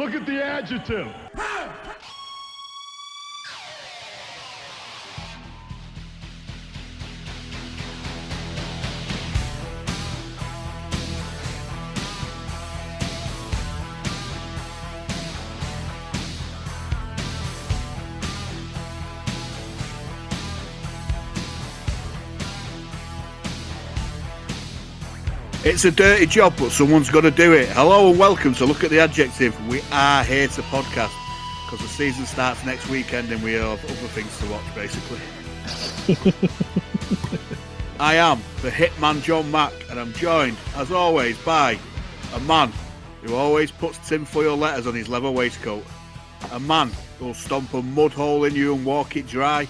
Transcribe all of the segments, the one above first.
Look at the adjective. It's a dirty job, but someone's got to do it. Hello and welcome to Look at the Adjective. We are here to podcast because the season starts next weekend and we have other things to watch, basically. I am the hitman John Mack, and I'm joined, as always, by a man who always puts tinfoil letters on his leather waistcoat, a man who'll stomp a mud hole in you and walk it dry,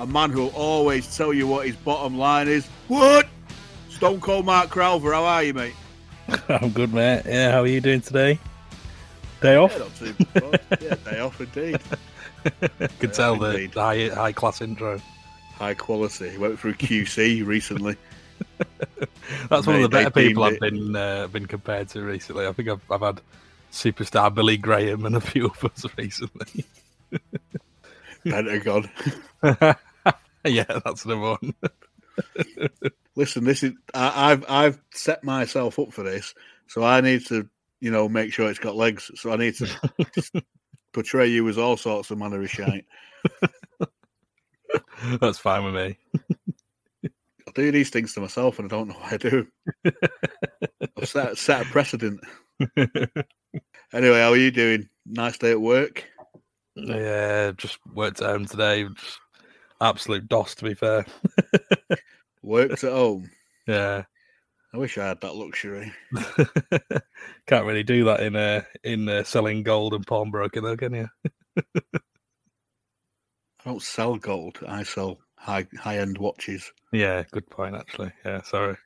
a man who'll always tell you what his bottom line is. What? Stone Cold Mark Crowther, how are you, mate? I'm good, mate. Yeah, how are you doing today? Day off? Yeah, not too bad. yeah, day off indeed. Could tell the high high class intro. High quality. Went through QC recently. That's one of the better people I've been uh, been compared to recently. I think I've I've had superstar Billy Graham and a few others recently. Pentagon. yeah, that's the one. Listen, this is I, I've I've set myself up for this, so I need to, you know, make sure it's got legs. So I need to portray you as all sorts of manner of shite. That's fine with me. I do these things to myself, and I don't know why I do. I've set set a precedent. Anyway, how are you doing? Nice day at work. yeah, just worked at home today. Absolute dos, to be fair. Worked at home. yeah. I wish I had that luxury. Can't really do that in uh, in uh, selling gold and pawnbroking, though, can you? I don't sell gold. I sell high high end watches. Yeah, good point. Actually, yeah. Sorry.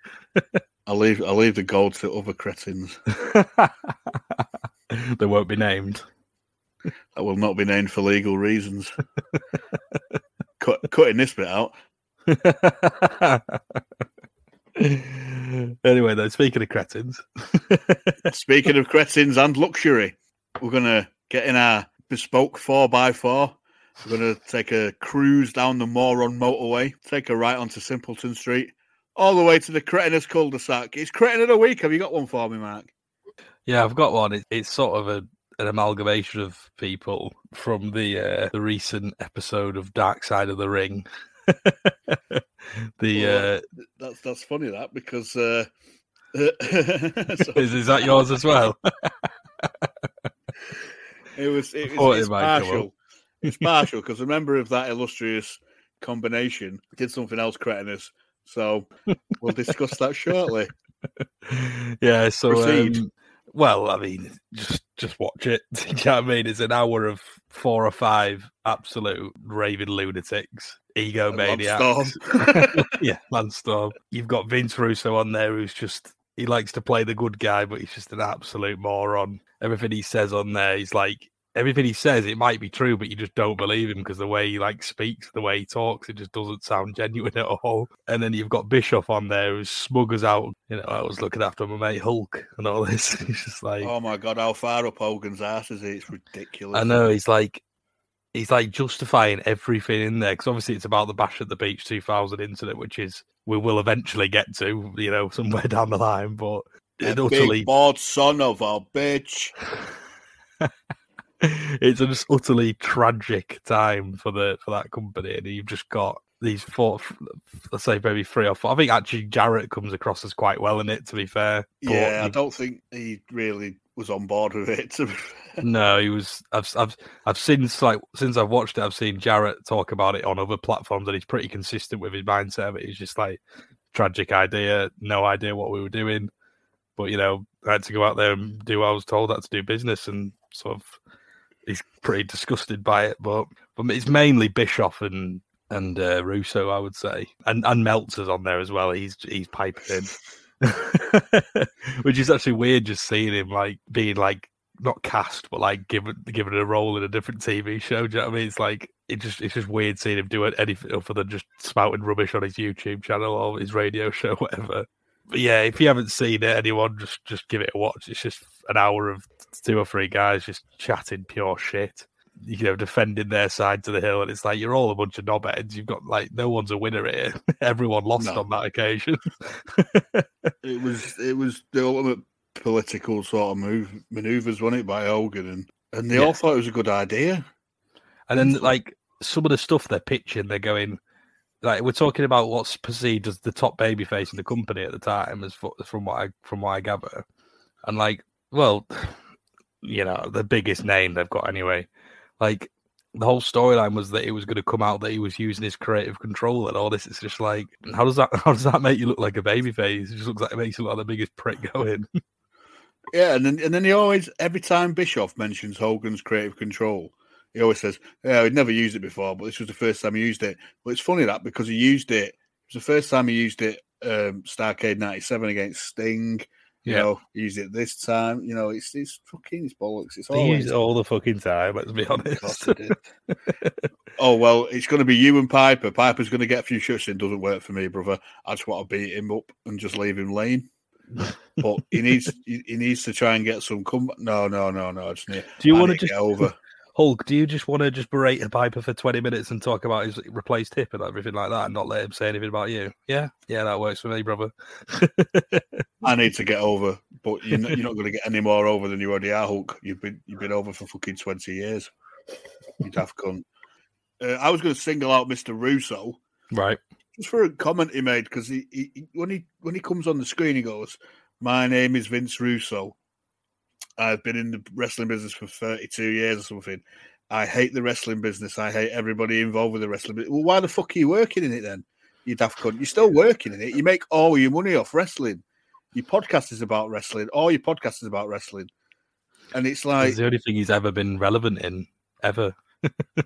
I leave I leave the gold to other cretins they won't be named. that will not be named for legal reasons. Cut, cutting this bit out. anyway, though, speaking of cretins, Speaking of cretins and luxury, we're gonna get in our bespoke four x four. We're gonna take a cruise down the Moron motorway, take a right onto Simpleton Street, all the way to the Cretinous cul-de-sac. It's Cretin of the week. Have you got one for me, Mark? yeah, I've got one. It, it's sort of a an amalgamation of people from the uh, the recent episode of Dark Side of the Ring. the Well, uh, That's that's funny that because uh, so is, is that yours as well? it was it was it it's might partial. It's partial because a member of that illustrious combination did something else cretinous. So we'll discuss that shortly. yeah, so um, well, I mean, just just watch it. You know what I mean? It's an hour of four or five absolute raving lunatics, egomaniacs. Landstorm. yeah, Landstorm. You've got Vince Russo on there who's just he likes to play the good guy, but he's just an absolute moron. Everything he says on there, he's like everything he says, it might be true, but you just don't believe him because the way he like speaks, the way he talks, it just doesn't sound genuine at all. And then you've got Bischoff on there who's smug as out. You know, I was looking after my mate Hulk and all this. He's just like oh my god, how far up Hogan's ass is it? It's ridiculous. I know he's like he's like justifying everything in there because obviously it's about the Bash at the Beach 2000 incident, which is we will eventually get to, you know, somewhere down the line. But it utterly, big bald son of a bitch. It's an utterly tragic time for the for that company, and you've just got these four, let's say maybe three or four. I think actually Jarrett comes across as quite well in it. To be fair, Yeah, I don't think he really was on board with it. to be fair. No, he was. I've, I've, I've since like since I've watched it, I've seen Jarrett talk about it on other platforms, and he's pretty consistent with his mindset. But he's just like tragic idea, no idea what we were doing, but you know, I had to go out there and do what I was told I had to do business, and sort of he's pretty disgusted by it. But but it's mainly Bischoff and and uh, Russo, I would say, and and Meltzer's on there as well. He's he's piping in. Which is actually weird just seeing him like being like not cast, but like given given a role in a different TV show. Do you know what I mean? It's like it just it's just weird seeing him do anything other than just spouting rubbish on his YouTube channel or his radio show, whatever. But yeah, if you haven't seen it, anyone just just give it a watch. It's just an hour of two or three guys just chatting pure shit. You know, defending their side to the hill, and it's like you're all a bunch of knobheads. You've got like no one's a winner here. Everyone lost No. on that occasion. It was it was the ultimate political sort of move maneuvers, wasn't it, by Hogan, and and they Yeah. all thought it was a good idea. And then like some of the stuff they're pitching, they're going like we're talking about what's perceived as the top baby face in the company at the time, as from what I from what I gather, and like, well, you know, the biggest name they've got anyway. Like the whole storyline was that it was going to come out that he was using his creative control and all this. It's just like, how does that how does that make you look like a baby face? It just looks like it makes you look like the biggest prick going. Yeah, and then and then he always every time Bischoff mentions Hogan's creative control, he always says, "Yeah, he'd never used it before, but this was the first time he used it." But it's funny that because he used it, it was the first time he used it. Um, Starcade '97 against Sting. You Yeah. know, he used it this time. You know, it's it's fucking it's bollocks. It's They use it all the fucking time. Let's be honest. oh well, it's going to be you and Piper. Piper's going to get a few shots in. Doesn't work for me, brother. I just want to beat him up and just leave him laying. But he needs he, he needs to try and get some comeback. No, no, no, no. I just need. Do you want to just get over? Hulk, do you just want to just berate a Piper for 20 minutes and talk about his replaced hip and everything like that and not let him say anything about you? Yeah, yeah, that works for me, brother. I need to get over. But you're not, you're not going to get any more over than you already are, Hulk. You've been you've been over for fucking twenty years. You daft cunt. Uh, I was going to single out Mister Russo. right. just for a comment he made because he he- when he when he comes on the screen he goes my name is vince russo i've been in the wrestling business for 32 years or something i hate the wrestling business i hate everybody involved with the wrestling business. well why the fuck are you working in it then you daft cunt you're still working in it you make all your money off wrestling your podcast is about wrestling all your podcast is about wrestling and it's like it's the only thing he's ever been relevant in, ever. and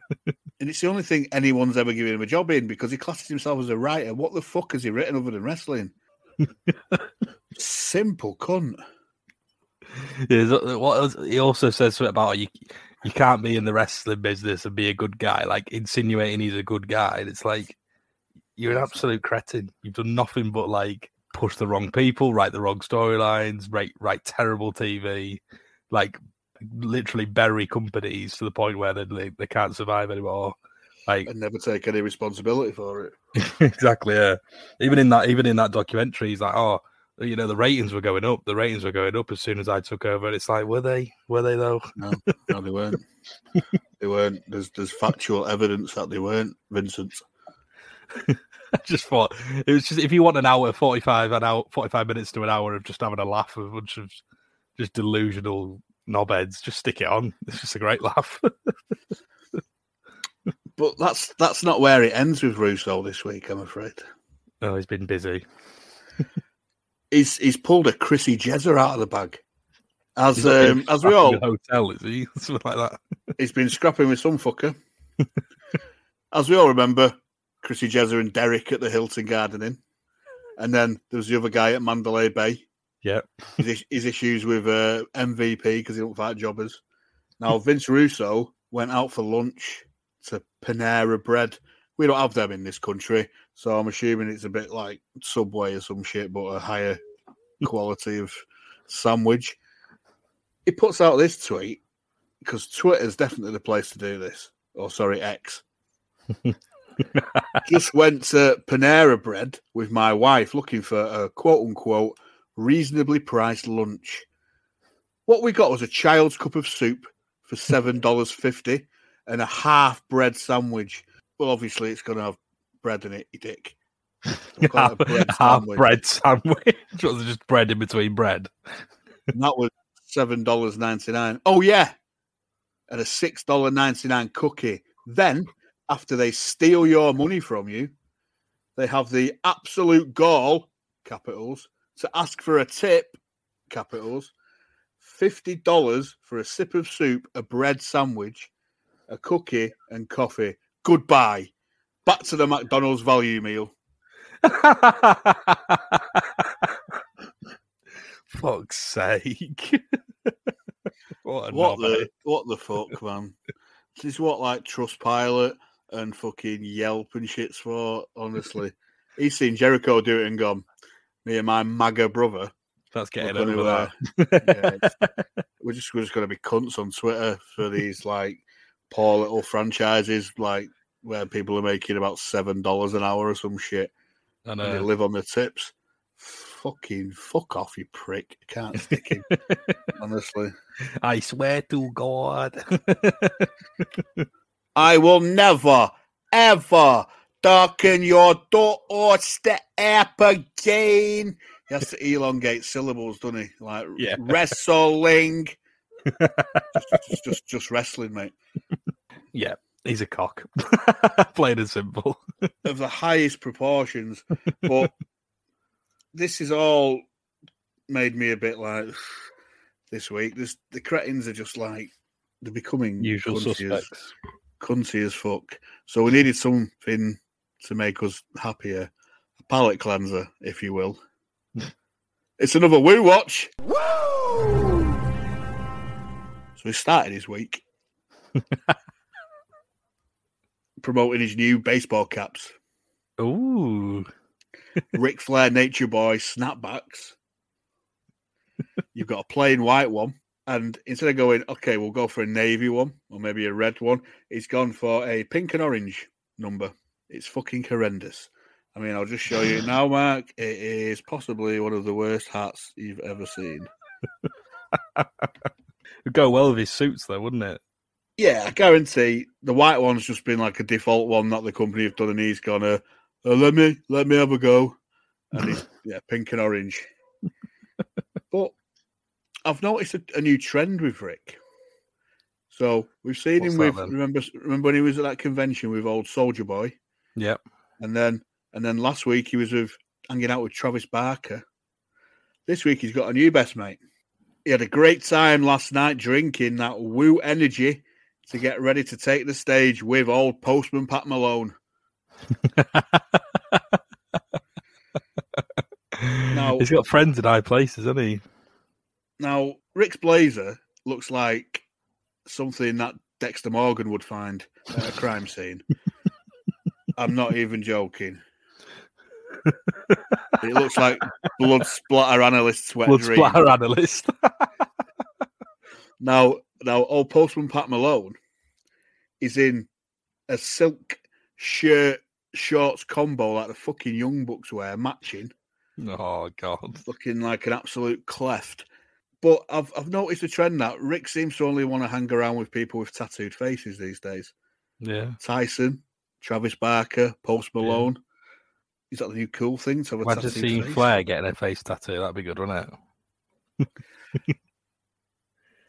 it's the only thing anyone's ever given him a job in because he classes himself as a writer. What the fuck has he written other than wrestling? Simple cunt. Yeah, what he also says something about oh, you. You can't be in the wrestling business and be a good guy, like insinuating he's a good guy. And it's like you're an absolute cretin. You've done nothing but like push the wrong people, write the wrong storylines, write write terrible TV, like literally bury companies to the point where they they, they can't survive anymore. Like And never take any responsibility for it. exactly, yeah. Even in that, even in that documentary, he's like, oh, you know, the ratings were going up. The ratings were going up as soon as I took over. And it's like, were they? Were they though? No, no, they weren't. they weren't. There's there's factual evidence that they weren't, Vincent. I just thought it was just if you want an hour, forty five, an hour, forty five minutes to an hour of just having a laugh with a bunch of just delusional knobheads, just stick it on. It's just a great laugh. But that's that's not where it ends with Russo this week, I'm afraid. oh, he's been busy. He's he's pulled a Chrissy Jezzer out of the bag. As um, as we all hotel, is he? Something like that. he's been scrapping with some fucker. As we all remember, Chrissy Jezzer and Derek at the Hilton Garden Inn. And then there was the other guy at Mandalay Bay. Yeah. His, his issues with uh, MVP because he don't fight jobbers. Now, Vince Russo went out for lunch to Panera Bread. We don't have them in this country. So I'm assuming it's a bit like Subway or some shit, but a higher quality of sandwich. He puts out this tweet because Twitter is definitely the place to do this. Or sorry, X. Just went to Panera Bread with my wife looking for a quote unquote reasonably priced lunch. What we got was a child's cup of soup for seven dollars fifty and a half bread sandwich. Well, obviously it's going to have bread in it, you dick. A bread Half sandwich. bread sandwich. Just bread in between bread? And that was seven dollars ninety nine. Oh yeah, and a six dollar ninety nine cookie. Then, after they steal your money from you, they have the absolute gall capitals to ask for a tip capitals. Fifty dollars for a sip of soup, a bread sandwich, a cookie, and coffee. Goodbye. Back to the McDonald's value meal. Fuck's sake. what What the what the fuck, man? This is what like Trustpilot and fucking Yelp and shit's for. Honestly, he's seen Jericho do it and gone. Me and my MAGA brother, That's getting gonna, over that. yeah, we're just we're just going to be cunts on Twitter for these like poor little franchises, like where people are making about seven dollars an hour or some shit, And and they uh, live on the tips. Fucking fuck off, you prick! I can't stick him, honestly. I swear to God. I will never, ever darken your door or doorstep again. He has to elongate syllables, doesn't he? Like Yeah. wrestling. just, just, just, just wrestling, mate. yeah, he's a cock. Plain and simple. Of the highest proportions. But this is all made me a bit like this week. This the cretins are just like they're becoming Usual cunty as- suspects. cunty as fuck. So we needed something to make us happier. A palate cleanser, if you will. it's another Woo Watch. Woo! So he started his week promoting his new baseball caps. Ooh. Ric Flair Nature Boy snapbacks. You've got a plain white one. And instead of going, okay, we'll go for a navy one or maybe a red one, he's gone for a pink and orange number. It's fucking horrendous. I mean, I'll just show you now, Mark. It is possibly one of the worst hats you've ever seen. It'd go well with his suits, though, wouldn't it? Yeah, I guarantee the white one's just been like a default one that the company have done, and he's gone, uh, uh, let me let me have a go. And he's yeah, pink and orange. but I've noticed a, a new trend with Ric. So we've seen What's him with then? remember remember when he was at that convention with old Soldier Boy, Yep. and then and then last week he was with hanging out with Travis Barker. This week he's got a new best mate. He had a great time last night drinking that Woo Energy to get ready to take the stage with old postman Pat Malone. Now- he's got friends in high places, hasn't he? Now, Ric's blazer looks like something that Dexter Morgan would find at a crime scene. I'm not even joking. It looks like blood splatter analyst's wet Blood dream. splatter analyst. Now, now, old postman Pat Malone is in a silk shirt shorts combo like the fucking young bucks wear, matching, oh God. looking like an absolute cleft. But I've I've noticed a trend that Ric seems to only want to hang around with people with tattooed faces these days. Yeah. Tyson, Travis Barker, Post Malone. Is that the new cool thing to have a Imagine tattooed seeing face? Flair getting a face tattoo. That'd be good, wouldn't it?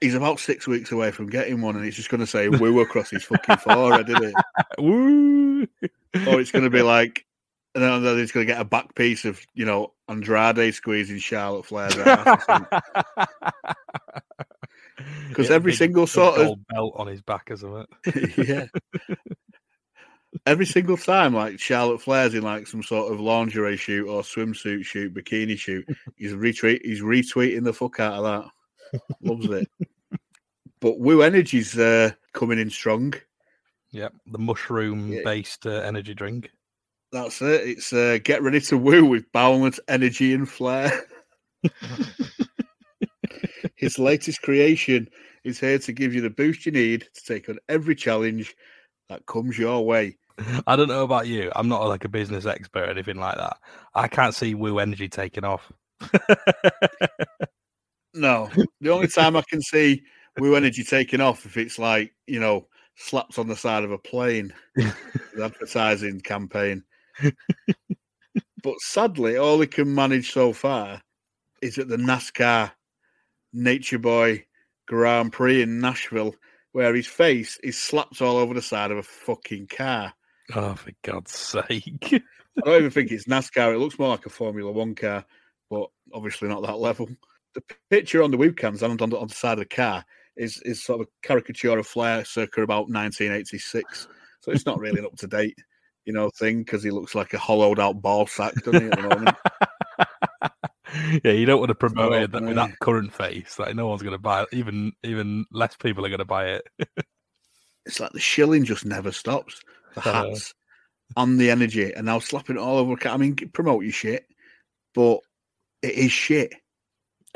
He's about six weeks away from getting one, and he's just going to say "woo" across his fucking forehead, isn't it? Woo! or it's going to be like, and then he's going to get a back piece of you know Andrade squeezing Charlotte Flair's ass. Because Yeah, every big- single sort of belt on his back isn't it? yeah, every single time like Charlotte Flair's in like some sort of lingerie shoot or swimsuit shoot, bikini shoot, he's retweet he's retweeting the fuck out of that. Loves it. But Woo Energy's uh, coming in strong. Yep, the mushroom-based uh, energy drink. That's it. It's uh, get ready to woo with boundless energy and flair. His latest creation is here to give you the boost you need to take on every challenge that comes your way. I don't know about you. I'm not like a business expert or anything like that. I can't see Woo Energy taking off. No, the only time I can see Woo Energy taking off if it's like you know slapped on the side of a plane, advertising campaign. but sadly, all he can manage so far is at the NASCAR Nature Boy Grand Prix in Nashville, where his face is slapped all over the side of a fucking car. oh, for God's sake! I don't even think it's NASCAR. It looks more like a Formula One car, but obviously not that level. The picture on the webcams and on the, on the side of the car is is sort of a caricature of Flair circa about 1986. So it's not really an up to date, you know, thing because he looks like a hollowed out ball sack, doesn't he, at the moment? yeah, you don't want to promote it that, with that current face. Like no one's going to buy it. Even even less people are going to buy it. It's like the shilling just never stops. The Uh. hats and the energy, and now slapping it all over. I mean, promote your shit, but it is shit.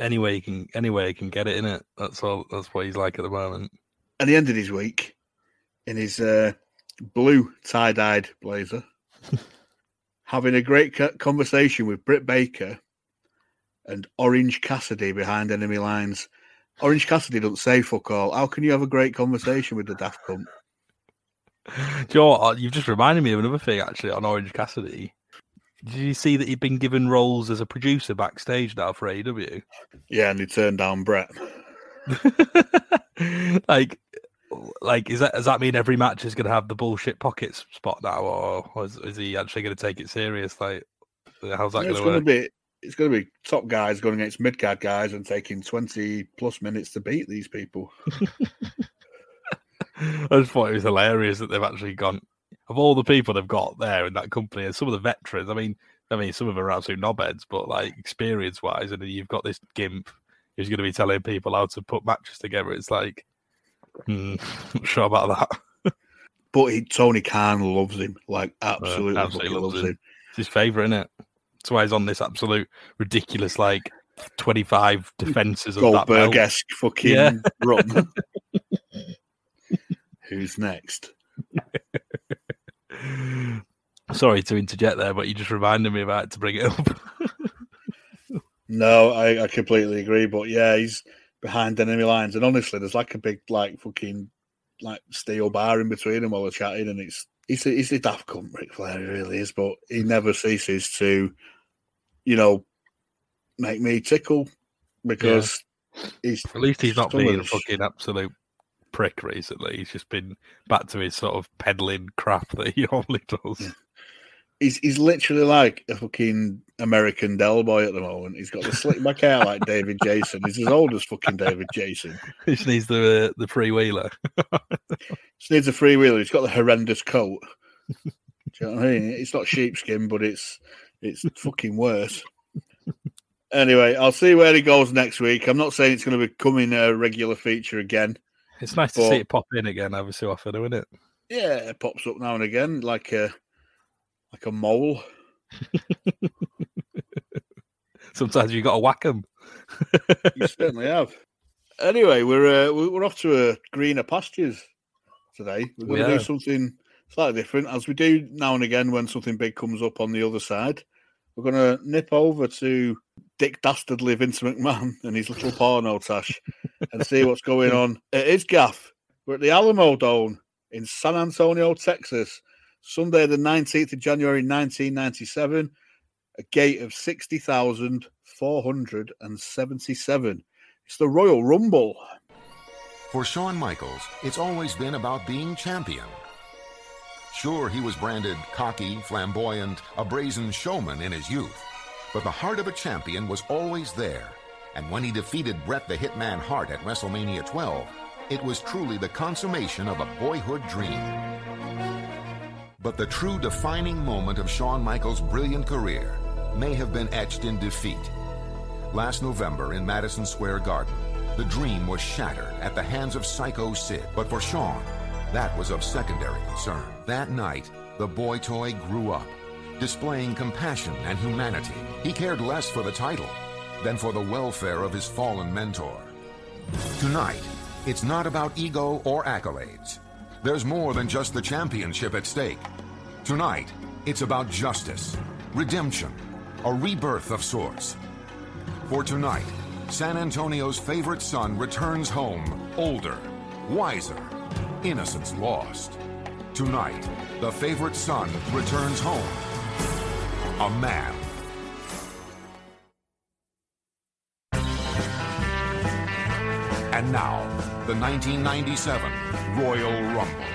Anyway he can anyway he can get it in it. That's all. That's what he's like at the moment. And he ended his week in his uh, blue tie-dyed blazer, having a great conversation with Britt Baker and Orange Cassidy behind enemy lines. Orange Cassidy doesn't say fuck all. How can you have a great conversation with the daft cunt? Do you know? You've just reminded me of another thing actually on Orange Cassidy. Did you see that he'd been given roles as a producer backstage now for AEW? Yeah, and he turned down Brett. like, like is that does that mean every match is going to have the bullshit pockets spot now, or, or is, is, he actually going to take it serious? Like, how's that going to work? Be, it's going to be top guys going against mid card guys and taking twenty plus minutes to beat these people. I just thought it was hilarious that they've actually gone of all the people they've got there in that company and some of the veterans. I mean, I mean, some of them are absolute knobheads, but like experience wise, and you've got this gimp who's going to be telling people how to put matches together. It's like, hmm, not sure about that. but he, Tony Khan loves him, like absolutely, uh, absolutely loves, him. him. It's his favorite, isn't it? That's why he's on this absolute ridiculous, like twenty-five defenses of Goldberg-esque fucking yeah. run. Who's next? Sorry to interject there, but you just reminded me about it to bring it up. no, I, I completely agree. But yeah, he's behind enemy lines, and honestly, there's like a big like fucking like steel bar in between them while we're chatting, and it's he's a, he's a daft cunt, Ric Flair, he really is. But he never ceases to, you know, make me tickle because yeah. he's at least he's not being a fucking absolute prick recently. He's just been back to his sort of peddling crap that he normally does. He's he's literally like a fucking American Del Boy at the moment. He's got the slick back hair like David Jason. He's as old as fucking David Jason. He just needs the uh, the freewheeler. just needs a freewheeler. He's got the horrendous coat. Do you know what I mean? It's not sheepskin, but it's it's fucking worse. Anyway, I'll see where he goes next week. I'm not saying it's going to become in a regular feature again. It's nice but, to see it pop in again every so often, isn't it? Yeah, it pops up now and again, like a like a mole. Sometimes you got to whack them. you certainly have. Anyway, we're uh, we're off to a greener pastures today. We're going to do something slightly different, as we do now and again when something big comes up on the other side. We're going to nip over to Dick Dastardly Vince McMahon and his little porno tash and see what's going on at his gaff. We're at the Alamodome in San Antonio, Texas, Sunday, the 19th of January, 1997, a gate of 60,477. It's the Royal Rumble. For Shawn Michaels, it's always been about being champion. Sure, he was branded cocky, flamboyant, a brazen showman in his youth, but the heart of a champion was always there. And when he defeated Bret the Hitman Hart at WrestleMania 12, it was truly the consummation of a boyhood dream. But the true defining moment of Shawn Michaels' brilliant career may have been etched in defeat. Last November in Madison Square Garden, the dream was shattered at the hands of Psycho Sid. But for Shawn, that was of secondary concern. That night, the boy toy grew up, displaying compassion and humanity. He cared less for the title than for the welfare of his fallen mentor. Tonight, it's not about ego or accolades. There's more than just the championship at stake. Tonight, it's about justice, redemption, a rebirth of sorts. For tonight, San Antonio's favorite son returns home older, wiser, innocence lost. Tonight, the favorite son returns home a man. And now, the 1997 Royal Rumble.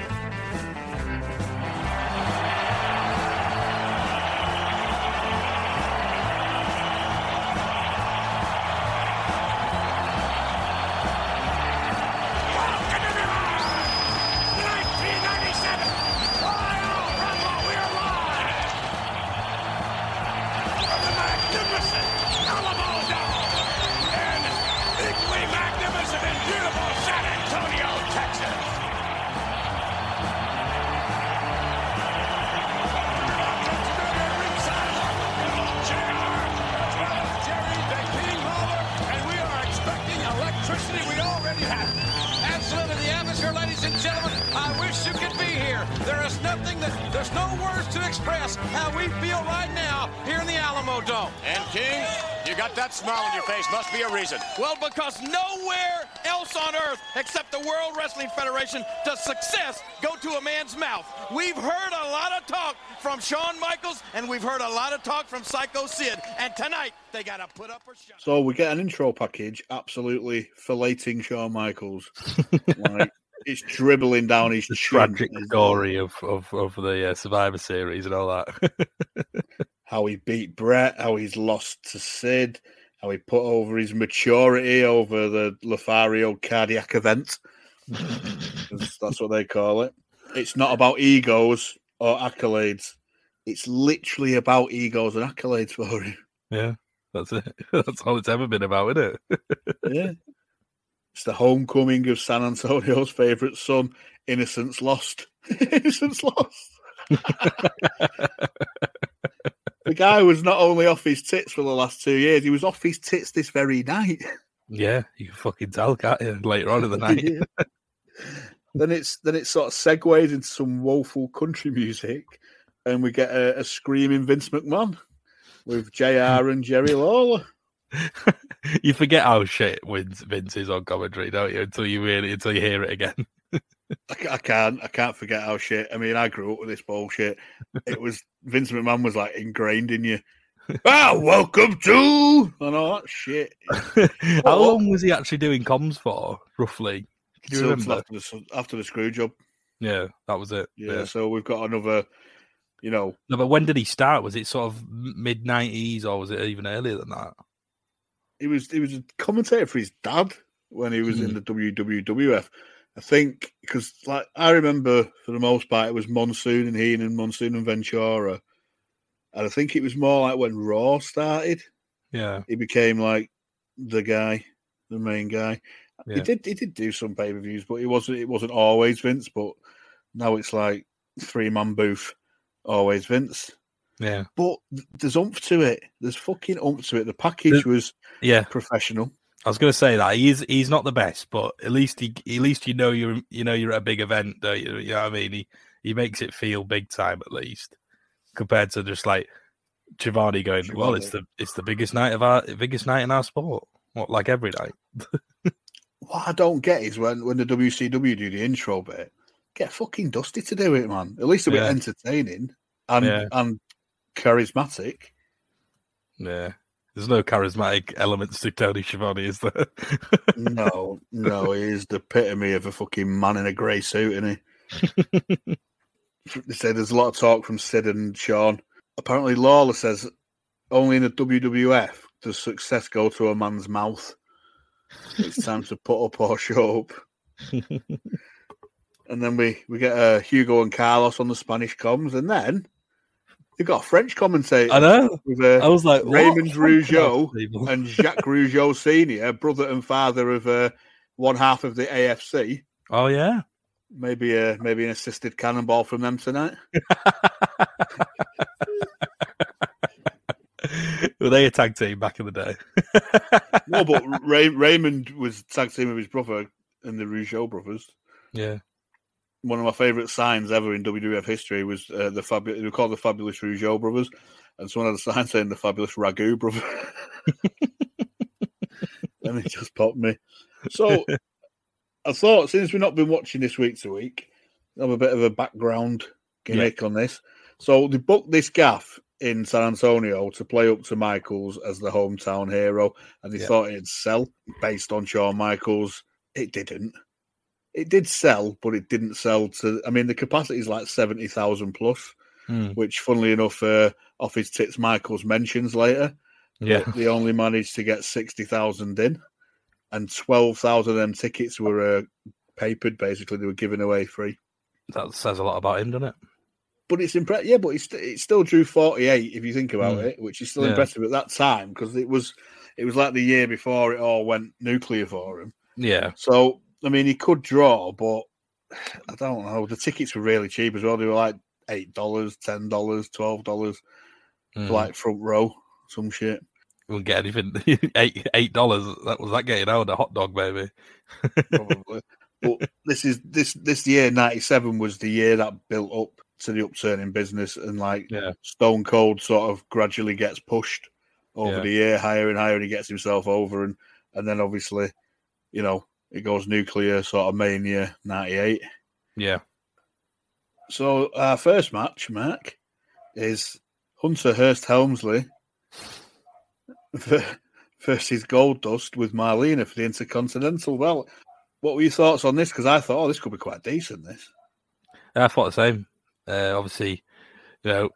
Reason. Well, because nowhere else on earth except the World Wrestling Federation does success go to a man's mouth. We've heard a lot of talk from Shawn Michaels, and we've heard a lot of talk from Psycho Sid. And tonight, they got to put up or shut. So we get an intro package, absolutely filleting Shawn Michaels. like, it's dribbling down his the chin. tragic story of of, of the uh, Survivor Series and all that. How he beat Bret, how he's lost to Sid, how he put over his maturity over the Lothario cardiac event. That's what they call it. It's not about egos or accolades. It's literally about egos and accolades for him. yeah, that's it. That's all it's ever been about, isn't it? Yeah. It's the homecoming of San Antonio's favourite son, Innocence Lost. Innocence Lost. The guy was not only off his tits for the last two years, he was off his tits this very night. Yeah, you can fucking tell, can't you? Later on in the night. Yeah. then it's then it sort of segues into some woeful country music, and we get a, a screaming Vince McMahon with JR and Jerry Lawler. you forget how shit Vince, Vince is on commentary, don't you? Until you really until you hear it again. I, I can't I can't forget how shit. I mean, I grew up with this bullshit. It was Vince McMahon was like ingrained in you. ah, welcome to and all that shit. how long was he actually doing comms for, roughly? Can you So remember? after the after the screw job. Yeah, that was it. Yeah, So we've got another. You know, No, but when did he start? Was it sort of mid nineties or was it even earlier than that? he was he was a commentator for his dad when he was in the WWF. I think because like I remember for the most part it was Monsoon and Heen and Monsoon and Ventura, and I think it was more like when Raw started. Yeah, He became like the guy, the main guy. He did he did do some pay per views, but it wasn't it wasn't always Vince. But now it's like three man booth, always Vince. yeah, But there's oomph to it. There's fucking oomph to it. The package The- was yeah. professional. I was going to say that he's he's not the best, but at least he at least you know you're you know you're at a big event, don't you? You know what I mean? He he makes it feel big time at least, compared to just like Schiavone going. Well, it's the it's the biggest night of our biggest night in our sport. What like every night? What I don't get is when, when the WCW do the intro bit, get fucking Dusty to do it, man. At least a bit Yeah. entertaining and Yeah. and charismatic. Yeah, there's no charismatic elements to Tony Schiavone, is there? No, no, he is the epitome of a fucking man in a grey suit, isn't he? they say there's a lot of talk from Sid and Shawn. Apparently, Lawler says only in the WWF does success go to a man's mouth. It's time to put up or show up. and then we we get uh, Hugo and Carlos on the Spanish comms, and then you've got a French commentator. I know. With, uh, I was like? Raymond Rougeau and Jacques Rougeau Senior, brother and father of uh, one half of the AFC. Oh yeah. Maybe uh, maybe an assisted cannonball from them tonight. Were they a tag team back in the day? no, but Ray- Raymond was tag team with his brother and the Rougeau brothers. Yeah. One of my favourite signs ever in WWF history was uh, the fabulous. They were called the Fabulous Rougeau brothers, and someone had a sign saying the Fabulous Ragu brother. and it just popped me. So I thought, since we've not been watching this week to week, I have a bit of a background gimmick on this. So they booked this gaff in San Antonio to play up to Michaels as the hometown hero, and they Yeah. thought it'd sell based on Shawn Michaels. It didn't. It did sell, but it didn't sell to. I mean, the capacity is like seventy thousand plus, Hmm. which, funnily enough, uh, off his tits, Michaels mentions later. Yeah. They only managed to get sixty thousand in, and twelve thousand of them tickets were uh, papered. Basically, they were given away free. That says a lot about him, doesn't it? But it's impressive. Yeah, but it's, it still drew forty eight if you think about Mm. it, which is still Yeah. impressive at that time because it was it was like the year before it all went nuclear for him. Yeah. So I mean, he could draw, but I don't know. The tickets were really cheap as well. They were like eight dollars, ten dollars, twelve dollars Mm. like front row, some shit. wouldn't get anything. eight eight dollars. That was that getting out a hot dog, baby. probably. but this is this this year '97 was the year that built up to the upturn in business, and like Yeah. Stone Cold sort of gradually gets pushed over Yeah. the year higher and higher, and he gets himself over, and and then obviously, you know, it goes nuclear sort of mania '98. Yeah. So our first match, Mark, is Hunter Hearst Helmsley versus Goldust with Marlena for the Intercontinental. Well, what were your thoughts on this? Because I thought, oh, this could be quite decent. This. Yeah, I thought the same. Uh, obviously, you know,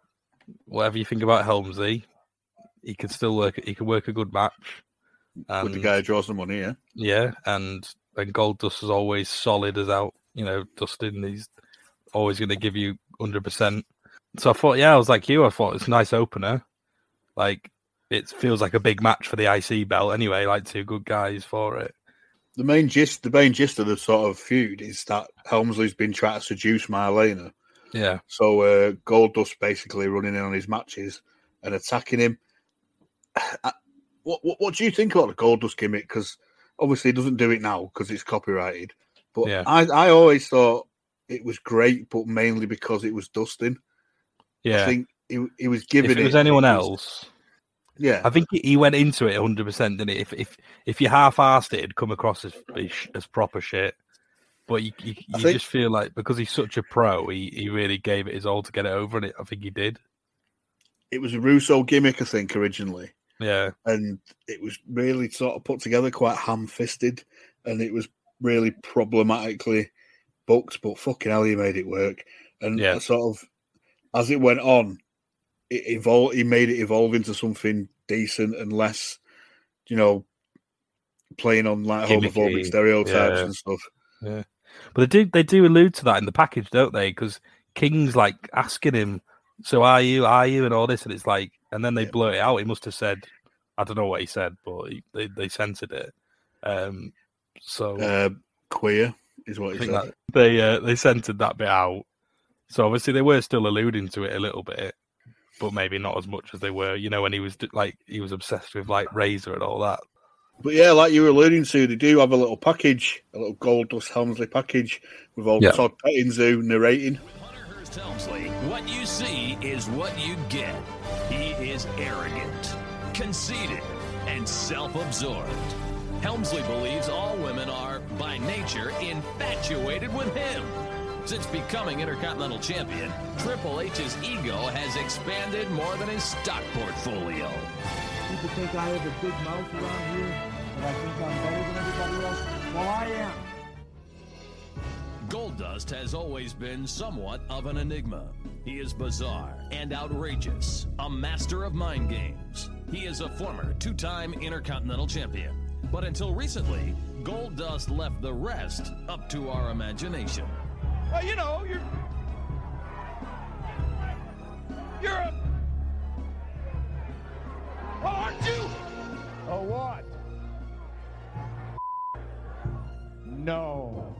whatever you think about Helmsley, he can still work. He can work a good match. And, with the guy who draws the money, yeah. Yeah, and and Goldust is always solid as out. You know, Dustin, he's always going to give you hundred percent. So I thought, yeah, I was like you. I thought it's a nice opener. Like it feels like a big match for the IC belt anyway. Like two good guys for it. The main gist, the main gist of the sort of feud is that Helmsley's been trying to seduce Marlena. Yeah, So uh, Goldust basically running in on his matches and attacking him. I- What, what what do you think about the Goldust gimmick? Because obviously he doesn't do it now because it's copyrighted. But Yeah. I I always thought it was great, but mainly because it was Dustin. yeah. I think he he was if giving it was anyone else, yeah, I think he- he went into it 100, percent didn't he? If if if you half-assed it, it'd come across as as proper shit. But you you, you think- just feel like because he's such a pro, he, he really gave it his all to get it over, and it, I think he did. it was a Russo gimmick, I think, originally. Yeah, and it was really sort of put together quite ham-fisted, and it was really problematically booked. But fucking hell, he made it work. And Yeah. sort of as it went on, it evolved. He made it evolve into something decent and less, you know, playing on like homophobic stereotypes yeah. and stuff. Yeah. But they do they do allude to that in the package, don't they? Because King's like asking him, "So are you? Are you?" and all this, and it's like, and then they Yeah. blurt it out. He must have said, I don't know what he said, but he, they they censored it. Um, so Uh, queer is what I he think said. that they uh, they censored that bit out. So obviously they were still alluding to it a little bit, but maybe not as much as they were. You know, when he was like he was obsessed with like Razor and all that. But yeah, like you were alluding to, they do have a little package, a little Goldust Helmsley package with old Yeah. Todd PettingZoo narrating. Hunter Hearst Helmsley, what you see is what you get. Is arrogant, conceited, and self absorbed. Helmsley believes all women are, by nature, infatuated with him. Since becoming Intercontinental Champion, Triple H's ego has expanded more than his stock portfolio. People think I have a big mouth around here, and I think I'm better than everybody else. Well, I am. Goldust has always been somewhat of an enigma. He is bizarre and outrageous, a master of mind games. He is a former two time Intercontinental Champion. But until recently, Goldust left the rest up to our imagination. Well, you know, you're. You're a. Oh, aren't you? Oh, what? No.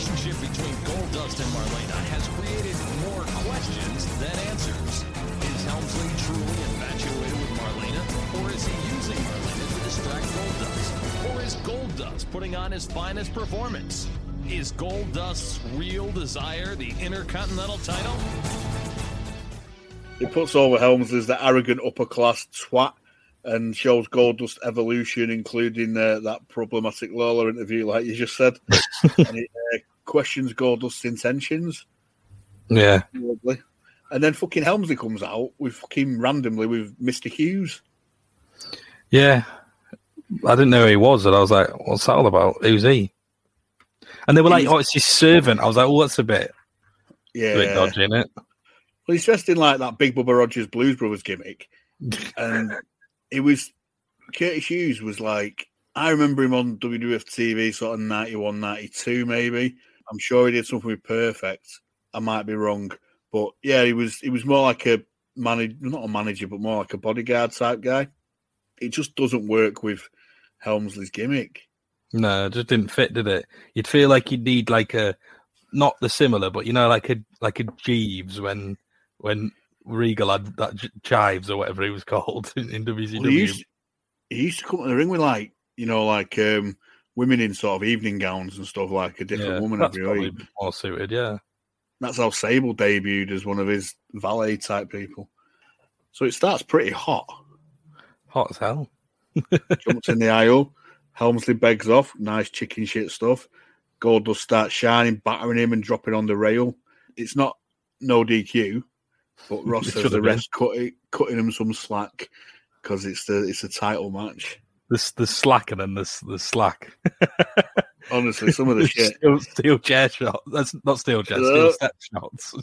relationship between Goldust and Marlena has created more questions than answers. Is Helmsley truly infatuated with Marlena? Or is he using Marlena to distract Goldust? Or is Goldust putting on his finest performance? Is Goldust's real desire the Intercontinental title? He puts over Helms as the arrogant upper class twat and shows Goldust evolution, including uh, that problematic Lola interview, like you just said. and it uh, questions Goldust's intentions. Yeah, Lovely. And then fucking Helmsley comes out with fucking randomly with Mr. Hughes. yeah. I didn't know who he was, and I was like, "What's that all about? Who's he?" And they were like, He's- "Oh, it's his servant." I was like, "Oh, that's a bit, Yeah. a bit dodgy, is it?" Well, he's dressed in like that Big Bubba Rogers Blues Brothers gimmick. And it was Curtis Hughes was like I remember him on WWF TV sort of 91, 92 maybe. I'm sure he did something with Perfect. I might be wrong, but yeah, he was he was more like a manager, not a manager, but more like a bodyguard type guy. It just doesn't work with Helmsley's gimmick. No, it just didn't fit, did it? You'd feel like you'd need like a not the similar, but you know, like a like a Jeeves when when Regal had that J- Chives or whatever he was called in, in WCW. Well, he, used, he used to come to the ring with like you know like um, women in sort of evening gowns and stuff like a different yeah, woman that's every week. more suited. Yeah, That's how Sable debuted as one of his valet type people. So it starts pretty hot. hot as hell. Jumps in the aisle. Helmsley begs off. Nice chicken shit stuff. Gold Goldust starts shining, battering him and dropping on the rail. It's not no DQ, but Ross says the cut cutting him some slack because it's the it's a title match. The the slack and then the the slack. Honestly, some of the shit. Steel, steel chair shot. That's not steel chair. Steel step shots.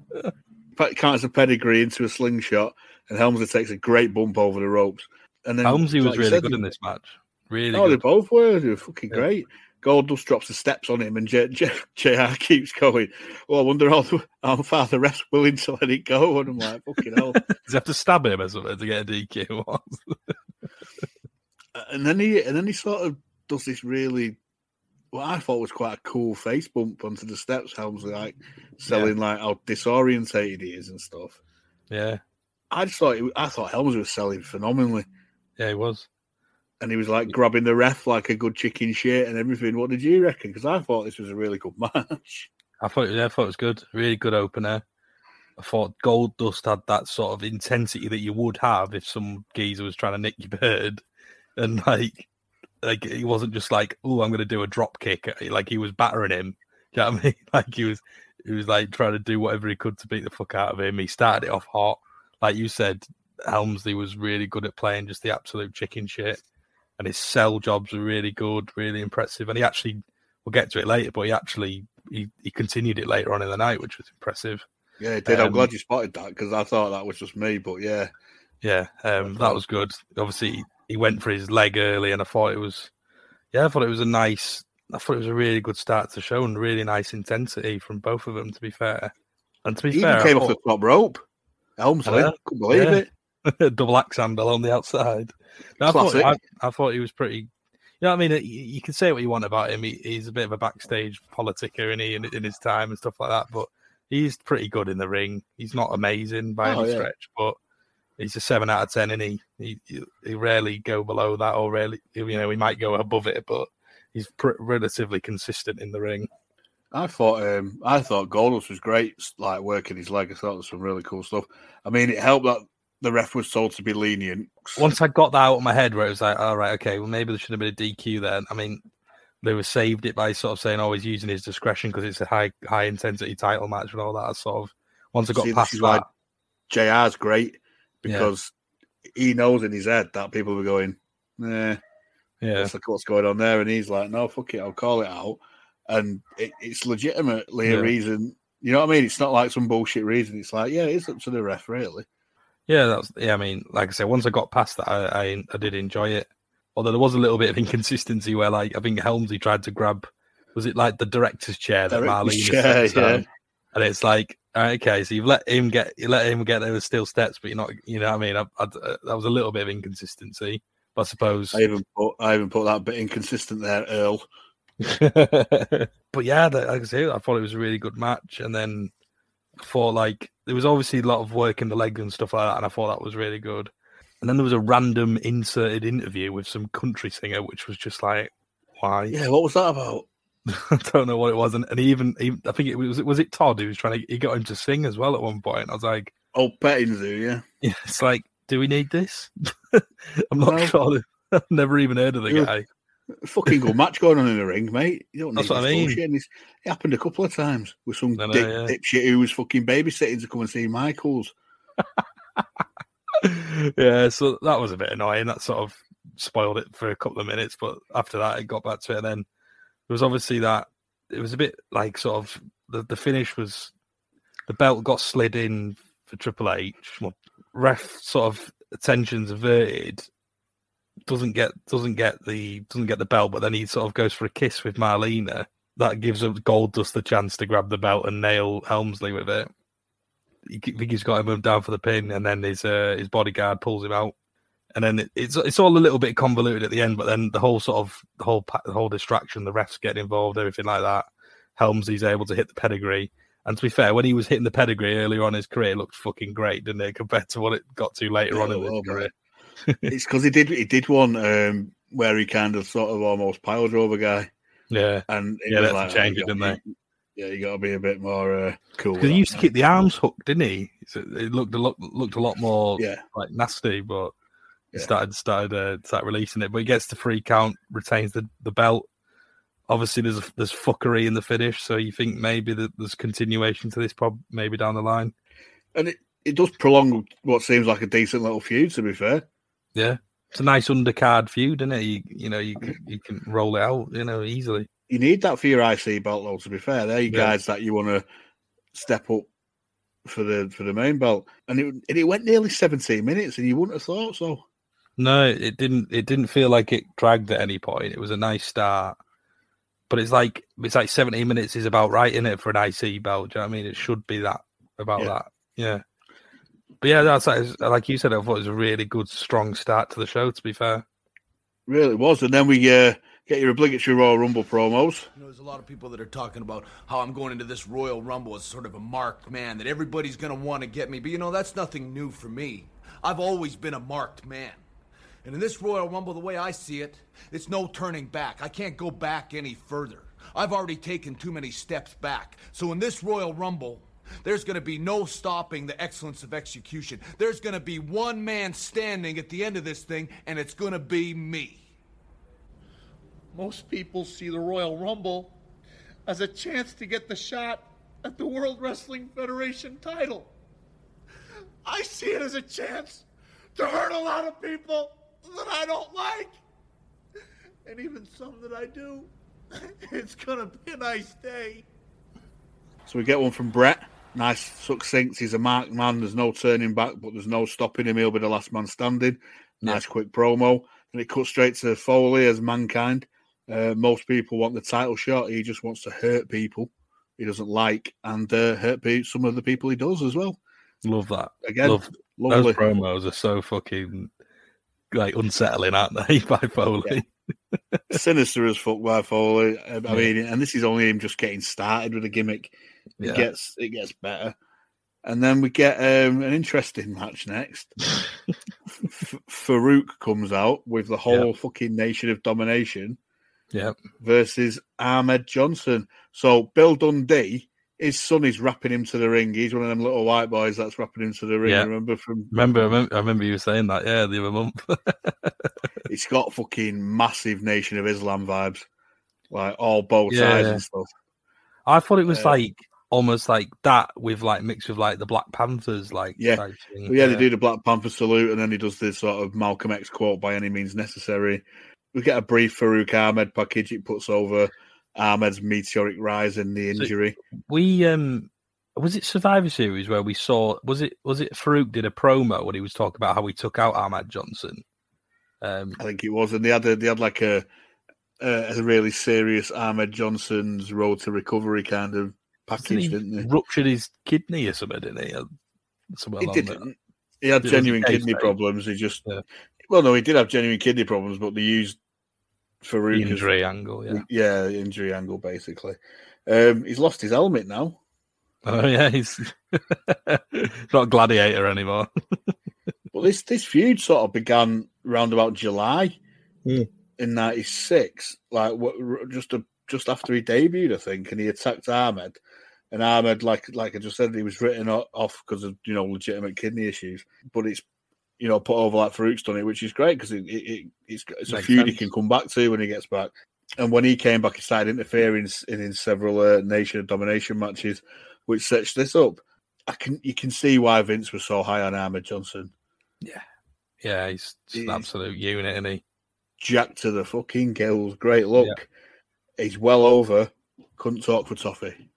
Fact, counts a pedigree into a slingshot, and Helmsley takes a great bump over the ropes. And then Helmsley was like really said, good in this match. Really Oh, they both were. They were fucking Yeah. great. Goldust drops the steps on him, and J- J- JR keeps going. Well, I wonder how, how far the ref's willing to let it go. And I'm like, fucking hell. Does he have to stab him or something to get a DQ? And then he and then he sort of does this really what I thought was quite a cool face bump onto the steps. Helms like selling like how disorientated he is and stuff. yeah, I just thought it, I thought Helms was selling phenomenally, yeah, he was. and he was like grabbing the ref like a good chicken shit and everything. What did you reckon? Because I thought this was a really good match. I thought, yeah, I thought it was good. Really good opener. I thought Goldust had that sort of intensity that you would have if some geezer was trying to nick your bird, and like, like he wasn't just like, "Oh, I'm going to do a drop kick." Like he was battering him. Do you know what I mean? Like he was, he was like trying to do whatever he could to beat the fuck out of him. He started it off hot, like you said. Helmsley was really good at playing just the absolute chicken shit, and his sell jobs were really good, really impressive. And he actually, we'll get to it later, but he actually he, he continued it later on in the night, which was impressive. Yeah, it did. I'm Um, glad you spotted that because I thought that was just me. But yeah, Yeah, um, that was good. Obviously, he went for his leg early, and I thought it was, yeah, I thought it was a nice, I thought it was a really good start to show and really nice intensity from both of them. To be fair, and to be he fair, even came I off the top rope. Helmsley, couldn't believe Yeah. it. double axe handle on the outside. No, I, thought. I, I thought he was pretty. You know what I mean? You, you can say what you want about him. He, he's a bit of a backstage politicker, and he in, in his time and stuff like that. But he's pretty good in the ring. He's not amazing by Oh, any yeah. stretch, but he's a seven out of ten, and he he he rarely go below that, or really, you know, he might go above it, but he's pr- relatively consistent in the ring. I thought um, I thought Goldust was great, like working his leg. I thought there was some really cool stuff. I mean, it helped that the ref was told to be lenient. Once I got that out of my head, where it was like, all right, okay, well maybe there should have been a DQ then. I mean, they were saved it by sort of saying, oh, he's using his discretion because it's a high high intensity title match and all that. Sort of once I got See, past that, JR's great Yeah. because he knows in his head that people were going, "Nah, yeah, what's, what's going on there?" And he's like, "No, fuck it, I'll call it out." And it, it's legitimately Yeah. a reason. You know what I mean? It's not like some bullshit reason. It's like, yeah, it's up to the ref, really. yeah, that's yeah. I mean, like I said, once I got past that, I, I I did enjoy it. Although there was a little bit of inconsistency where, like, I think Helmsley tried to grab, was it like the director's chair that Marlena chair, yeah. And it's like, okay, so you've let him get, you let him get there with steel steps, but you're not, you know what I mean? I, I, uh, that was a little bit of inconsistency, but I suppose. I even put I even put that bit inconsistent there, Earl. but yeah, the- like I say, I thought it was a really good match, and then for like there was obviously a lot of work in the legs and stuff like that, and I thought that was really good. And then there was a random inserted interview with some country singer, which was just like, why? Yeah, what was that about? I don't know what it was, and, and he even, he, I think it was was it Todd who was trying to he got him to sing as well at one point. I was like, Oh, PettingZoo, yeah. yeah, it's like, do we need this? I'm not No. sure. I've never even heard of the guy. Fucking good match going on in the ring, mate. You don't need That's what I this mean. bullshit. It happened a couple of times with some know, dick, yeah. dipshit who was fucking babysitting to come and see Michaels. yeah, so that was a bit annoying. That sort of spoiled it for a couple of minutes, but after that, it got back to it. And then there was obviously that it was a bit like sort of the, the finish was the belt got slid in for Triple H. Well, ref sort of attention's averted, doesn't get doesn't get the doesn't get the belt, but then he sort of goes for a kiss with Marlena. That gives Goldust the chance to grab the belt and nail Helmsley with it. I think he's got him down for the pin, and then his uh, his bodyguard pulls him out, and then it, it's it's all a little bit convoluted at the end. But then the whole sort of the whole the whole distraction, the refs getting involved, everything like that. Helmsley's able to hit the pedigree, and to be fair, when he was hitting the pedigree earlier on in his career, it looked fucking great, didn't it? Compared to what it got to later on in his career. it's because he did he did one um, where he kind of sort of almost pile drove a guy, Yeah, and it Yeah, they like, to change oh, didn't gotta be- Yeah, you got to be a bit more uh, cool. because he that, used to keep the arms hooked, didn't he? So it looked a lot looked a lot more Yeah, like nasty, but Yeah. started started uh, started releasing it. But he gets the free count, retains the, the belt. Obviously, there's there's fuckery in the finish, so you think maybe that there's continuation to this, prob maybe down the line. and it, it does prolong what seems like a decent little feud. To be fair, Yeah, it's a nice undercard feud, isn't it? You you know you can, you can roll it out, you know, easily. you need that for your IC belt, though. To be fair, they're your Yeah. guys that you want to step up for the for the main belt, and it and it went nearly seventeen minutes, and you wouldn't have thought so. No, it didn't. It didn't feel like it dragged at any point. It was a nice start, but it's like it's like 17 minutes is about right in it for an IC belt. Do you know what I mean? It should be that about Yeah. that. Yeah. But yeah, that's like, like you said. I thought it was a really good, strong start to the show. To be fair, Really was, and then we uh, get your obligatory Royal Rumble promos. You know, there's a lot of people that are talking about how I'm going into this Royal Rumble as sort of a marked man, that everybody's going to want to get me. But you know, that's nothing new for me. I've always been a marked man. And in this Royal Rumble, the way I see it, it's no turning back. I can't go back any further. I've already taken too many steps back. So in this Royal Rumble, there's going to be no stopping the excellence of execution. There's going to be one man standing at the end of this thing, and it's going to be me. Most people see the Royal Rumble as a chance to get the shot at the World Wrestling Federation title. I see it as a chance to hurt a lot of people that I don't like. And even some that I do. It's gonna be a nice day. So we get one from Bret. Nice, succinct. He's a marked man. There's no turning back, but there's no stopping him. He'll be the last man standing. Nice, quick promo. And it cuts straight to Foley as mankind. Uh, most people want the title shot. He just wants to hurt people he doesn't like and uh, hurt pe- some of the people he does as well. love that. Again, love lovely. those promos are so fucking like unsettling, aren't they? By Foley. Sinister as fuck by Foley. I mean, and this is only him just getting started with a gimmick. Yeah. It gets it gets better. And then we get um, an interesting match next. F- Farouk comes out with the whole fucking nation of domination Yeah. versus Ahmed Johnson. So Bill Dundee, his son is rapping him to the ring. He's one of them little white boys that's rapping him to the ring. Yeah. Remember from Remember, I remember, I remember you saying that. Yeah, the other month. it's got fucking massive Nation of Islam vibes, like all bow ties Yeah, yeah. and stuff. I thought it was Uh, like almost like that with like mixed with like the Black Panthers, like Yeah. But yeah, they do the Black Panther salute, and then he does this sort of Malcolm X quote by any means necessary. We get a brief Farouk Ahmed package. It puts over Ahmed's meteoric rise and the So- injury. We um was it Survivor Series where we saw was it was it Farouk did a promo when he was talking about how he took out Ahmed Johnson. Um I think it was, and they had a, they had like a a, a really serious Ahmed Johnson's road to recovery kind of package, he didn't they? ruptured his kidney or something, didn't he? Somewhere He didn't. He had It genuine case kidney problems. He just Yeah. well, no, he did have genuine kidney problems, but they used Farouk The as- injury angle, yeah. yeah, injury angle basically. Um, he's lost his helmet now. Oh yeah, he's not gladiator anymore. well, this this feud sort of began round about July Hmm. in '96, like what, just a, just after he debuted, I think, and he attacked Ahmed. And Ahmed, like like I just said, he was written off because of you know legitimate kidney issues. But it's you know put over like Farouk's done it, which is great because it, it, it, it's it's a feud he can come back to when he gets back. And when he came back, he started interfering in, in several uh, nation of domination matches, which sets this up. I can you can see why Vince was so high on Ahmed Johnson. Yeah, yeah, he's just an absolute unit, isn't he? Jack to the fucking gills. Great look. He's well over. Couldn't talk for toffee.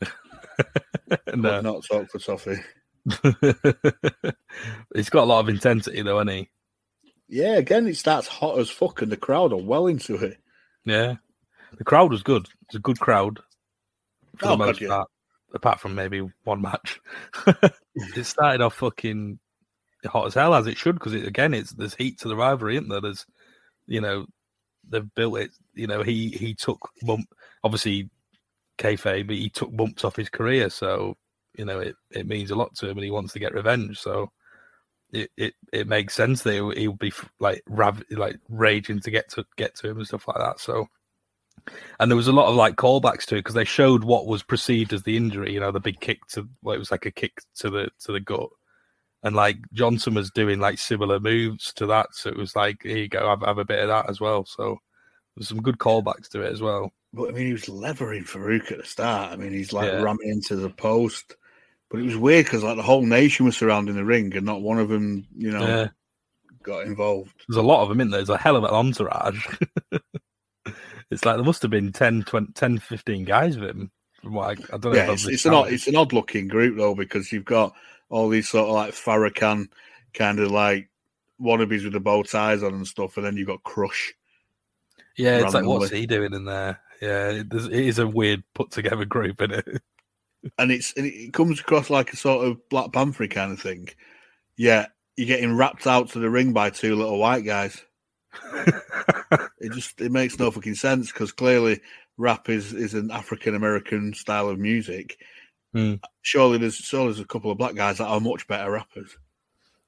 no. Could not talk for toffee. He's got a lot of intensity, though, hasn't he? Yeah, again, it starts hot as fuck, and the crowd are well into it. Yeah, the crowd was good. It's a good crowd for Oh, the God, most yeah. part, apart from maybe one match. it started off fucking hot as hell as it should because it, again, it's there's heat to the rivalry, isn't there? There's, you know, they've built it. You know, he he took bump obviously kayfabe, but he took bumps off his career, so you know it it means a lot to him, and he wants to get revenge. So. It, it, it makes sense that he'll, he'll be like rav- like raging to get to get to him and stuff like that. So and there was a lot of like callbacks to it because they showed what was perceived as the injury. You know, the big kick to well, it was like a kick to the to the gut, and like Johnson was doing like similar moves to that. So it was like, here you go, have, have a bit of that as well. So there's some good callbacks to it as well. But I mean, he was levering Farouk at the start. I mean, he's like Yeah. ramming into the post. But it was weird because like the whole nation was surrounding the ring, and not one of them, you know, Yeah. got involved. There's a lot of them in there. There's a hell of an entourage. it's like there must have been 10, 20, 10 15 guys with him. From what I, I don't know. Yeah, it's, it's an odd, it's an odd looking group though because you've got all these sort of like Farrakhan kind of like wannabes with the bow ties on and stuff, and then you've got Crush. Yeah, it's like what's he doing in there? Yeah, it, it is a weird put together group, isn't it? and it's and it comes across like a sort of Black Panther kind of thing. Yeah, you're getting rapped out to the ring by two little white guys. it just it makes no fucking sense because clearly rap is is an African American style of music. Hmm. Surely there's surely there's a couple of black guys that are much better rappers.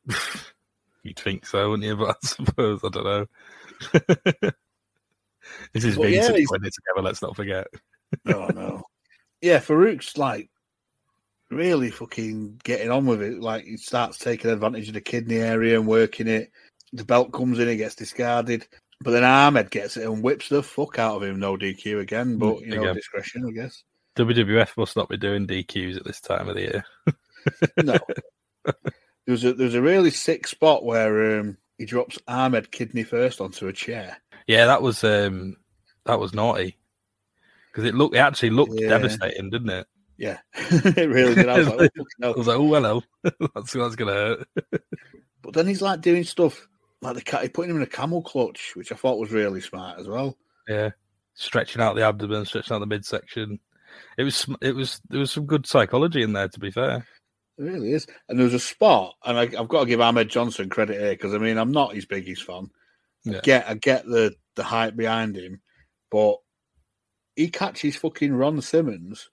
You'd think so, wouldn't you? But I suppose I don't know. this is Well, being yeah, he's- together. Let's not forget. Oh no. Yeah, Farouk's like really fucking getting on with it. Like he starts taking advantage of the kidney area and working it. The belt comes in, it gets discarded. But then Ahmed gets it and whips the fuck out of him. No DQ again, but you know, Again. discretion, I guess. WWF must not be doing DQs at this time of the year. No. there was a there was a really sick spot where um, he drops Ahmed kidney first onto a chair. Yeah, that was um that was naughty because it looked it actually looked Yeah. devastating, didn't it? Yeah, it really did. I was like, oh, fucking I was like, oh hello, that's that's gonna hurt. But then he's like doing stuff like the cat, he putting him in a camel clutch, which I thought was really smart as well. Yeah, stretching out the abdomen, stretching out the midsection. It was it was there was some good psychology in there. To be fair, It really is. And there was a spot, and I, I've got to give Ahmed Johnson credit here because I mean I'm not his biggest fan. I get I get the the hype behind him, but he catches fucking Ron Simmons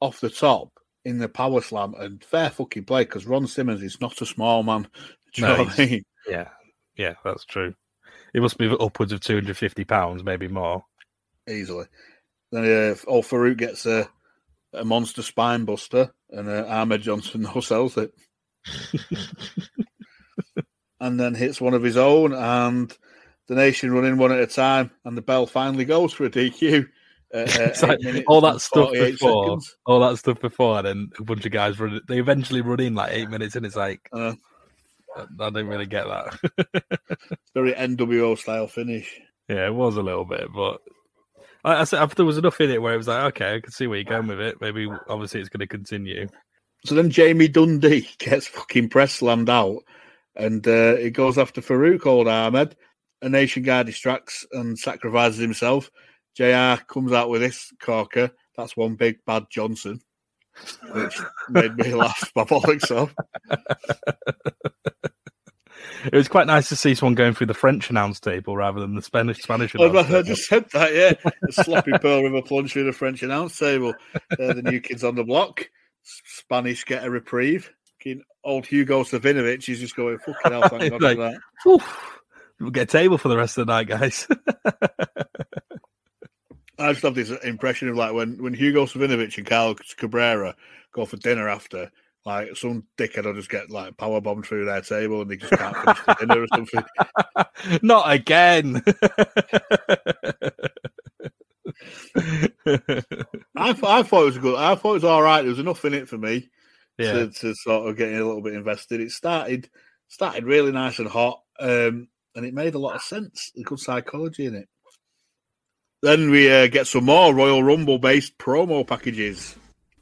off the top in the power slam and fair fucking play because Ron Simmons is not a small man. Do you No, know what I mean? yeah, yeah, that's true. He must be upwards of two hundred fifty pounds, maybe more. Easily. Then uh, old Farouk gets a, a monster spine buster, and uh, Ahmed Johnson no sells it. and then hits one of his own, and the nation running one at a time, and the bell finally goes for a DQ. Uh, uh, like all that stuff before, seconds. all that stuff before, and then a bunch of guys run. They eventually run in like eight minutes, and it's like Uh, I I didn't really get that. very NWO style finish. yeah, it was a little bit, but I, I said there was enough in it where it was like, okay, I can see where you're going with it. Maybe obviously it's going to continue. So then Jamie Dundee gets fucking press slammed out, and uh, it goes after Farouk old Ahmed. A nation guy distracts and sacrifices himself. JR comes out with this corker. That's one big bad Johnson, which made me laugh my bollocks off. It was quite nice to see someone going through the French announce table rather than the Spanish Spanish Oh, I table. just said that, yeah. A sloppy Pearl River plunge through the French announce table. They're the new kids on the block. Spanish get a reprieve. Old Hugo Savinovich is just going, fucking hell, thank God Like, for that. Whew, we'll get a table for the rest of the night, guys. I just have this impression of like when, when Hugo Savinovich and Carl Cabrera go for dinner after, like some dickhead will just get like power bombed through their table and they just can't finish the dinner or something. Not again. I, th- I thought it was good. I thought it was all right. There was enough in it for me yeah. to, to sort of getting a little bit invested. It started started really nice and hot, um, and it made a lot of sense. A good psychology in it. Then we uh, get some more Royal Rumble based promo packages.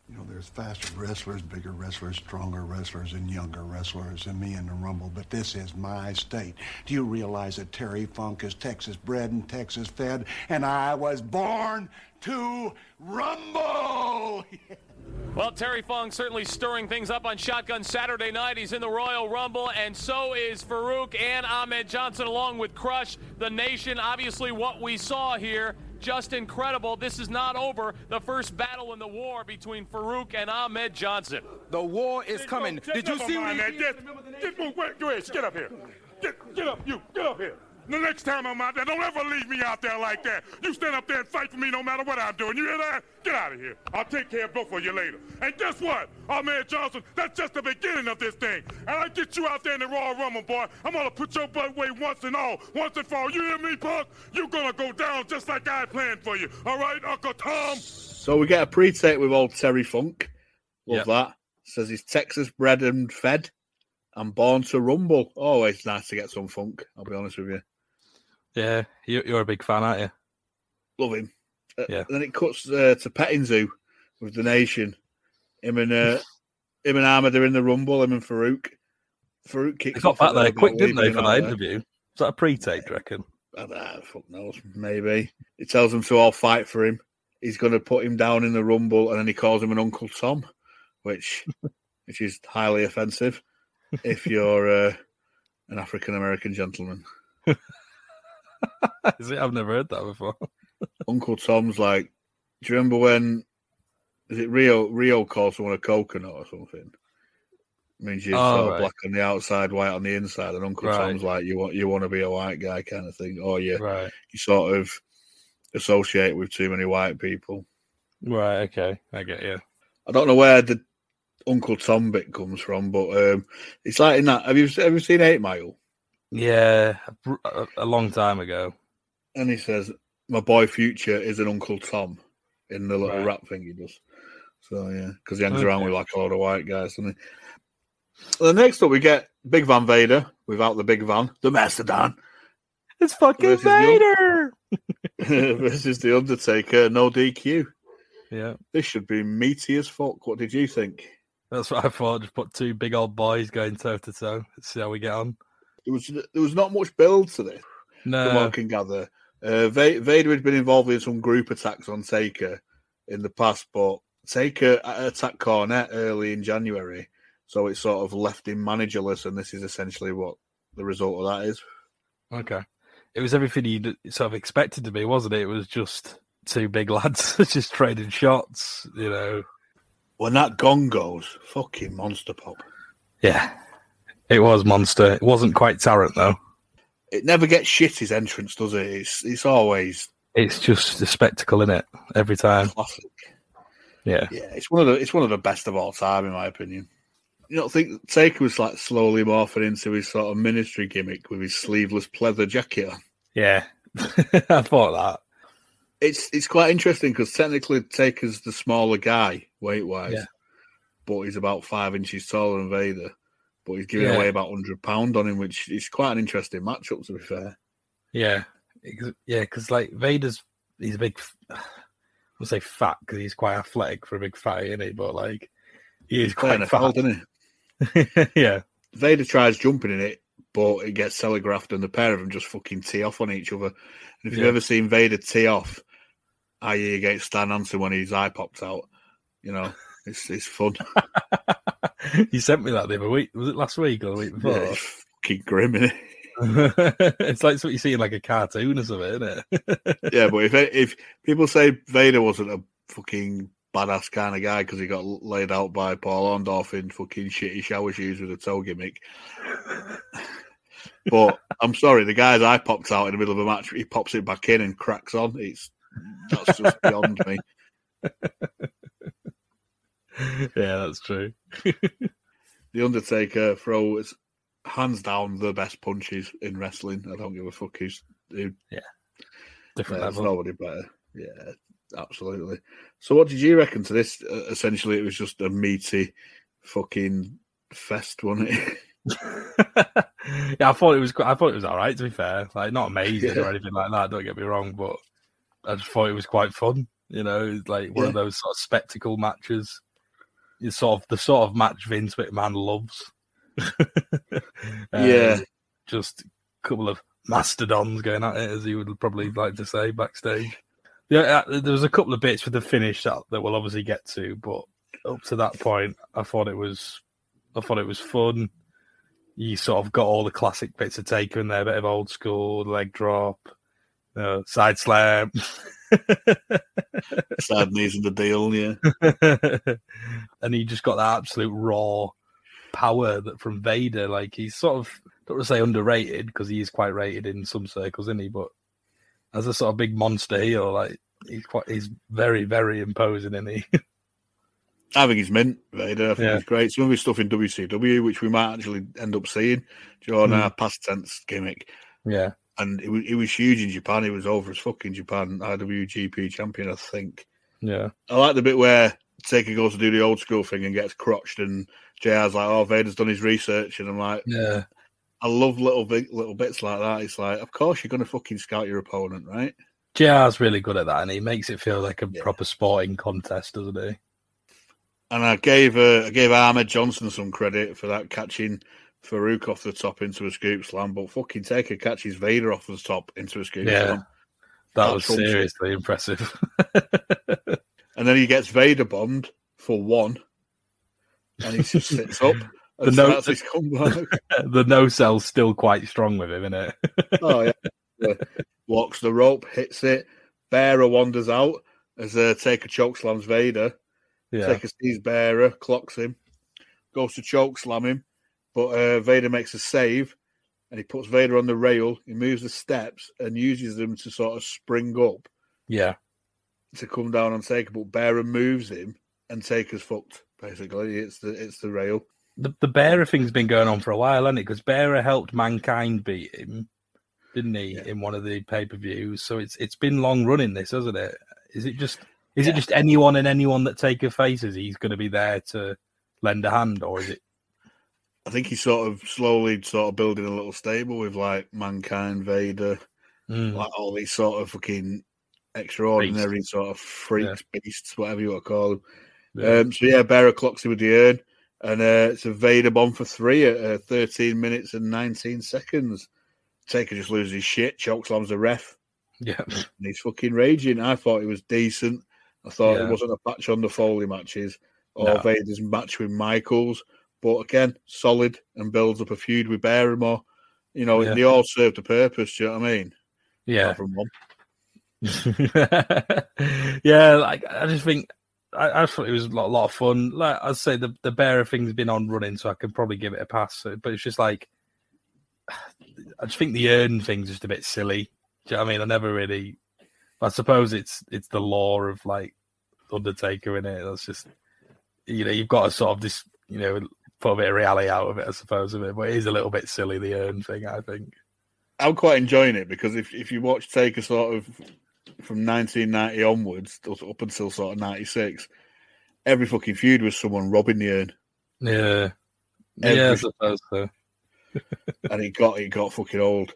You know, There's faster wrestlers, bigger wrestlers, stronger wrestlers, and younger wrestlers than me in the Rumble, but this is my state. Do you realize that Terry Funk is Texas bred and Texas fed, and I was born to rumble? Well, Terry Funk certainly stirring things up on Shotgun Saturday night. He's in the Royal Rumble, and so is Farouk and Ahmed Johnson, along with Crush the Nation. Obviously, what we saw here, just incredible. This is not over. The first battle in the war between Farouk and Ahmed Johnson. The war is coming. Did you see what he did? Get, get, wait, get up here. Get, get up, you, get up here. The next time I'm out there, don't ever leave me out there like that. You stand up there and fight for me no matter what I'm doing. You hear that? Get out of here. I'll take care of both of you later. And guess what? Oh, Ahmed Johnson, that's just the beginning of this thing. And I get you out there in the Royal Rumble, boy. I'm gonna put your butt away once and all, once and for all. You hear me, punk? You're gonna go down just like I planned for you. All right, Uncle Tom? So we get a pre-tape with old Terry Funk. Love Yep. that. Says he's Texas bred and fed and born to rumble. Always nice to get some funk, I'll be honest with you. Yeah, you, you're a big fan, aren't you? Love him. Uh, Yeah. Then it cuts uh, to PettingZoo with the nation. Him and uh, him and Ahmed are in the rumble. Him and Farouk. Farouk kicks They got back there quick, didn't they, for that there. interview? Was that a pre-tape, do you reckon? I don't know, fuck knows, maybe. He tells them to all fight for him. He's going to put him down in the rumble, and then he calls him an Uncle Tom, which which is highly offensive if you're uh, an African American gentleman. Is it? I've never heard that before. Uncle Tom's like, do you remember when? Is it Rio? Rio calls someone a coconut or something. means you're Oh, sort of right. black on the outside, white on the inside, and Uncle Right. Tom's like, you want you want to be a white guy kind of thing, or you Right. you sort of associate with too many white people. Right. Okay. I get you. I don't know where the Uncle Tom bit comes from, but um, it's like in that. Have you have you seen Eight Mile? Yeah, a, a long time ago. And he says, "My boy Future is an Uncle Tom," in the little Right. rap thing he does. So yeah, because he hangs around with like a lot of white guys. And the next up, we get Big Van Vader without the Big Van, the Mastodon. It's fucking Versus the Vader. versus the Undertaker, no DQ. Yeah, This should be meaty as fuck. What did you think? that's what I thought. Just put two big old boys going toe to toe. Let's see how we get on. There was there was not much build to this. from what I No, can gather. Uh, Vader had been involved in some group attacks on Taker in the past, but Taker attacked Cornette early in January, so it sort of left him managerless, and this is essentially what the result of that is. okay. It was everything you sort of expected to be, wasn't it? It was just two big lads just trading shots. You know. When that gong goes, fucking monster pop. Yeah, it was monster. It wasn't quite Tarrant though. It never gets shit his entrance, does it? It's it's always It's just a spectacle in it every time. classic. Yeah. Yeah, it's one of the it's one of the best of all time, in my opinion. You don't think Taker was like slowly morphing into his sort of ministry gimmick with his sleeveless pleather jacket on? Yeah, I thought that. It's it's quite interesting because technically Taker's the smaller guy weight wise, Yeah. but he's about five inches taller than Vader. But he's giving Yeah. away about hundred pound on him, which is quite an interesting matchup to be fair. Yeah, yeah, because like Vader's, he's a big. would say fat because he's quite athletic for a big fatty, isn't he? But like, he is He's quite NFL, fat. isn't he? yeah, Vader tries jumping in it, but it gets telegraphed, and the pair of them just fucking tee off on each other. And if you've ever seen Vader tee off, i.e. against Stan Hansen when his eye popped out, you know, it's it's fun. you sent me that the other week. Was it last week or the week Yeah, before? it's fucking grim, is it? it's like what you see in like a cartoon or something, isn't it? yeah, but if if people say Vader wasn't a fucking badass kind of guy because he got laid out by Paul Orndorff in fucking shitty shower shoes with a toe gimmick. but I'm sorry, the guy's eye popped out in the middle of a match. He pops it back in and cracks on. It's that's just beyond me. yeah, that's true. The Undertaker throws hands down the best punches in wrestling. I don't give a fuck who's who. Yeah, different There's level. nobody better. Yeah, absolutely. So, what did you reckon to this? Uh, essentially, it was just a meaty fucking fest, wasn't it? yeah, I thought it was. I thought it was all right. To be fair, like not amazing Yeah. or anything like that. Don't get me wrong, but I just thought it was quite fun. You know, like one of those sort of spectacle matches. It's sort of the sort of match Vince McMahon loves. Yeah. Um, just a couple of mastodons going at it, as he would probably like to say backstage. Yeah, uh, there was a couple of bits with the finish that, that we'll obviously get to, but up to that point, I thought it was, I thought it was fun. You sort of got all the classic bits of Taker in there, a bit of old school leg drop, uh, side slam. Sad knees in the deal, yeah. and he just got that absolute raw power that from Vader. Like he's sort of don't want to say underrated because he is quite rated in some circles, isn't he? But as a sort of big monster heel, like he's quite he's very very imposing, isn't he? I think he's mint, Vader. I think Yeah. he's great. Some of his stuff in WCW, which we might actually end up seeing, during Mm. our past tense gimmick. yeah, And it was, it was huge in Japan. It was over as fucking Japan IWGP champion, I think. yeah, I like the bit where Taker goes to do the old school thing and gets crotched, and JR's like, "Oh, Vader's done his research," and I'm like, yeah. I love little bit, little bits like that. It's like, of course you're going to fucking scout your opponent, right? JR's really good at that, and he makes it feel like a proper sporting contest, doesn't he? And I gave uh, I gave Ahmed Johnson some credit for that catching Farouk off the top into a scoop slam, but fucking Taker catches Vader off the top into a scoop Yeah. slam. That That was trumps it. seriously impressive. And then he gets Vader bombed for one, and he just sits up The no- the no cell's still quite strong with him, isn't it? oh yeah. Yeah. walks the rope, hits it. Bearer wanders out as uh, Taker choke slams Vader. Yeah. Taker sees Bearer, clocks him, goes to choke slam him, but uh, Vader makes a save and he puts Vader on the rail. He moves the steps and uses them to sort of spring up yeah, to come down on Taker, but Bearer moves him and Taker's fucked. Basically, it's the it's the rail. the the Bearer thing's been going on for a while, hasn't it? Because Bearer helped Mankind beat him, didn't he, in one of the pay per views? So it's it's been long running, this, hasn't it? Is it just is it just anyone and anyone that Taker faces, he's going to be there to lend a hand, or is it? I think he's sort of slowly sort of building a little stable with like Mankind, Vader, Mm. like all these sort of fucking extraordinary sort of freaks, beasts, whatever you want to call them. Yeah. Um, so yeah, Bearer clocks him with the urn, and uh, it's a Vader bomb for three at uh, 13 minutes and 19 seconds. Taker just loses his shit, chokeslams the ref, Yeah, and he's fucking raging. I thought it was decent. I thought Yeah. it wasn't a patch on the Foley matches or No. Vader's match with Michaels, but again, solid and builds up a feud with Barrymore. You know, Yeah. they all served a purpose. Do you know what I mean? yeah. From one. yeah, like I just think I, I thought it was a lot, lot of fun. Like I'd say the the bearer thing's been on running, so I can probably give it a pass. But it's just like I just think the urn thing's just a bit silly. Do you know what I mean? I never really. I suppose it's it's the law of like Undertaker in it. That's just you know you've got to sort of just you know put a bit of reality out of it. I suppose of it, but it is a little bit silly the urn thing. I think. I'm quite enjoying it because if, if you watch Taker sort of from 1990 onwards up until sort of 96, every fucking feud was someone robbing the urn. Yeah. Every- yeah, I suppose so. and it got it got fucking old.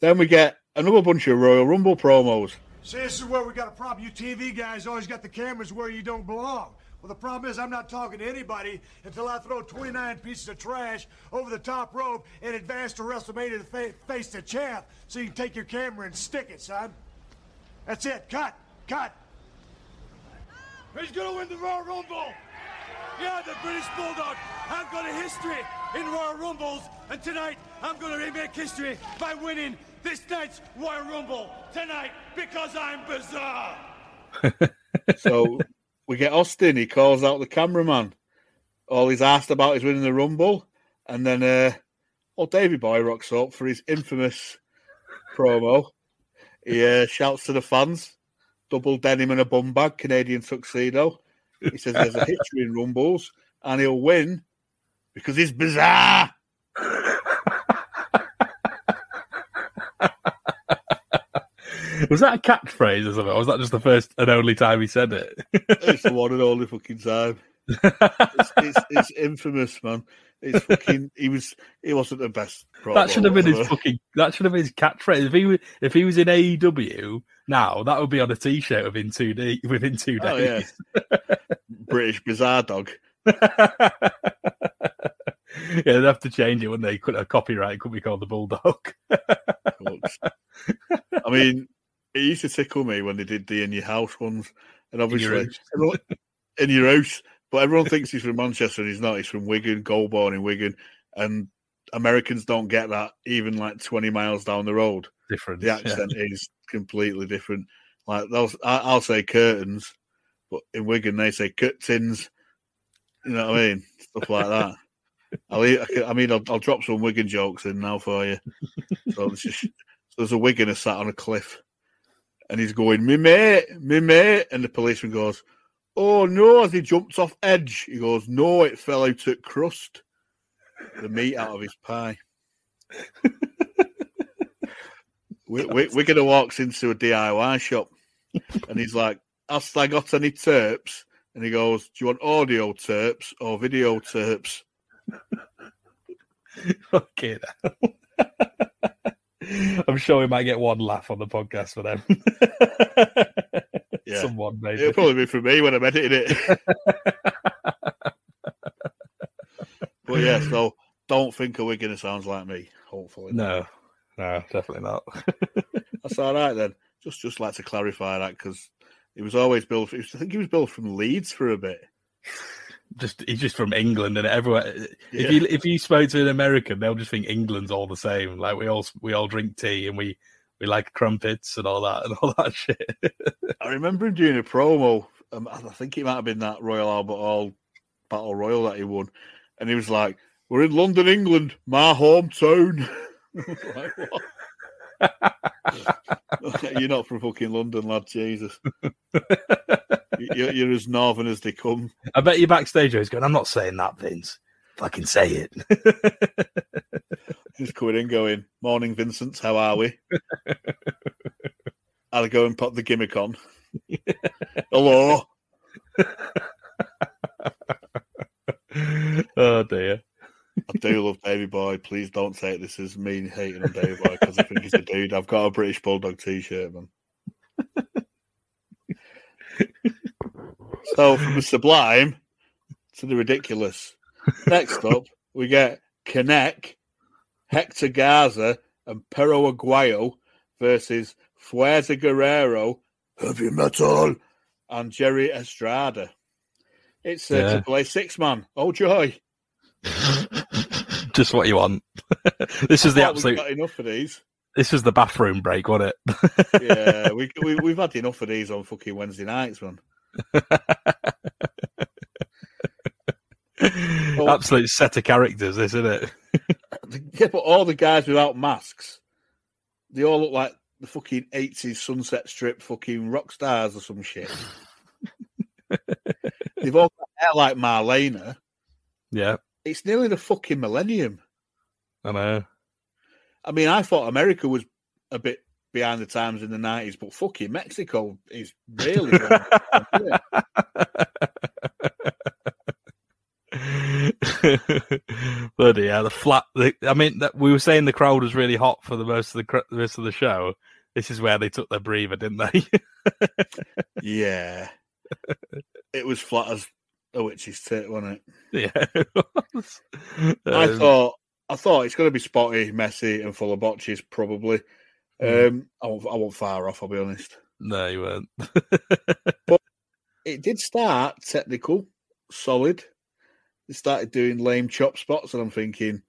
Then we get another bunch of Royal Rumble promos. See, this is where we got a problem. You TV guys always got the cameras where you don't belong. Well, the problem is I'm not talking to anybody until I throw 29 pieces of trash over the top rope and advance to WrestleMania to fa- face the champ so you can take your camera and stick it, son. That's it. Cut. Cut. Who's gonna win the Royal Rumble? Yeah, the British Bulldog. I've got a history in Royal Rumbles, and tonight I'm gonna remake history by winning this night's Royal Rumble tonight because I'm bizarre. So we get Austin. He calls out the cameraman. All he's asked about is winning the Rumble, and then uh, old Davey Boy rocks up for his infamous promo. He uh, shouts to the fans, "Double denim and a bum bag, Canadian tuxedo." He says there's a history in Rumbles, and he'll win because he's bizarre. Was that a catchphrase or something? Or was that just the first and only time he said it? It's the one and only fucking time. It's, it's, it's infamous, man. It's fucking. He was. He wasn't the best. that should have been his fucking. That should have been his catchphrase. If he was, if he was in AEW now, that would be on a t-shirt within two days. Within two Oh, days. yeah. British bizarre dog. yeah, they'd have to change it, wouldn't they? Could a copyright could be called the Bulldog. I mean, it used to tickle me when they did the in your house ones, and obviously house. everyone- in your house. But everyone thinks he's from Manchester, and he's not. He's from Wigan, Golborne in Wigan, and Americans don't get that. Even like twenty miles down the road, Different. the accent is completely different. Like those, I, I'll say curtains, but in Wigan they say curtains. You know what I mean? Stuff like that. I'll, I mean, I'll, I'll drop some Wigan jokes in now for you. So, just, so there's a Wiganer sat on a cliff, and he's going, "Me mate, me mate," and the policeman goes, "Oh no!" As he jumps off edge, he goes, "No, it fell out at crust, the meat out of his pie." we, we, Wiganer walks into a DIY shop, and he's like, "Has I got any terps?" And he goes, "Do you want audio terps or video terps?" Hell. I'm sure we might get one laugh on the podcast for them. Yeah. Someone maybe. It'll probably be for me when I'm editing it. but yeah, so don't think a Wiganer sounds like me. Hopefully, No, no, definitely not. that's all right then. Just, just like to clarify that because he was always billed. I think he was billed from Leeds for a bit. Just he's just from England and everywhere. Yeah. If you if you spoke to an American, they'll just think England's all the same. Like we all we all drink tea and we we like crumpets and all that and all that shit. I remember him doing a promo. Um, I think it might have been that Royal Albert Hall Battle Royal that he won, and he was like, "We're in London, England, my hometown." like, you're not from fucking London, lad. Jesus, you're, you're as northern as they come. I bet you backstage he's going, I'm not saying that, Vince. Fucking say it. Just coming in, going, "Morning, Vincent. How are we?" I'll go and put the gimmick on. Hello. oh dear. I do love Davey Boy. Please don't take this is me hating on Davey Boy because I think he's a dude. I've got a British Bulldog t-shirt, man. So from the sublime to the ridiculous. Next up, we get Canek, Hector Garza, and Perro Aguayo versus Fuerza Guerrera, Heavy Metal, and Jerry Estrada. It's a Yeah. Triple A six man. Oh joy! Just what you want. this is the absolute. got enough of these. This was the bathroom break, wasn't it? yeah, we, we we've had enough of these on fucking Wednesday nights, man. Absolute set of characters, this, isn't it? Yeah, but all the guys without masks, they all look like the fucking eighties Sunset Strip fucking rock stars or some shit. They've all got hair like Marlena. Yeah, It's nearly the fucking millennium. I know. I mean, I thought America was a bit behind the times in the nineties, but fucking Mexico is really. going on, isn't it? Bloody yeah, the flat. The, I mean, that we were saying the crowd was really hot for the most of the, the rest of the show. This is where they took their breather, didn't they? yeah, it was flat as a witch's tit, wasn't it? yeah. it was. I Um, thought I thought it's going to be spotty, messy, and full of botches. Probably. Mm. Um, I won't, I won't far off. I'll be honest. No, you weren't. but it did start technical, solid. They started doing lame chop spots, and I'm thinking,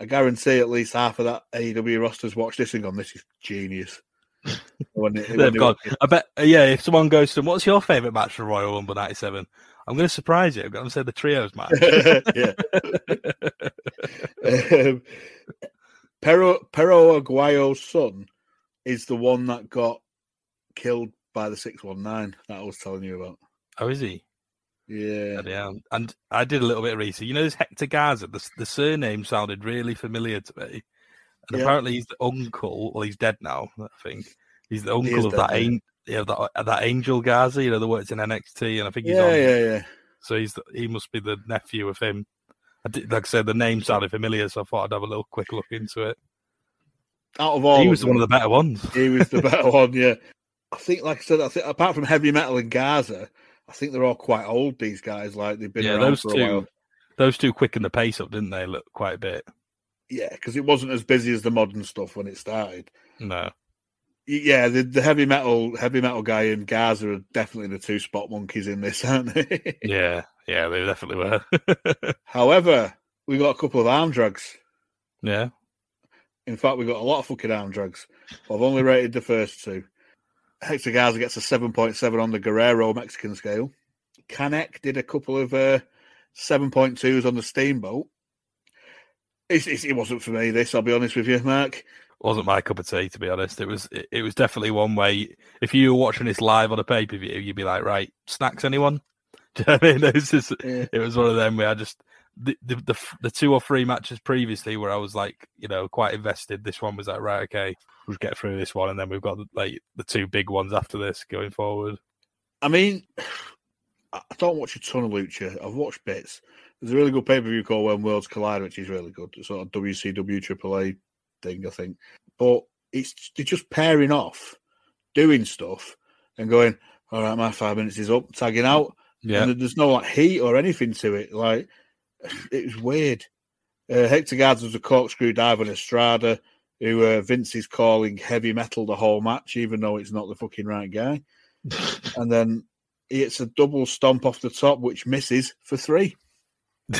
I guarantee at least half of that AEW rosters watched this and gone, "This is genius." when they, when gone. I bet. Yeah, if someone goes to them, what's your favourite match for Royal Rumble '97? I'm going to surprise you. I'm going to say the trios match. yeah. um, Perro Perro Aguayo's son is the one that got killed by the six one nine that I was telling you about. Oh, is he? Yeah. Yeah, and I did a little bit of research. You know, this Hector Garza. The, the surname sounded really familiar to me, and Yeah. apparently he's the uncle. Well, he's dead now. I think he's the He uncle of dead, that yeah. an- yeah, that uh, that Angel Garza. You know, that works in NXT, and I think he's Yeah, on. yeah, yeah. So he's the, he must be the nephew of him. I did, like I said, the name sounded familiar, so I thought I'd have a little quick look into it. Out of all, he of was one of the better ones. He was the better one. Yeah, I think, like I said, I think apart from heavy metal and Garza, I think they're all quite old. These guys, like they've been yeah, around those for a two, while. those two quickened the pace up, didn't they? Look quite a bit. Yeah, because it wasn't as busy as the modern stuff when it started. No, Yeah, the, the heavy metal heavy metal guy and Garza are definitely the two spot monkeys in this, aren't they? yeah, yeah, they definitely were. However, we got a couple of arm drags. yeah, In fact, we got a lot of fucking arm drags. I've only rated the first two. Hector Garza gets a 7.7 on the Guerrero Mexican scale. Canek did a couple of uh, 7.2s on the Steamboat. It's, it's, it wasn't for me, this, I'll be honest with you, Mark. wasn't my cup of tea to be honest. It was it, it was definitely one way. If you were watching this live on a pay per view, you'd be like, right, snacks anyone? Do you know I mean? It was just, Yeah. it was one of them where I just the, the the the two or three matches previously where I was like, you know, quite invested. This one was like, right, okay, we'll get through this one, and then we've got like the two big ones after this going forward. I mean, I don't watch a ton of Lucha. I've watched bits. There's a really good pay per view called When Worlds Collide, which is really good. It's sort of WCW AAA thing, I think. But it's they're just pairing off, doing stuff, and going, all right, my five minutes is up, tagging out. Yeah. And there's no like heat or anything to it. Like, it was weird. Uh, Hector Garza was a corkscrew dive on Estrada, who uh, Vince is calling heavy metal the whole match, even though it's not the fucking right guy. and then he hits a double stomp off the top, which misses for three.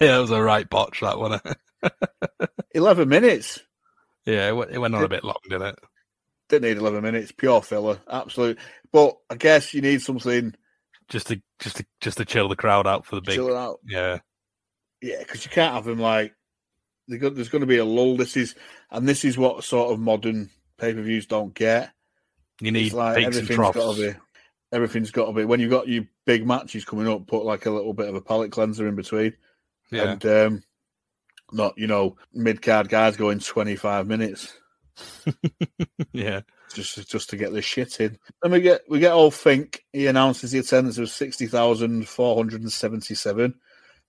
yeah, it was a right botch that one. 11 minutes. yeah, it went, it went on a bit long, didn't it? Didn't need 11 minutes. Pure filler. Absolute. But I guess you need something. Just to just to just to chill the crowd out for the big. Chill out. Yeah, Yeah, because you can't have him like. got- There's going to be a lull. This is. And this is what sort of modern pay per views don't get. you need It's like peaks and everything's troughs. got to be. Everything's got to be. When you've got your big matches coming up, put like a little bit of a palate cleanser in between. Yeah. And um, not, you know, mid card guys going 25 minutes. yeah, just just to get this shit in. Then we get we get old Fink. He announces the attendance of sixty thousand four hundred and seventy-seven.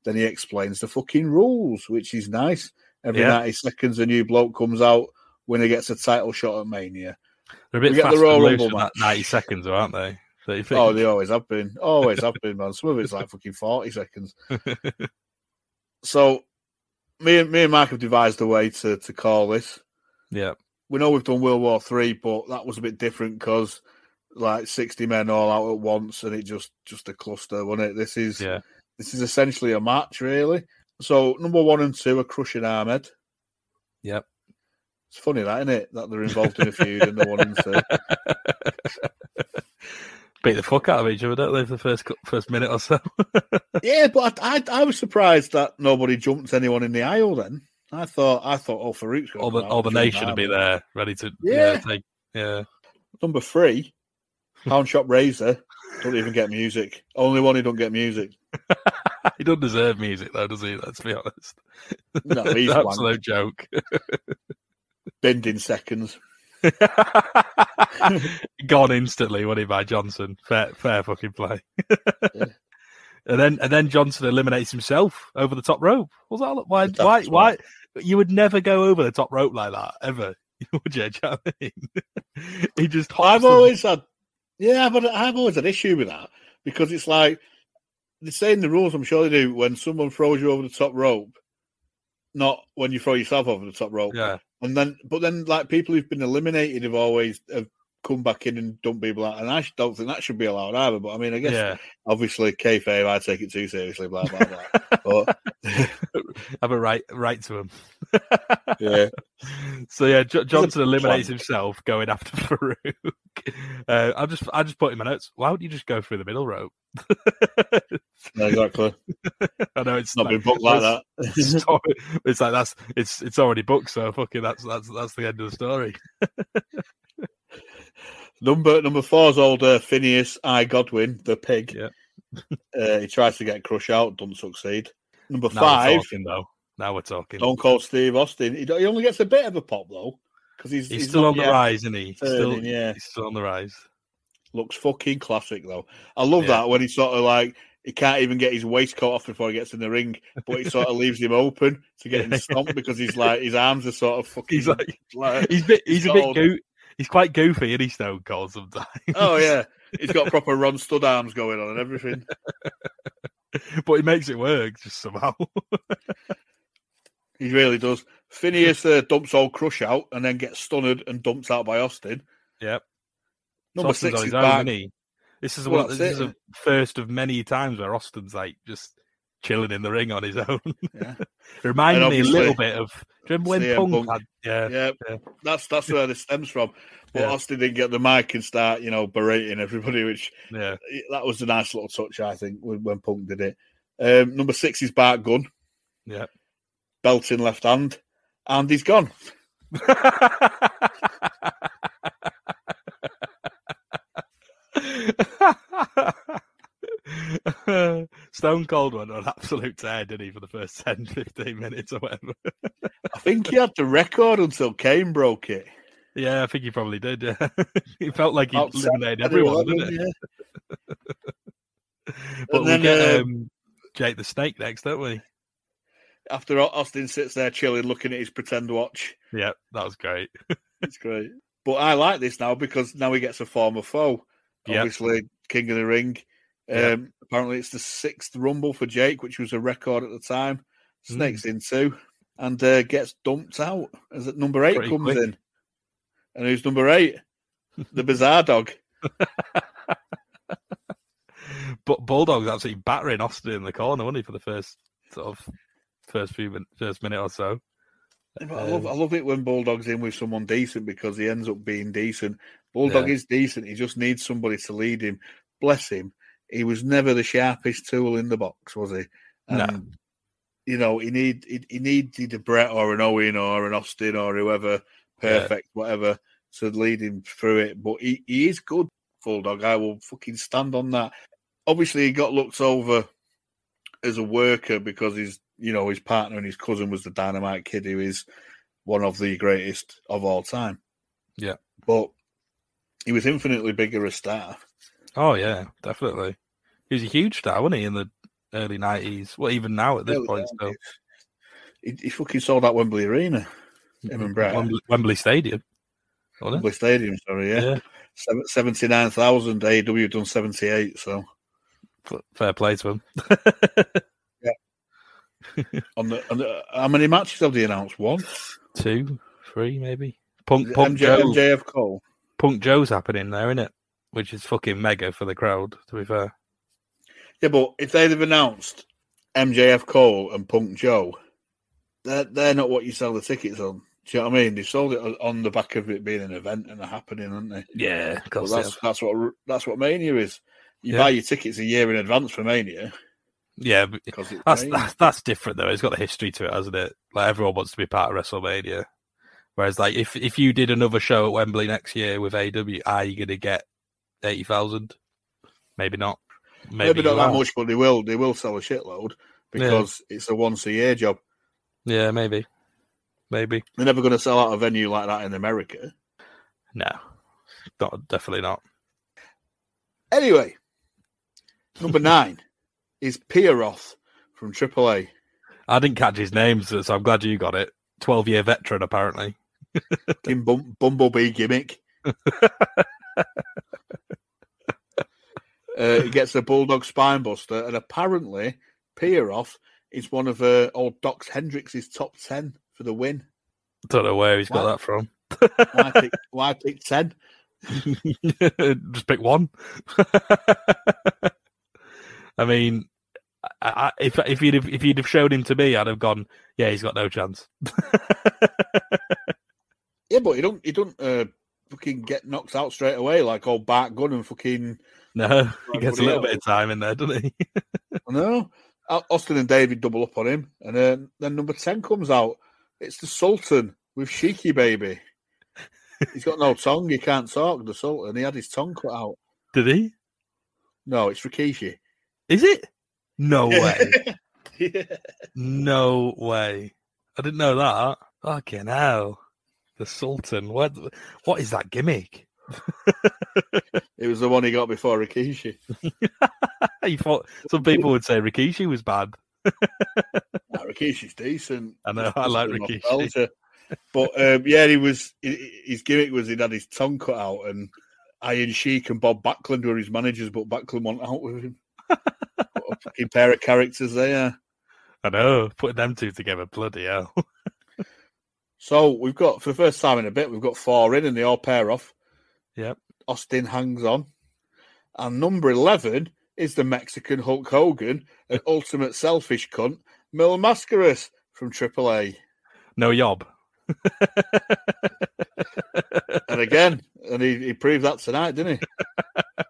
Then he explains the fucking rules, which is nice. Every Yeah. ninety seconds, a new bloke comes out. Winner gets a title shot at Mania. they're a bit We get the Royal Rumble match. ninety seconds, aren't they? So you oh, think- Oh, they always have been. Always have been, man. Some of it's like fucking forty seconds. So, me and me and Mark have devised a way to to call this. yeah, we know we've done World War Three, but that was a bit different because like sixty men all out at once, and it just just a cluster, wasn't it? This is yeah, this is essentially a match, really. So number one and two are crushing Ahmed. yep. It's funny that, isn't it? That they're involved in a feud in the one and two. Beat the fuck out of each other, don't they? For the first first minute or so. Yeah, but I, I I was surprised that nobody jumped anyone in the aisle. Then I thought I thought oh Farouk's going all the all the nation would be there, ready to Yeah. yeah, take yeah. Number three, Pound Shop Razor. Don't even get music. Only one who don't get music. he doesn't deserve music though, does he? Let's be honest. No, he's an absolute joke. Binned in seconds. Gone instantly, wasn't he, by Johnson? Fair, fair fucking play. And then, and then Johnson eliminates himself over the top rope. Was that why? Why? Why? You would never go over the top rope like that ever, would you? Do you know I mean? he just. I've them. always had, yeah, but I've always had issue with that because it's like they say in the rules. I'm sure they do when someone throws you over the top rope, not when you throw yourself over the top rope. Yeah. And then, but then, like people who've been eliminated have always have come back in and done people out, and I don't think that should be allowed either. But I mean, I guess Yeah. obviously kayfabe, I take it too seriously, blah blah blah. but have a right, right to him. yeah, So yeah, Jo- Johnson eliminates himself going after Farouk. Uh, I just, I just put in my notes. Why would you just go through the middle rope? exactly. I know it's Not been booked like that. it's, it's like that's it's it's already booked, so fucking that's that's that's the end of the story. Number number four's old uh, Phineas I Godwinn, the pig. Yeah. Uh, he tries to get Crush out, doesn't succeed. Number Now we're five, talking, though. Now we're talking. Stone Cold Steve Austin. He, he only gets a bit of a pop though, because he's, he's, he's still on the rise, isn't he? He's still, turning, yeah, he's still on the rise. looks fucking classic though. I love Yeah. that when he sort of like he can't even get his waistcoat off before he gets in the ring, but he sort of leaves him open to get him stomped because he's like his arms are sort of fucking. He's like, he's bit, he's a bit gold. He's quite goofy, and he Stone Cold sometimes. Oh yeah, he's got proper Ron Stud arms going on and everything. but he makes it work just somehow. he really does. Phineas uh, dumps old Crush out and then gets stunned and dumped out by Austin. Yep. Number Austin's six is own, back. This is Well, one. that's This is a first of many times where Austin's like just chilling in the ring on his own. Yeah. Reminded me a little bit of. Remember when Punk, Punk. had? Yeah, Yeah, yeah. that's that's where this stems from. But Yeah. Austin didn't get the mic and start, you know, berating everybody, which yeah. that was a nice little touch, I think, when, when Punk did it. Um, number six is Bart Gunn, yeah. belt in left hand, and he's gone. Stone Cold went on absolute tear, didn't he, for the first 10, 15 minutes or whatever? I think he had the record until Kane broke it. yeah, I think he probably did. Yeah. he felt like he eliminated everyone, 11, didn't it? But And we then, get um, um, Jake the Snake next, don't we? After Austin sits there chilling, looking at his pretend watch. Yeah, that was great. It's great. But I like this now because now he gets a former foe. Yep. Obviously, King of the Ring. Um, Apparently, it's the sixth Rumble for Jake, which was a record at the time. Snakes in two and uh, gets dumped out as at number eight Pretty comes quick. in. And who's number eight? the Bizarre Dog. But Bulldog's absolutely battering Austin in the corner, wasn't he, for the first sort of first few min- first minute or so. I love, Um, I love it when Bulldog's in with someone decent because he ends up being decent. Bulldog Yeah. is decent. He just needs somebody to lead him. Bless him. He was never the sharpest tool in the box, was he? No. You know, he need he, he needed a Bret or an Owen or an Austin or whoever, perfect, whatever, to lead him through it. But he, he is good, Bulldog. I will fucking stand on that. Obviously, he got looked over as a worker because his you know his partner and his cousin was the Dynamite Kid, who is one of the greatest of all time. Yeah. But he was infinitely bigger a star. Oh yeah, definitely. He was a huge star, wasn't he, in the early nineties? Well, even now at this Early point, still. He, he fucking sold out Wembley Arena. Mm, him and mm, Bret. Wembley, Wembley Stadium. Wembley Stadium, sorry, yeah. Yeah. Seven- 79,000. AEW done 78, so. F- Fair play to him. On the, on the, how many matches have they announced? One? Two, three, maybe. Punk, Punk MJ, Joe. MJF Cole. Punk Joe's happening there, isn't it? Which is fucking mega for the crowd. To be fair. Yeah, but if they'd have announced MJF Cole and Punk Joe, they're, they're not what you sell the tickets on. Do you know what I mean? They sold it on- on the back of it being an event and a happening, aren't they? Yeah, of course that's have. that's what that's what Mania is. You Yeah. buy your tickets a year in advance for Mania. Yeah, but Because that's, that's that's different though. It's got the history to it, hasn't it? Like everyone wants to be part of WrestleMania. Whereas, like, if if you did another show at Wembley next year with AW, are you going to get eighty thousand? Maybe not. Maybe, not that are. much, but they will. They will sell a shitload because it's a once a year job. Yeah, maybe, maybe. They're never going to sell out a venue like that in America. No, not definitely not. Anyway, number nine is Pierroth from AAA. I didn't catch his name, so, I'm glad you got it. Twelve year veteran, apparently. in bum- Bumblebee gimmick. uh, he gets a bulldog spine buster, and apparently Pierroth is one of uh, old Doc Hendrix's top ten for the win. I Don't know where he's got that from. Why pick, why pick ten? Just pick one. I mean, I, I, if if you'd have, if you'd have showed him to me, I'd have gone, yeah, he's got no chance. Yeah, but he don't he don't uh, fucking get knocked out straight away like old Bart Gunn and fucking. No, he gets a everybody little bit of time in there, doesn't he? I know. Austin and David double up on him, and uh, then number ten comes out. It's the Sultan with Sheiky baby. He's got no tongue. He can't talk. The Sultan. He had his tongue cut out. Did he? No, it's Rikishi. Is it? No way. yeah. No way. I didn't know that. Fucking hell. The Sultan. What what is that gimmick? It was the one he got before Rikishi. you thought some people would say Rikishi was bad. Nah, Rikishi's decent. I know, Just I like put him off Rikishi. But um, yeah, he was his gimmick was he'd had his tongue cut out, and Iron Sheik and Bob Backlund were his managers, but Backlund went out with him. what a fucking pair of characters they are. I know, putting them two together, bloody hell. so we've got for the first time in a bit, we've got four in, and they all pair off. Yep. Austin hangs on, and number eleven is the Mexican Hulk Hogan, an ultimate selfish cunt, Mil Mascaras from AAA. No yob. and again, and he, he proved that tonight, didn't he?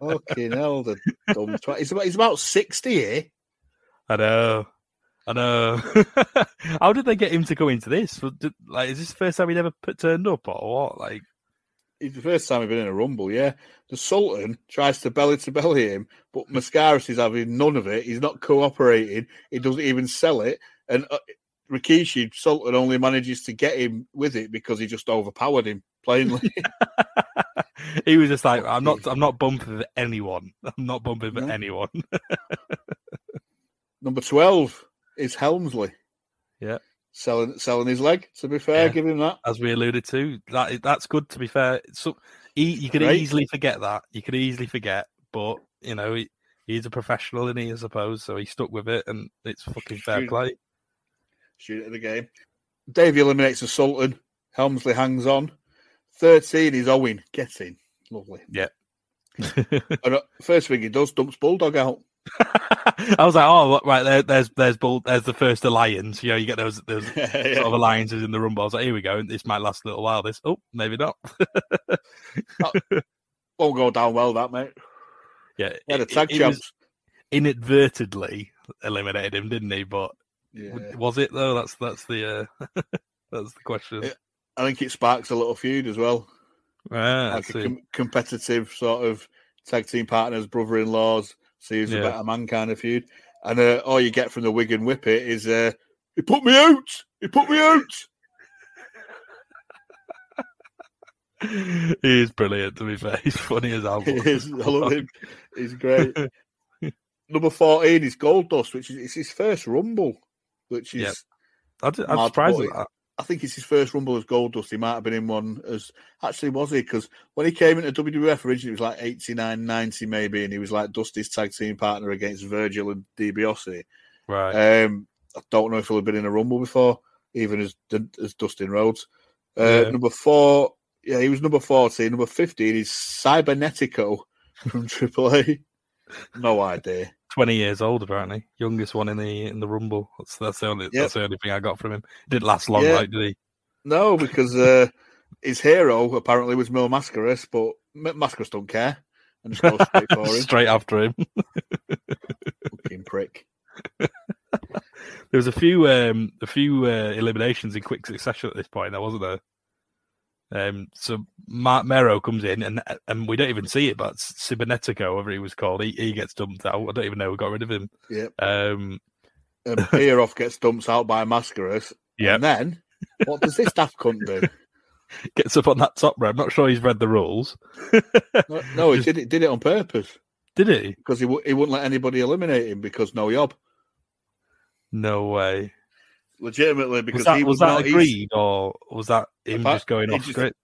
Fucking hell, the dumb twat. He's about, he's about 60 here. I know. I know. How did they get him to go into this? Like, is this the first time he'd ever put, turned up or what? Like, it's the first time he's been in a rumble, yeah. The Sultan tries to belly to belly him, but Mascaras is having none of it. He's not cooperating. He doesn't even sell it. And uh, Rikishi, Sultan only manages to get him with it because he just overpowered him plainly. he was just like, "I'm not, I'm not bumping with anyone. I'm not bumping with no. anyone." Number twelve is Helmsley. Yeah, selling selling his leg. To be fair, yeah. give him that. As we alluded to, that that's good. To be fair, so he, you could right. easily forget that. You could easily forget, but you know he, he's a professional, and he, I suppose, so he stuck with it, and it's fucking fair shoot, play. Shoot at the game. Davey eliminates the Sultan. Helmsley hangs on. Thirteen is Owen. Get in, lovely. Yeah. and uh, first thing he does, dumps Bulldog out. I was like, oh, right there, there's there's bull, there's the first alliance. You know, you get those those yeah. sort of alliances in the rumble. I was like, here we go. This might last a little while. This, oh, maybe not. won't go down well, that mate. Yeah, yeah, the tag champs inadvertently eliminated him, didn't he? But yeah. was it though? That's that's the uh, that's the question. I think it sparks a little feud as well. Ah, like a com- competitive sort of tag team partners, brother-in-laws See who's yeah. a better man kind of feud. And uh, all you get from the Wigan Whippet is uh, he put me out. He put me out. he is brilliant. To be fair, he's funny as hell. He is. I love him. He's great. Number fourteen is Goldust, which is it's his first Rumble, which is. Yep. I'm surprised at that. I think it's his first Rumble as Goldust. He might have been in one as actually was he? Because when he came into WWF originally, it was like 89, 90 maybe, and he was like Dusty's tag team partner against Virgil and DiBiase. Right. Um, I don't know if he'll have been in a Rumble before, even as as Dustin Rhodes. Uh, yeah. Number four, yeah, he was number 14. Number 15 is Cybernetico from AAA. No idea. 20 years old apparently. Youngest one in the in the rumble. That's that's the only yep. that's the only thing i got from him. Didn't last long yeah. like did he? No because uh his hero apparently was Mil Mascaras, but Mascaras don't care and just goes straight for him. Straight after him. Fucking prick. There was a few um a few uh, eliminations in quick succession at this point there wasn't there um, so Mark Mero comes in, and and we don't even see it, but Cybernetico, whatever he was called, he, he gets dumped out. I don't even know who got rid of him. Yeah. Um, and Pierroth gets dumped out by Mascaras. Yeah. And then, what does this daft cunt do? Gets up on that top row. I'm not sure he's read the rules. no, no, he did it, did it on purpose. Did he? Because he, he wouldn't let anybody eliminate him because no job. No way legitimately because was that, he was, that agreed or was that him just going off just, script?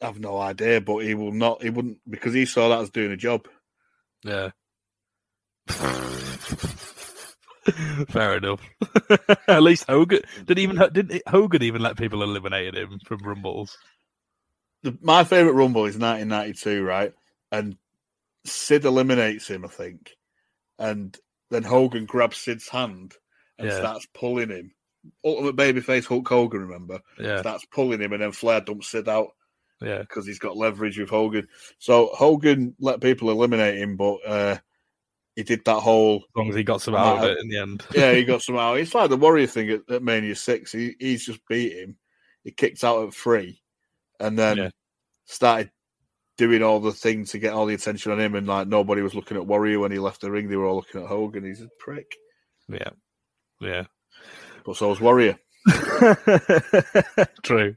I've no idea, but he will not. He wouldn't because he saw that as doing a job. Yeah. Fair enough. At least Hogan didn't even didn't Hogan even let people eliminate him from rumbles. The, my favorite rumble is 1992, right? And Sid eliminates him, I think, and then Hogan grabs Sid's hand and Yeah. starts pulling him. Ultimate babyface Hulk Hogan, remember? Yeah. Starts pulling him, and then Flair dumps Sid out Yeah. because he's got leverage with Hogan. So Hogan let people eliminate him, but uh, he did that whole. As long as he got some out of it in the end. yeah, he got some out. It's like the Warrior thing at, at Mania Six. He, he's just beat him. He kicked out at three, and then Yeah. started doing all the things to get all the attention on him. And like nobody was looking at Warrior when he left the ring; they were all looking at Hogan. He's a prick. Yeah. Yeah. But so was Warrior. True.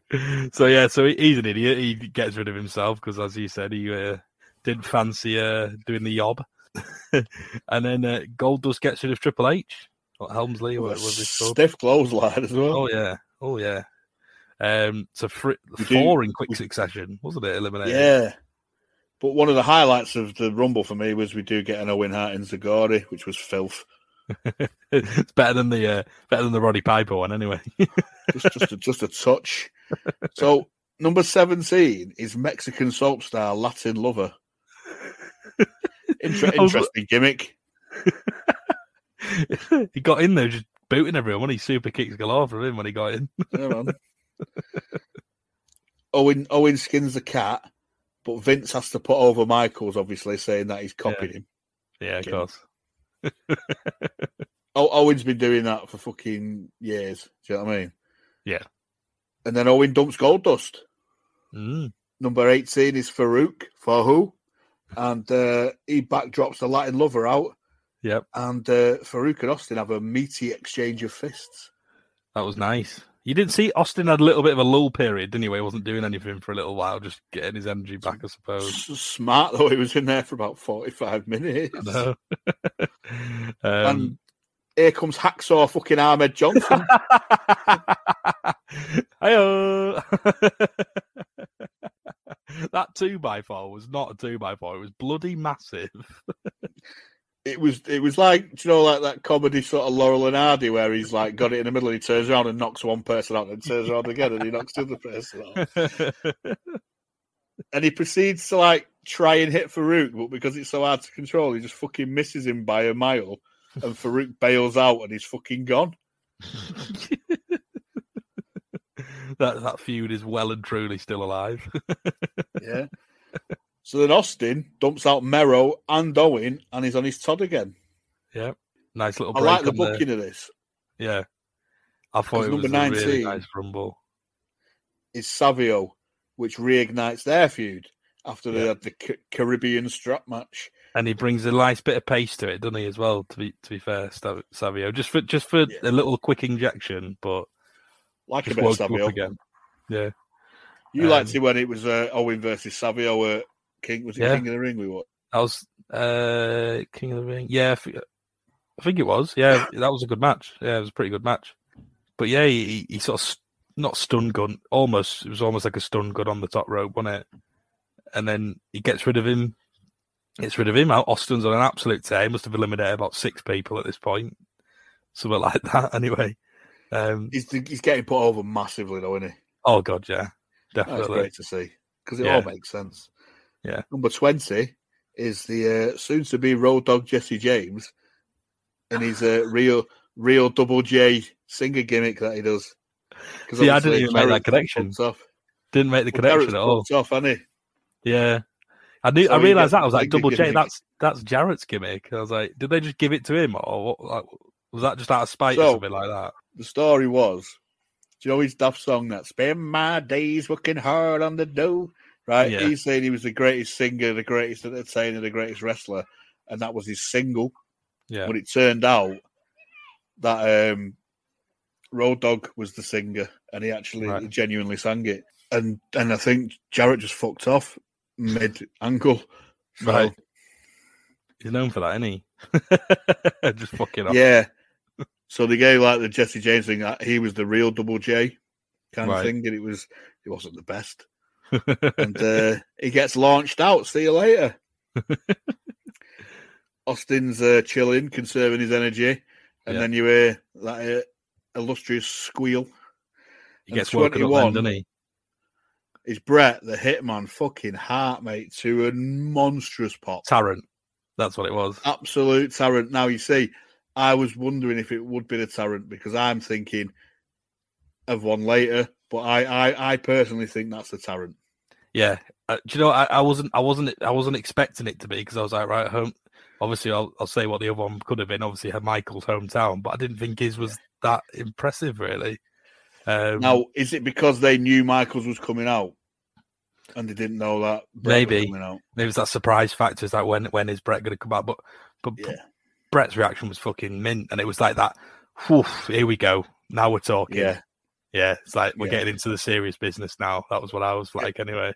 So yeah, so he's an idiot. He gets rid of himself because, as you said, he uh, didn't fancy uh, doing the yob. and then uh, Goldust gets rid of Triple H or Helmsley or whatever it's called. Stiff clothesline as well. Oh yeah, oh yeah. Um, so fr- four in quick succession, wasn't it? Eliminated. Yeah. But one of the highlights of the Rumble for me was we do get an Owen Hart enzuigiri, which was filth. It's better than the uh, better than the Roddy Piper one, anyway. just just a, just a touch. So number seventeen is Mexican soap star Latin lover. Inter- was- interesting gimmick. he got in there just booting everyone. When he super kicks galore from him when he got in. Yeah. Owen Owen skins the cat, but Vince has to put over Michaels, obviously, saying that he's copied him. yeah, of course. Owen's been doing that for fucking years. Do you know what I mean? Yeah. And then Owen dumps Goldust. Mm. Number 18 is Farouk, for who? And uh, he backdrops the Latin lover out. Yep, And uh, Farouk and Austin have a meaty exchange of fists. that was nice. You didn't see Austin had a little bit of a lull period, didn't he? Where he wasn't doing anything for a little while, just getting his energy back, I suppose. S- Smart, though. He was in there for about 45 minutes. Um, And here comes Hacksaw fucking Ahmed Johnson. Hiyo! that two by four was not a two by four; it was bloody massive. It was it was like do you know like that comedy sort of Laurel and Hardy where he's like got it in the middle and he turns around and knocks one person out and turns around again and he knocks the other person out. And he proceeds to like try and hit Farouk, but because it's so hard to control, he just fucking misses him by a mile and Farouk bails out and he's fucking gone. that that feud is well and truly still alive. Yeah. So then Austin dumps out Mero and Owen and he's on his Todd again. yeah, nice little. I like the booking of this. Yeah, I thought it was number a really 19 nice rumble. is Savio, which reignites their feud after they Yeah. had the Ca- Caribbean strap match. and he brings a nice bit of pace to it, doesn't he? As well, to be to be fair, Savio, just for just for a little quick injection, but Like a bit of Savio. again. Yeah, You liked Um, it when it was uh, Owen versus Savio at King. Was it Yeah. King of the Ring? We what? that was uh King of the Ring. Yeah, I thi- I think it was. Yeah, that was a good match. Yeah, it was a pretty good match. But yeah, he, he- he sort of st- not stun gun, almost. It was almost like a stun gun on the top rope, wasn't it? And then he gets rid of him. Gets rid of him. Austin's on an absolute tear. He must have eliminated about six people at this point, something like that. Anyway, um, He's he's getting put over massively though, isn't he? oh god, yeah, That's definitely. great to see because it Yeah. all makes sense. Yeah. Number twenty is the uh, soon-to-be Road Dog Jesse James, and he's a real, real Double J singer gimmick that he does. See, I didn't even make that connection. Didn't make the Well, connection Jarrett's at all. off, hasn't he? Yeah. I knew. So I realized that. I was like, double J. gimmick. That's that's Jarrett's gimmick. I was like, did they just give it to him, or what, like, was that just out of spite or something like that? The story was, do you know his Duff song that spend my days working hard on the dough? Right? Yeah. He's saying he was the greatest singer, the greatest entertainer, the greatest wrestler, and that was his single. Yeah. But it turned out that um, Road Dog was the singer, and he actually Right. genuinely sang it. And and I think Jarrett just fucked off mid ankle. So, Right. He's known for that, isn't he? just fucking off. Yeah. So they gave like the Jesse James thing. uh, He was the real Double J kind Right. of thing, and it was it wasn't the best. And uh, he gets launched out. See you later. Austin's uh, chilling, conserving his energy, and Yeah. then you hear that uh, illustrious squeal. He gets woken up then, doesn't he? Is Bret the Hitman fucking Hart, mate, to a monstrous pop. Tarrant. That's what it was. Absolute Tarrant. Now you see, I was wondering if it would be the Tarrant because I'm thinking of one later, but I, I, I personally think that's the Tarrant. Yeah. Uh, do you know? I, I wasn't. I wasn't. I wasn't expecting it to be because I was like, right, home. Obviously, I'll I'll say what the other one could have been. Obviously, had Michael's hometown, but I didn't think his was that impressive, really. Um, Now, is it because they knew Michaels was coming out and they didn't know that Bret maybe coming out? maybe it's that surprise factor. Is like when when is Bret going to come out? But but Yeah. Bret's reaction was fucking mint, and it was like that. Whew, here we go. Now we're talking. Yeah. Yeah. It's like we're Yeah. getting into the serious business now. That was what I was like, anyway.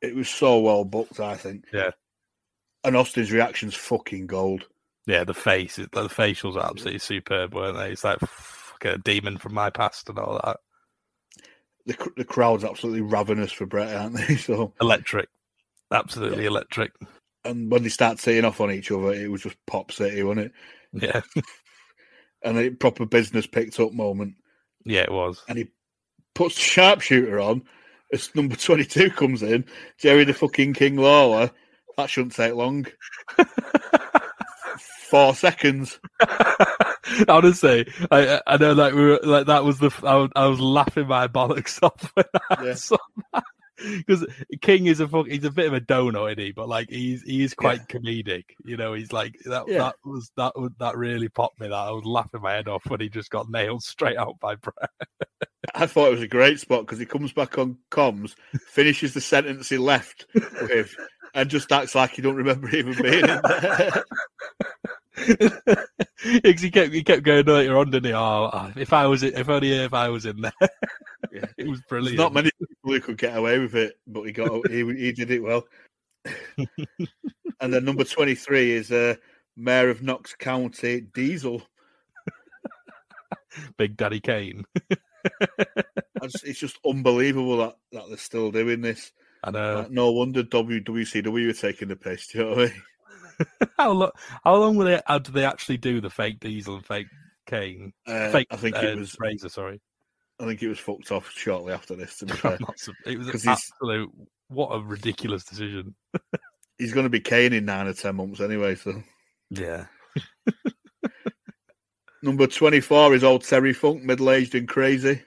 It was so well booked, I think. Yeah. And Austin's reaction's fucking gold. Yeah, the face, the facials are absolutely superb, weren't they? It's like fuck, a demon from my past and all that. the the crowd's absolutely ravenous for Bret, aren't they? So Electric, absolutely electric. and when they start teeing off on each other, it was just pop city, wasn't it? Yeah, And a proper business picked up moment. Yeah, it was. And he puts the sharpshooter on as number twenty two comes in. Jerry the fucking King Lawler. That shouldn't take long. Four seconds. Honestly, I I know like we were like that was the I was, I was laughing my bollocks off when I Yeah. saw that because King is a fuck, he's a bit of a donut, isn't he? But like he's he is quite comedic, you know. He's like that Yeah. that was that was that really popped me. That I was laughing my head off when he just got nailed straight out by Bret. I thought it was a great spot because he comes back on comms, finishes the sentence he left with, and just acts like he don't remember even being in there. Because he kept he kept going later on, didn't he? Oh, oh, if I was if only if I was in there, Yeah. it was There's brilliant. not many people who could get away with it, but he got he he did it well. and then number twenty three is uh, Mayor of Knox County Diesel. Big Daddy Kane. Just- it's just unbelievable that, that they're still doing this. I know. Like, no wonder WWCW are taking the piss. Do you know what I mean? how long? How long will they? How do they actually do the fake Diesel and fake Kane? Uh, fake. I think uh, it was. Razor. Sorry, I think it was fucked off shortly after this. To be fair, it was an absolute. What a ridiculous decision. he's going to be Kane in nine or ten months anyway. So Yeah. number twenty four is old Terry Funk, middle aged and crazy.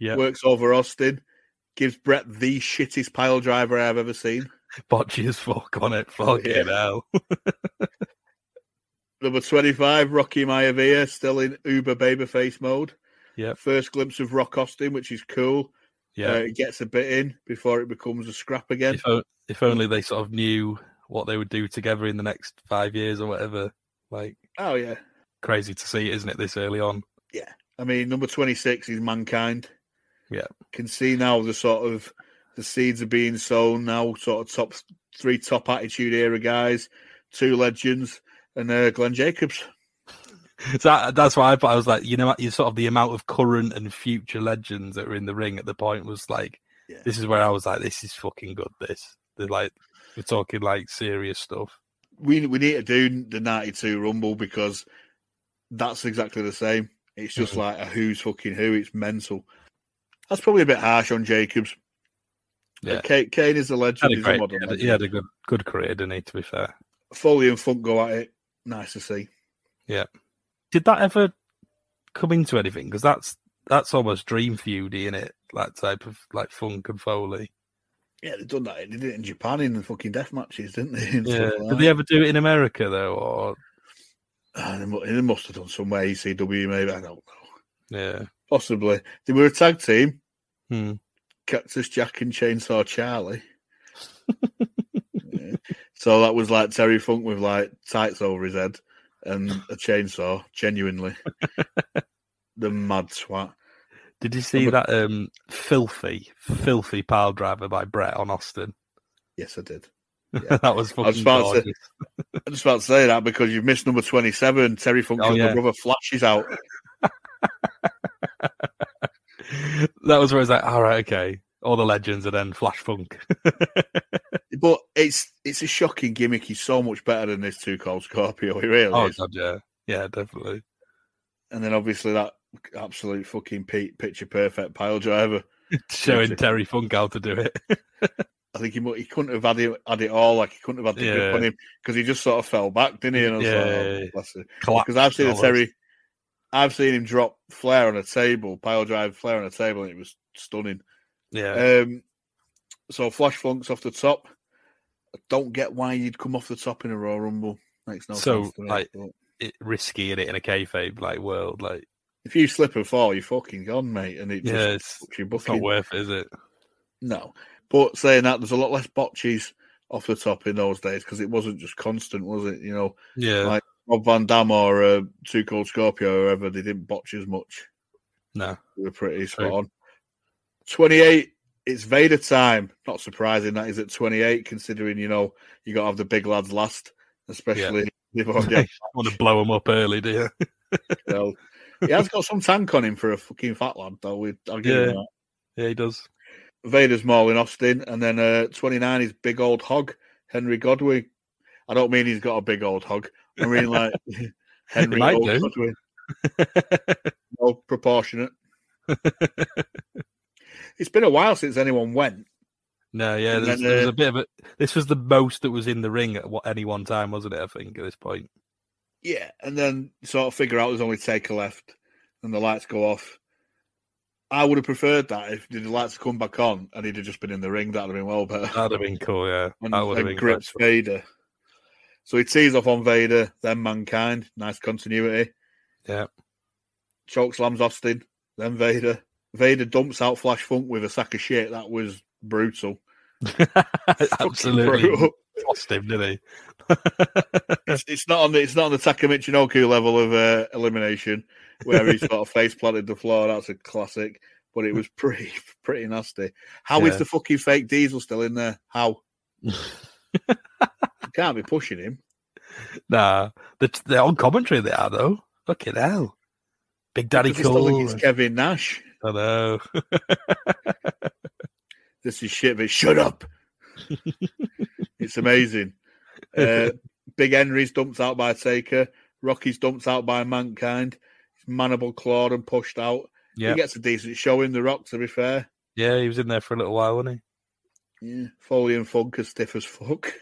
Yeah. Works over Austin. Gives Bret the shittest pile driver I've ever seen. Botchy as fuck on it. Fucking hell. Number 25, Rocky Maivia, still in Uber babyface mode. Yeah. First glimpse of Rock Austin, which is cool. Yeah. Uh, it gets a bit in before it becomes a scrap again. If, o- if only they sort of knew what they would do together in the next five years or whatever. Like Oh, yeah. crazy to see, isn't it? This early on. Yeah. I mean, number 26 is Mankind. Yeah. Can see now the sort of the seeds are being sown now, sort of top three top attitude era guys, two legends, and uh, Glenn Jacobs. So that, that's why I thought I was like, you know, you sort of the amount of current and future legends that were in the ring at the point was like, this is where I was like, this is fucking good. This, they're like, we're talking like serious stuff. we we need to do the '92 Rumble because that's exactly the same. It's just Mhm. like a who's fucking who. It's mental. That's probably a bit harsh on Jacobs. Yeah. Kane, Kane is a legend. a He's a great, modern he, had, he had a good good career, didn't he? To be fair, Foley and Funk go at it. Nice to see. yeah. Did that ever come into anything? Because that's that's almost dream feudy in it. That type of like funk and Foley. Yeah, they've done that. They did it in Japan in the fucking death matches, didn't they? Yeah. like Did they ever do it in America though? Or they they must have done somewhere ECW, maybe. I don't know. yeah. Possibly. They were a tag team. Hmm. Cactus Jack and Chainsaw Charlie. Yeah. So that was like Terry Funk with like tights over his head and a chainsaw, genuinely. the mad swat. Did you see that um filthy, filthy pile driver by Bret on Austin? Yes, I did. Yeah. that was I was fucking about to. I was about to say that because you've missed number 27. Terry Funk's Oh, yeah. brother flashes out. That was where it's like, all right, okay, all the legends, and then Flash Funk. But it's it's a shocking gimmick. He's so much better than this two called Scorpio. He really oh is. god, yeah, yeah, definitely. And then obviously that absolute fucking picture perfect pile driver. Showing Terry Funk how to do it. I think he he couldn't have had it, had it all. Like he couldn't have had the grip on him because he just sort of fell back, didn't he? And I was Yeah, like, oh, yeah. Because I've seen a almost. Terry, I've seen him drop Flair on a table, pile drive Flair on a table, and it was stunning. Yeah, Um, so Flash Funk's off the top. I don't get why you'd come off the top in a Royal Rumble. Makes no so sense me. like but it, risky in it in a kayfabe like world, like if you slip and fall, you're fucking gone, mate. And it just yeah, it's, fucks your it's not worth it, is it? No. But saying that, there's a lot less botches off the top in those days because it wasn't just constant, was it? You know, Yeah, like Rob Van Dam or uh, Two Cold Scorpio or whoever, they didn't botch as much. no, They were pretty spot True. on. 28, it's Vader time. Not surprising that is at 28, considering, you know, you got to have the big lads last, especially if I want to blow him up early, do you? So, he has got some tank on him for a fucking fat lad, though. We- I'll give him Yeah. that. Yeah, he does. Vader's mauling Austin, and then uh, 29 is big old hog, Henry Godwinn. I don't mean he's got a big old hog. I mean like Henry might old. No, proportionate. it's been a while since anyone went. No, yeah, then, there was uh, a bit of a. This was the most that was in the ring at what, any one time, wasn't it? I think at this point. Yeah, and then sort of figure out there's only Taker left, and the lights go off. I would have preferred that if the lights come back on and he'd have just been in the ring. That'd have been well better. That'd have been cool. Yeah, and, that would have and been grips great. Vader. So he tees off on Vader, then Mankind. Nice continuity. Yeah. Choke slams Austin, then Vader. Vader dumps out Flash Funk with a sack of shit. That was brutal. Absolutely brutal. tossed him, did he? it's, it's not on the it's not on the Taka Michinoku level of uh, elimination where he's got a face planted the floor. That's a classic, but it was pretty pretty nasty. How is Yeah. the fucking fake Diesel still in there? How? Can't be pushing him. Nah, they're, they're on commentary. They are though. Fucking hell, Big Daddy Because I still think Kevin Nash. I know. This is shit, but shut up. it's amazing. Uh, Big Henry's dumped out by Taker. Rocky's dumped out by Mankind. He's mandible clawed and pushed out. Yeah. He gets a decent show in The Rock, to be fair. yeah, he was in there for a little while, wasn't he? Yeah. Foley and Funk are stiff as fuck.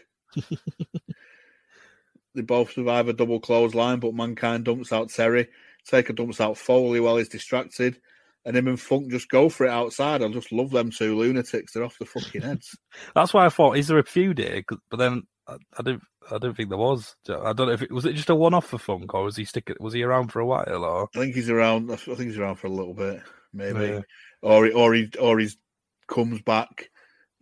They both survive a double clothesline, but Mankind dumps out Terry. Taker dumps out Foley while he's distracted. And him and Funk just go for it outside. I just love them two lunatics. They're off the fucking heads. That's why I thought, is there a feud here? But then I, I don't. I don't think there was. I don't know if it was it just a one-off for Funk, or was he stick? Was he around for a while? Or I think he's around. I think he's around for a little bit, maybe. Yeah. Or he, or he or he comes back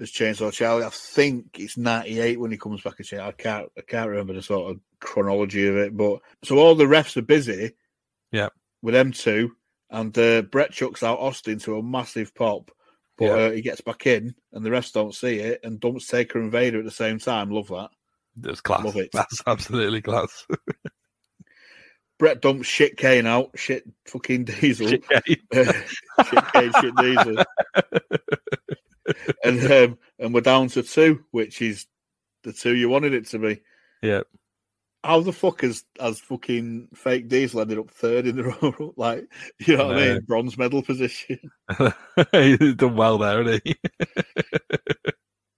as Chainsaw Charlie. I think it's ninety eight when he comes back as Chainsaw. I can't I can't remember the sort of chronology of it. But so all the refs are busy. Yeah. With them two, and uh, Bret chucks out Austin to a massive pop. But Yeah. uh, he gets back in, and the refs don't see it, and dumps Taker and Vader at the same time. Love that. That's class. Love it. That's absolutely class. Bret dumps shit Kane out. Shit fucking Diesel. Shit Kane. shit Kane, shit Diesel. and um, and we're down to two, which is the two you wanted it to be. yeah. How the fuck has has fucking fake Diesel ended up third in the row? like, you know what I mean? Bronze medal position. He's done well there, hasn't he?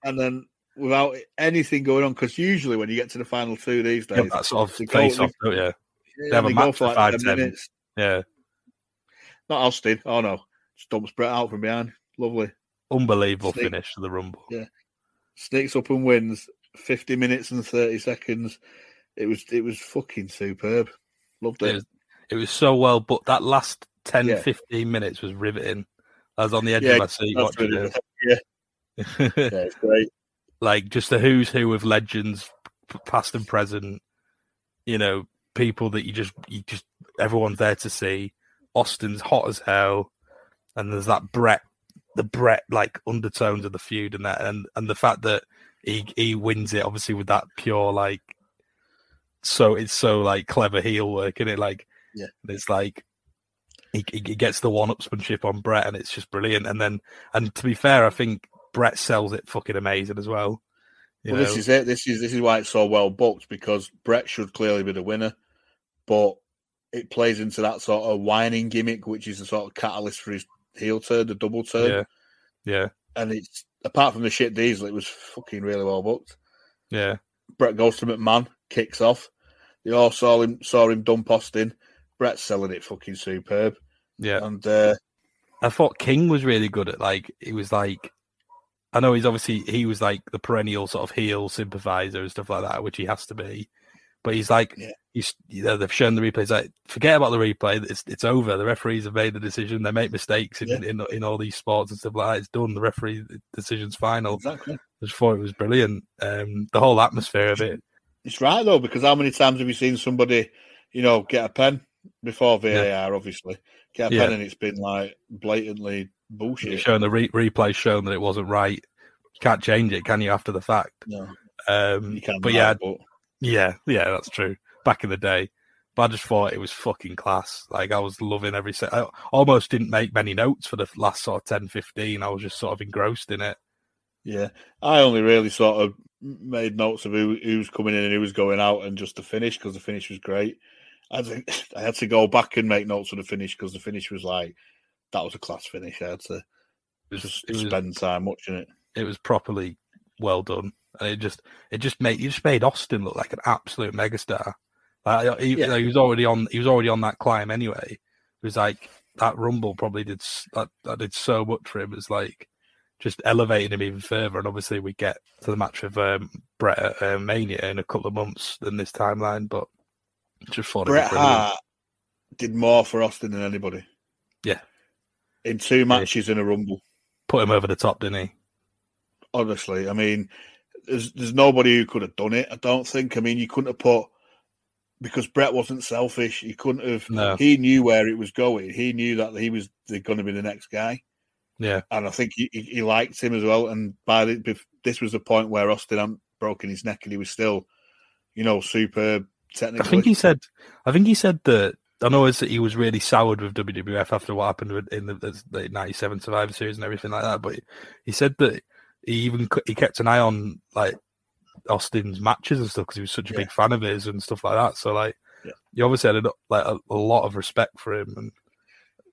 And then without anything going on, because usually when you get to the final two these days, that sort of face off, don't you? yeah, They have a match for like five, 10 ten. minutes. Yeah. Not Austin. Oh no. Just dumps Bret out from behind. Lovely. Unbelievable Sneak- finish to the Rumble. Yeah. Sneaks up and wins 50 minutes and 30 seconds. It was it was fucking superb. Loved It it. was, it was so well, but that last 10, Yeah. 15 minutes was riveting. I was on the edge Yeah, of my seat watching really it. Yeah. yeah, it's great. like just the who's who of legends, past and present. You know, people that you just you just everyone's there to see. Austin's hot as hell, and there's that Bret, the Bret like undertones of the feud, and that and and the fact that he he wins it obviously with that pure like. So it's so like clever heel work, and it? Like, Yeah. it's like he, he gets the one-upsmanship on Bret, and it's just brilliant. And then, and to be fair, I think Bret sells it fucking amazing as well. Well, this is it. This is this is why it's so well booked because Bret should clearly be the winner, but it plays into that sort of whining gimmick, which is the sort of catalyst for his heel turn, the double turn. Yeah, yeah, And it's apart from the shit diesel, it was fucking really well booked. yeah, Bret goes to McMahon, kicks off. They all saw him saw him dump Austin. Bret's selling it fucking superb. yeah. And uh, I thought King was really good at like he was like I know he's obviously he was like the perennial sort of heel sympathizer and stuff like that, which he has to be. But he's like Yeah. he's you know, they've shown the replays like forget about the replay. It's it's over. The referees have made the decision. They make mistakes in, Yeah. in in all these sports and stuff like that. It's done. The referee decision's final. exactly. I just thought it was brilliant. Um, the whole atmosphere of it. It's right though, because how many times have you seen somebody, you know, get a pen before VAR, obviously, get a Yeah. pen and it's been like blatantly bullshit. Showing the re- replay showing that it wasn't right. You can't change it, can you? After the fact. No, Um, you can't. but yeah, but Yeah, yeah, that's true. Back in the day, But I just thought it was fucking class. Like I was loving every set. I almost didn't make many notes for the last sort of 10, 15. I was just sort of engrossed in it. Yeah, I only really sort of made notes of who, who was coming in and who was going out, and just the finish because the finish was great. I think I had to go back and make notes of the finish because the finish was like that was a class finish. I had to just it was- spend time watching it. It was properly well done, and it just it just made you just made Austin look like an absolute megastar. Like he, Yeah. he was already on he was already on that climb anyway. It was like that Rumble probably did that, that did so much for him. It's like just elevating him even further. And obviously we get to the match with um, Bret at uh, Mania in a couple of months than this timeline, but just thought Bret. Hart did more for Austin than anybody Yeah, in two matches in a Rumble. put him over the top, didn't he? honestly. I mean, there's there's nobody who could have done it. I don't think. I mean, you couldn't have put because Bret wasn't selfish. He couldn't have. No. He knew where it was going. He knew that he was going to be the next guy, Yeah, and I think he, he, liked him as well. And by the, this was the point where Austin hadn't broken his neck, and he was still, you know, superb Technically, I think he said. I think he said that. I know it's that he was really soured with WWF after what happened with- in the, the, the '97 Survivor Series and everything like that. But he said that he even he kept an eye on like Austin's matches and stuff because he was such a big fan of his and stuff like that. So like, he obviously had a, like a, a lot of respect for him and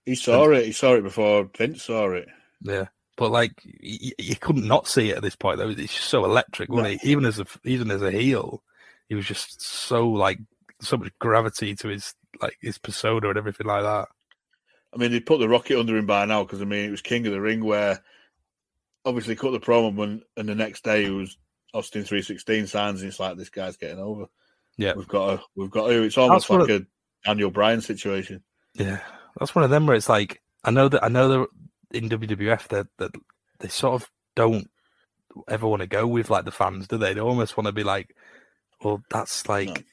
he saw it. He saw it before Vince saw it. yeah. But like, you, you couldn't not see it at this point. Though it's just so electric, wasn't he? Even as a even as a heel, he was just so like so much gravity to his like his persona and everything like that. I mean, they put the rocket under him by now because I mean, it was King of the Ring where obviously cut the promo when, and the next day it was Austin three sixteen signs, and it's like this guy's getting over. Yeah, we've got to, we've got to. It's almost what like it- a Daniel Bryan situation. Yeah, that's one of them where it's like I know that I know that in WWF that that they sort of don't ever want to go with like the fans, do they? They almost want to be like, well, that's like,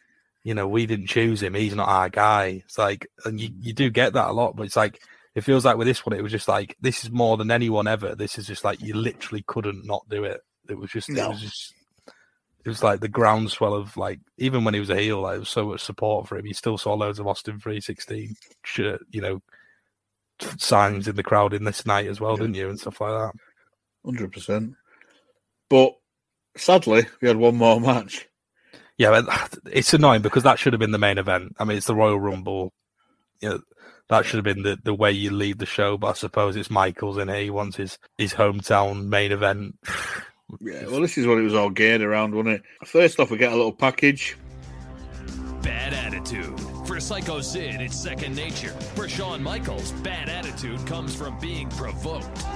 you know, we didn't choose him; he's not our guy. It's like, and you you do get that a lot, but it's like it feels like with this one, it was just like this is more than anyone ever. This is just like you literally couldn't not do it. It was just, it was just. It was like the groundswell of like even when he was a heel, like, there was so much support for him. You still saw loads of Austin three sixteen shirt, you know, signs in the crowd in this night as well, didn't you, and stuff like that. Hundred percent. But sadly, we had one more match. Yeah, but it's annoying because that should have been the main event. I mean, it's the Royal Rumble. You know, that should have been the, the way you lead the show. But I suppose it's Michaels in here. He wants his his hometown main event. Yeah, well, this is what it was all geared around, wasn't it? First off, we get a little package. Bad attitude. For Psycho Sid, it's second nature. For Shawn Michaels, bad attitude comes from being provoked.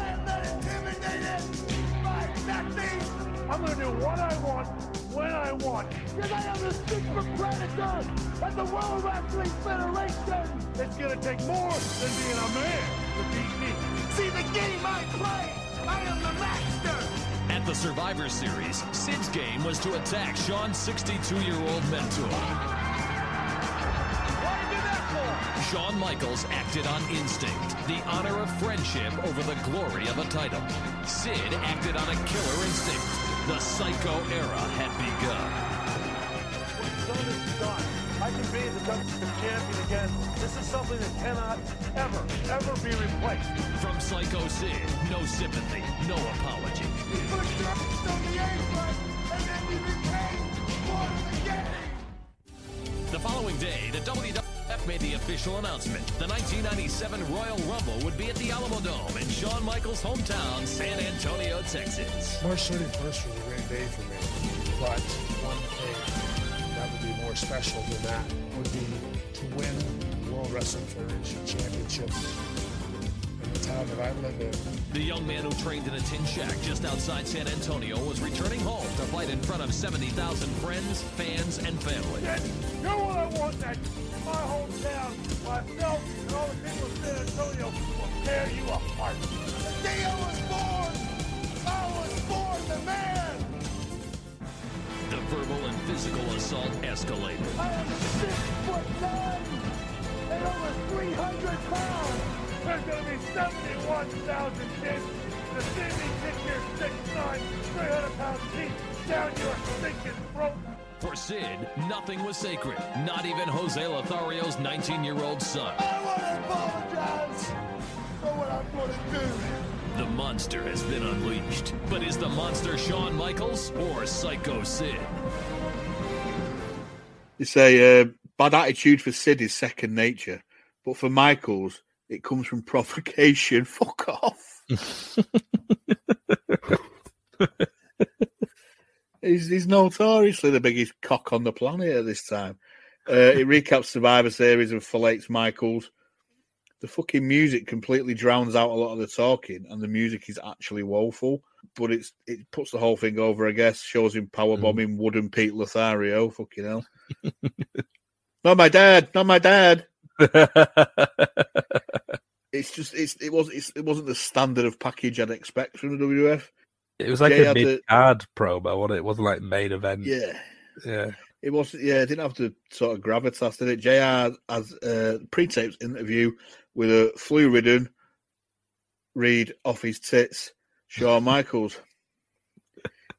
I'm gonna do what I want, when I want. Because I am the super predator at the World Wrestling Federation. It's gonna take more than being a man to beat me. See the game I play. I am the master. At the Survivor Series, Sid's game was to attack Shawn's 62-year-old mentor. Why is that for? Shawn Michaels acted on instinct, the honor of friendship over the glory of a title. Sid acted on a killer instinct. The Psycho era had begun. Done is done. I can be the WWE champion again. This is something that cannot ever, ever be replaced. From Psycho Sid, no sympathy, no apology. The following day, the WWF made the official announcement. The 1997 Royal Rumble would be at the Alamo Dome in Shawn Michaels' hometown, San Antonio, Texas. March 31st was a great day for me, but one thing that would be more special than that would be to win the World Wrestling Federation Championship in the town that I live in. The young man who trained in a tin shack just outside San Antonio was returning home to fight in front of 70,000 friends, fans, and family. You know what I want next? My hometown, myself, and all the people of San Antonio will tear you apart. The day I was born, I was born the man. The verbal and physical assault escalated. I am six foot nine and over 300 pounds. There's gonna be 71,000 kids to see me kick your six nine, 300 pound teeth down your stinking throat. For Sid, nothing was sacred, not even Jose Lothario's 19 year old son. I want to apologize for what I'm going to do. The monster has been unleashed. But is the monster Shawn Michaels or Psycho Sid? They say uh, bad attitude for Sid is second nature, but for Michaels, it comes from provocation. Fuck off. he's, he's notoriously the biggest cock on the planet at this time. Uh, it recaps Survivor Series and fillets Michaels. The fucking music completely drowns out a lot of the talking, and the music is actually woeful. But it's it puts the whole thing over, I guess. Shows him powerbombing Wooden Pete Lothario. Fucking hell. not my dad. Not my dad. it's just it's it was it's, it wasn't the standard of package I'd expect from the WWF. It was like Jay a mid card promo, wasn't it? It wasn't like main event. Yeah. Yeah. It was yeah, it didn't have to sort of gravitas, did it? JR has a pre-taped interview with a flu-ridden read off his tits, Shawn Michaels.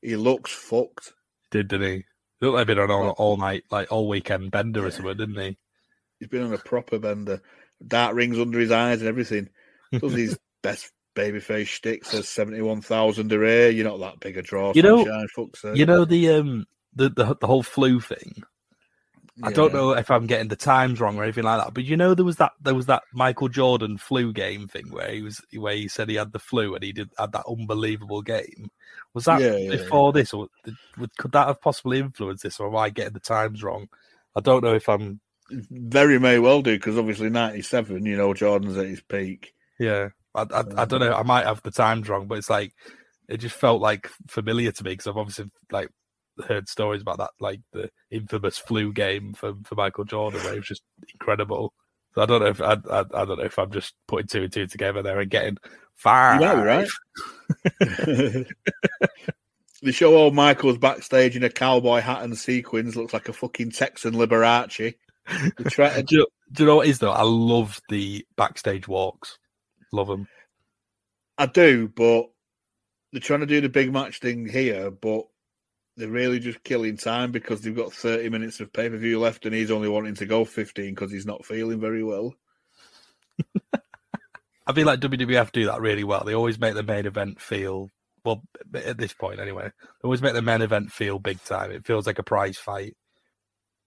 he looks fucked. Did, didn't he? Looked like he'd been on all, all night, like all weekend bender or something, didn't he? He's been on a proper bender. Dark rings under his eyes and everything. Does his best babyface shtick says seventy one thousand a year. You're not that big a draw. You know, you know the um the the, the whole flu thing. I don't know if I'm getting the times wrong or anything like that, but you know there was that there was that Michael Jordan flu game thing where he was where he said he had the flu and he did had that unbelievable game. Was that Yeah, yeah, before this, or could that have possibly influenced this, or am I getting the times wrong? I don't know if I'm. Very may well do because obviously ninety seven. You know, Jordan's at his peak. Yeah, I, I, I don't know. I might have the times wrong, but it's like it just felt like familiar to me because I've obviously like heard stories about that, like the infamous flu game for, for Michael Jordan, where it was just incredible. So I don't know if I, I, I don't know if I'm just putting two and two together there and getting five. You right. they show old Michaels backstage in a cowboy hat and sequins, looks like a fucking Texan Liberace. To do, you, do you know what it is though? I love the backstage walks. Love them. I do, but they're trying to do the big match thing here, but they're really just killing time because they've got 30 minutes of pay per view left and he's only wanting to go 15 because he's not feeling very well. I feel like WWF do that really well. They always make the main event feel well at this point anyway. They always make the main event feel big time. It feels like a prize fight,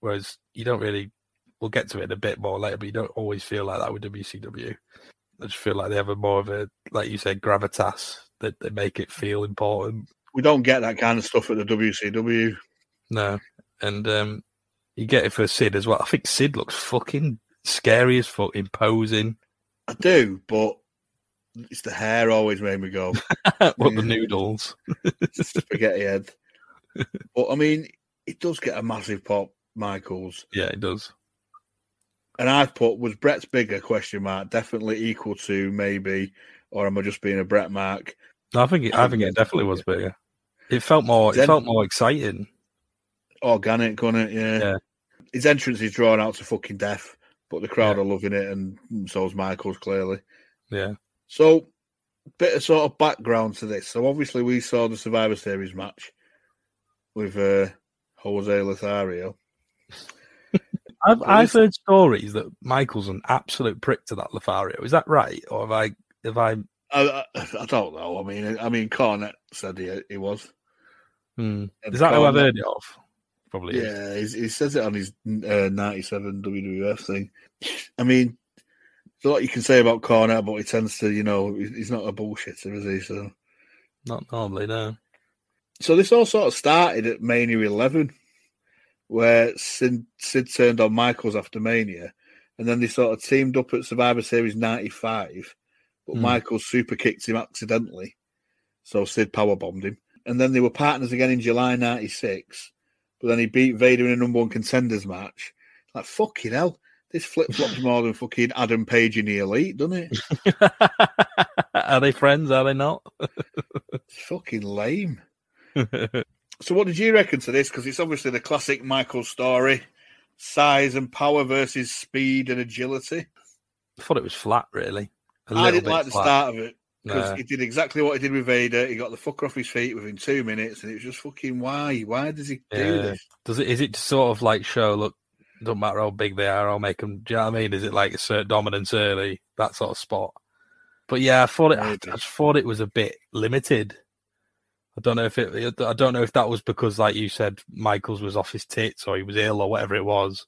whereas you don't really. We'll get to it a bit more later, but you don't always feel like that with WCW. I just feel like they have a more of a, like you said, gravitas that they make it feel important. We don't get that kind of stuff at the WCW. No, and um you get it for Sid as well. I think Sid looks fucking scary as fuck, imposing. I do, but it's the hair always made me go. what the noodles? spaghetti head. But I mean, it does get a massive pop, Michaels. Yeah, it does. And I've put was Bret's bigger question mark definitely equal to maybe, or am I just being a Bret mark? No, I think it, I think it definitely was bigger. It felt more. It felt more exciting. Organic, on it, yeah. Yeah. His entrance is drawn out to fucking death, but the crowd are loving it, and so's Michaels clearly. Yeah. So, bit of sort of background to this. So, obviously, we saw the Survivor Series match with uh, Jose Lothario. I've, I've heard stories that Michael's an absolute prick to that Lothario. Is that right, or have I? Have I? I, I, don't know. I mean, I mean, Cornette said he, he was. Hmm. Is that who I've heard it of? Probably. is. Yeah, he's, he says it on his uh, 97 WWF thing. I mean, there's a lot you can say about Cornette, but he tends to, you know, he's not a bullshitter, is he? So, Not normally, no. so this all sort of started at Mania 11, where Sid, Sid turned on Michaels after Mania, and then they sort of teamed up at Survivor Series 95, but Hmm. Michaels super kicked him accidentally, so Sid powerbombed him. And then they were partners again in July 96, but then he beat Vader in a number one contenders match. Like, fucking hell, this flip flops more than fucking Adam Page in the Elite, doesn't it? are they friends? Are they not? Fucking lame. So, what did you reckon to this? Because it's obviously the classic Michael story size and power versus speed and agility. I thought it was flat, really. A I didn't bit like the flat. start of it. Because he did exactly what he did with Vader. He got the fucker off his feet within two minutes, and it was just fucking why? Why does he do this? Does it? Is it to sort of like show? Look, don't matter how big they are, I'll make them. Do you know what I mean? Is it like assert dominance early, that sort of spot? But yeah, I thought it. I just thought it was a bit limited. I don't know if it. I don't know if that was because, like you said, Michaels was off his tits or he was ill or whatever it was.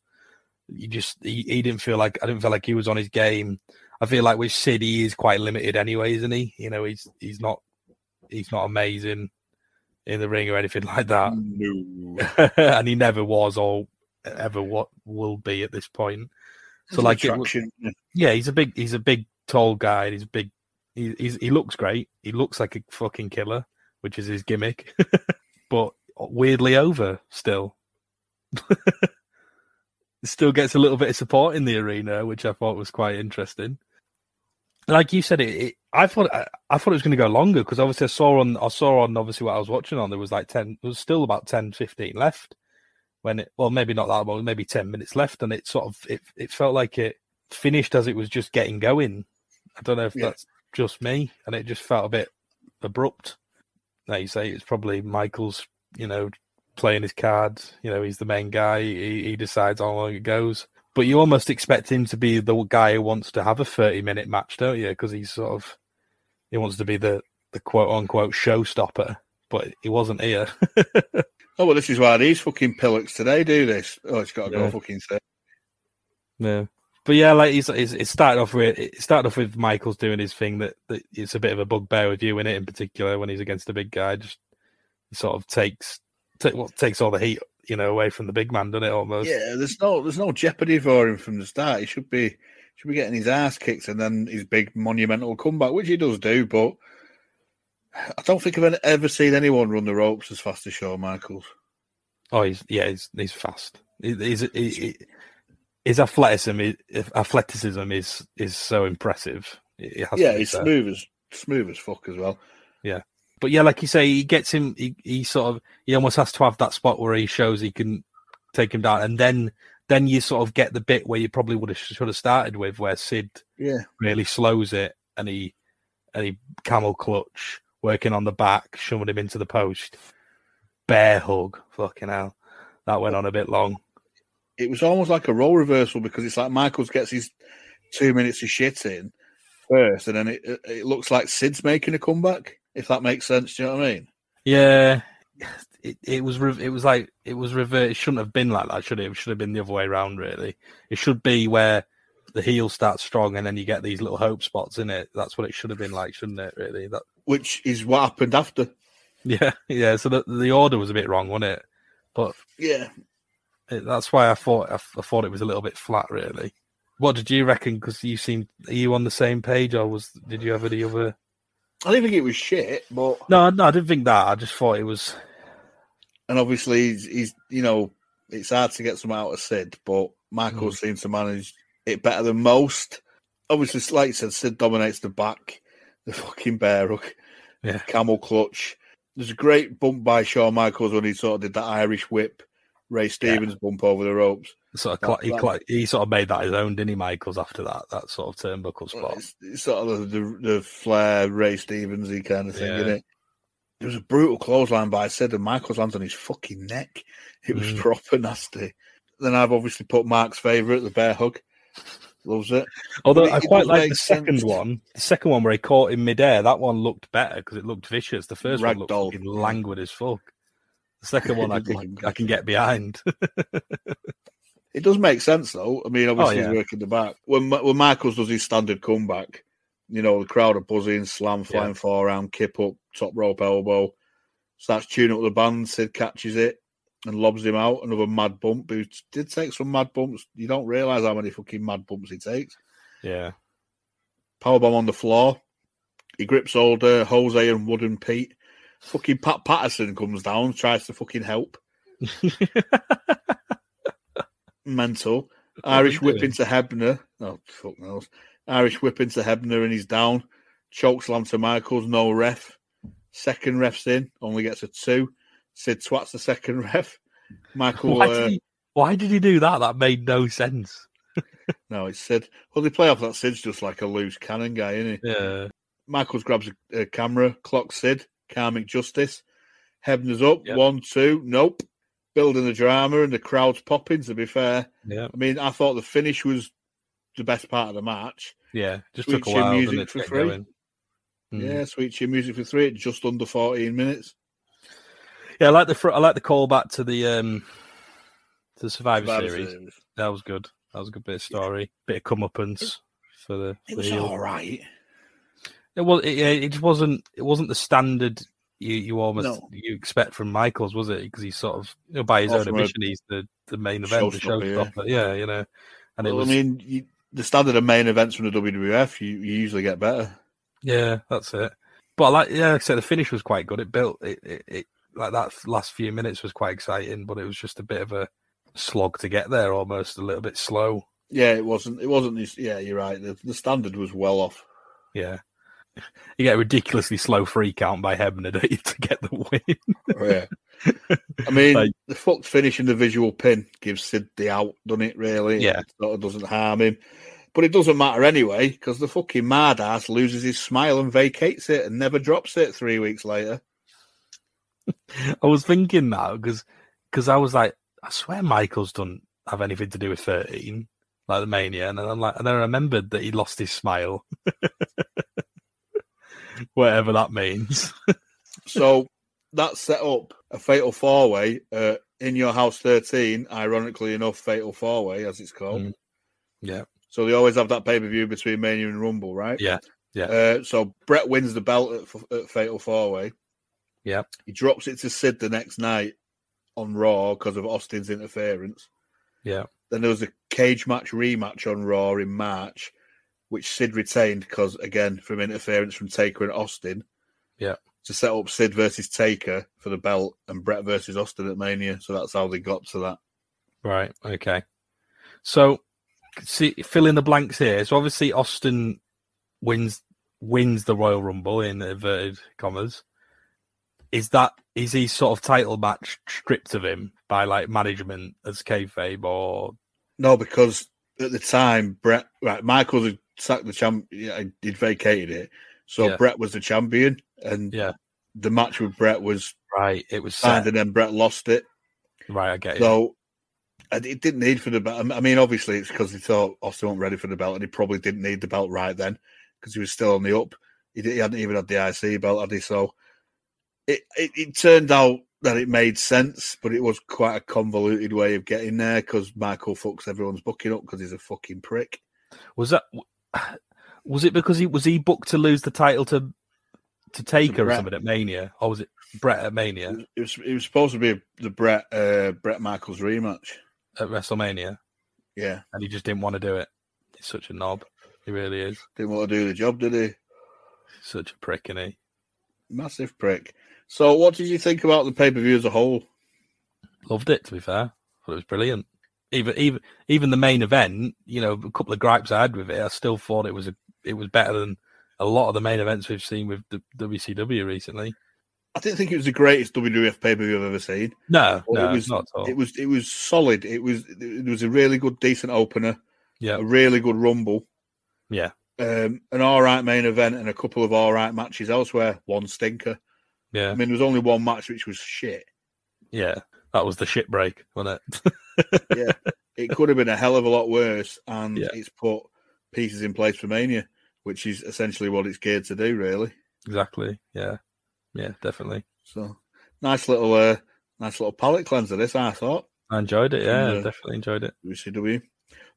You just he, he didn't feel like I didn't feel like he was on his game. I feel like with Sid he is quite limited anyway, isn't he? You know, he's he's not he's not amazing in the ring or anything like that. No. and he never was or ever what will be at this point. So like, it, yeah. he's a big, he's a big, tall guy. and He's big. He, he's, he looks great. He looks like a fucking killer, which is his gimmick. but weirdly over still. still gets a little bit of support in the arena, which I thought was quite interesting. Like you said, it. it I thought I, I thought it was going to go longer because obviously I saw on I saw on obviously what I was watching on there was like ten. There was still about 10, 15 left when it. Well, maybe not that long. Maybe ten minutes left, and it sort of it it felt like it finished as it was just getting going. I don't know if Yeah. that's just me, and it just felt a bit abrupt. Like you say, it's probably Michael's, you know, playing his cards. You know, he's the main guy. He, he decides how long it goes. But you almost expect him to be the guy who wants to have a thirty-minute match, don't you? Because he's sort of he wants to be the the quote unquote showstopper. But he wasn't here. Oh well, this is why these fucking pillocks today do this. Oh, it's got to Yeah. go fucking say. Yeah. But yeah, like he's, he's it started off with it started off with Michael's doing his thing that, that it's a bit of a bugbear with you in it in particular when he's against a big guy. Just sort of takes take what takes all the heat you know away from the big man, doesn't it? Almost. Yeah, there's no there's no jeopardy for him from the start. He should be should be getting his ass kicked and then his big monumental comeback, which he does do. But I don't think I've ever seen anyone run the ropes as fast as Shawn Michaels. Oh, he's yeah, he's he's fast. He- He's, he, he- his athleticism, is, athleticism is is so impressive. It has Yeah, he's smooth as smooth as fuck as well. Yeah. But yeah, like you say, he gets him. He, he sort of he almost has to have that spot where he shows he can take him down, and then then you sort of get the bit where you probably would have should have started with, where Sid Yeah. really slows it, and he and he camel clutch working on the back, shoving him into the post, bear hug. Fucking hell, that went on a bit long. It was almost like a role reversal because it's like Michaels gets his two minutes of shit in first, and then it it- looks like Sid's making a comeback. If that makes sense, do you know what I mean? Yeah, it, it was re- it was like it was reversed. It shouldn't have been like that, should it? It should have been the other way around. Really, it should be where the heel starts strong and then you get these little hope spots in it. That's what it should have been like, shouldn't it? Really, that Which is what happened after. yeah, yeah. So the the order was a bit wrong, wasn't it? But Yeah. It, that's why I thought I, I thought it was a little bit flat, really. What did you reckon? Because you seemed are you on the same page, or was did you have any other? I didn't think it was shit, but No, no, I didn't think that. I just thought it was. and obviously he's, he's you know it's hard to get some out of Sid, but Michael Mm. seems to manage it better than most. Obviously, like you said, Sid dominates the back, the fucking bear hook, Yeah. camel clutch. There's a great bump by Shawn Michaels when he sort of did that Irish whip, Ray Stevens bump over the ropes. Sort of, he, he sort of made that his own, didn't he, Michaels? After that, that sort of turnbuckle spot. It's, it's sort of the, the, the Flair, Ray Stevensy kind of thing, Yeah. isn't it? There was a brutal clothesline by Sid, and Michaels lands on his fucking neck. It was Mm. proper nasty. Then I've obviously put Mark's favourite, the bear hug. Loves it. Although it- I quite like the second one, the second one where he caught in midair. That one looked better because it looked vicious. The first one looked languid as fuck. The second one I can I can get behind. It does make sense though. I mean, obviously Oh, yeah. he's working the back. When when Michaels does his standard comeback, you know the crowd are buzzing, slam, flying forearm, kip up, top rope elbow, starts tuning up the band. Sid catches it and lobs him out. Another mad bump. Who did take some mad bumps. You don't realize how many fucking mad bumps he takes. yeah, Powerbomb on the floor. He grips old uh, Jose and Wooden Pete. Fucking Pat Patterson comes down, tries to fucking help. Mental. Irish whip into Hebner. Oh, fuck knows. Irish whip into Hebner and he's down. Choke slam to Michaels, no ref. Second ref's in, only gets a two. Sid swats the second ref. Michael, why, uh, did he, why did he do that? That made no sense. no, it's Sid. Well, they play off that Sid's just like a loose cannon guy, isn't he? Yeah, Michaels grabs a, a camera, clocks Sid, karmic justice. Hebner's up, one, two, nope. Building the drama and the crowd's popping, to be fair. Yeah. I mean, I thought the finish was the best part of the match. Yeah, just Sweet took a while didn't music it, to for get three. Mm. Yeah, Sweet Chin music for three, at just under 14 minutes. Yeah, I like the fr- I like the callback to the um to the Survivor, Survivor series. Series. That was good. That was a good bit of story, bit of comeuppance for the. It for was the all right. It was. It, it just wasn't. It wasn't the standard you you almost No. you expect from Michaels, was it? Because he's sort of you know, by his own Often admission, he's the the main event, the showstopper, yeah. Yeah, you know. And it was. I mean, you, the standard of main events from the WWF, you, you usually get better. Yeah, that's it. But like, yeah, like I said, the finish was quite good. It built it, it, it like that last few minutes was quite exciting, but it was just a bit of a slog to get there, almost a little bit slow. Yeah, it wasn't. It wasn't. this- Yeah, you're right. The, the standard was well off. Yeah, you get a ridiculously slow free count by Hebner to get the win. Oh, yeah. I mean, Like- the fucked finish and the visual pin gives Sid the out, doesn't it? Really? Yeah. It sort of doesn't harm him, but it doesn't matter anyway because the fucking mad ass loses his smile and vacates it and never drops it three weeks later. I was thinking that because because I was like, I swear Michaels don't have anything to do with thirteen, like the mania, and then I'm like, and then I remembered that he lost his smile, whatever that means. So that set up a fatal four way uh, in your house 13, ironically enough, fatal four way as it's called. Mm. Yeah, So they always have that pay per view between Mania and Rumble, right? yeah, yeah, Uh, so Bret wins the belt at, at Fatal Four Way. yeah, He drops it to Sid the next night on Raw because of Austin's interference. yeah, Then there was a cage match rematch on Raw in March, which Sid retained because, again, from interference from Taker and Austin yeah. to set up Sid versus Taker for the belt and Bret versus Austin at Mania. So that's how they got to that. Right. Okay. So, see, fill in the blanks here. So obviously Austin wins wins the Royal Rumble in inverted commas. Is that is he sort of title match stripped of him by like management as kayfabe or No, because at the time, Bret, right, Michael had sacked the champ, he'd vacated it. So Yeah. Bret was the champion, and yeah the match with Bret was right? It was signed, set. and then Bret lost it. right. I get it. So it didn't need for the belt. I mean, obviously, it's because he thought Austin wasn't ready for the belt, and he probably didn't need the belt right then because he was still on the up. He, he hadn't even had the IC belt, had he? So it, it it turned out that it made sense, but it was quite a convoluted way of getting there because Michael fucks everyone's booking up because he's a fucking prick. Was that was it because he was he booked to lose the title to to Taker or something at Mania, or was it Bret at Mania It was it was supposed to be the Bret uh, Bret Michaels rematch. at WrestleMania, Yeah, and he just didn't want to do it? He's such a knob. He really is. didn't want to do the job, did he? Such a prick, isn't he? Massive prick. So, what did you think about the pay per view as a whole? Loved it. To be fair, thought it was brilliant. Even even even the main event, you know, a couple of gripes I had with it, I still thought it was a it was better than a lot of the main events we've seen with the WCW recently. I didn't think it was the greatest WWF pay per view I've ever seen. No, But no, it was not. It was it was solid. It was it was a really good, decent opener. Yeah. a really good rumble. Yeah, Um, an all right main event and a couple of all right matches elsewhere. One stinker. yeah, I mean, there was only one match which was shit. yeah. That was the shit break, wasn't it? Yeah, it could have been a hell of a lot worse, and Yeah. it's put pieces in place for Mania, which is essentially what it's geared to do, really. exactly. Yeah, yeah, definitely. So, nice little, uh, nice little palate cleanser. This I thought. I enjoyed it. Yeah, Yeah. definitely enjoyed it. WCW.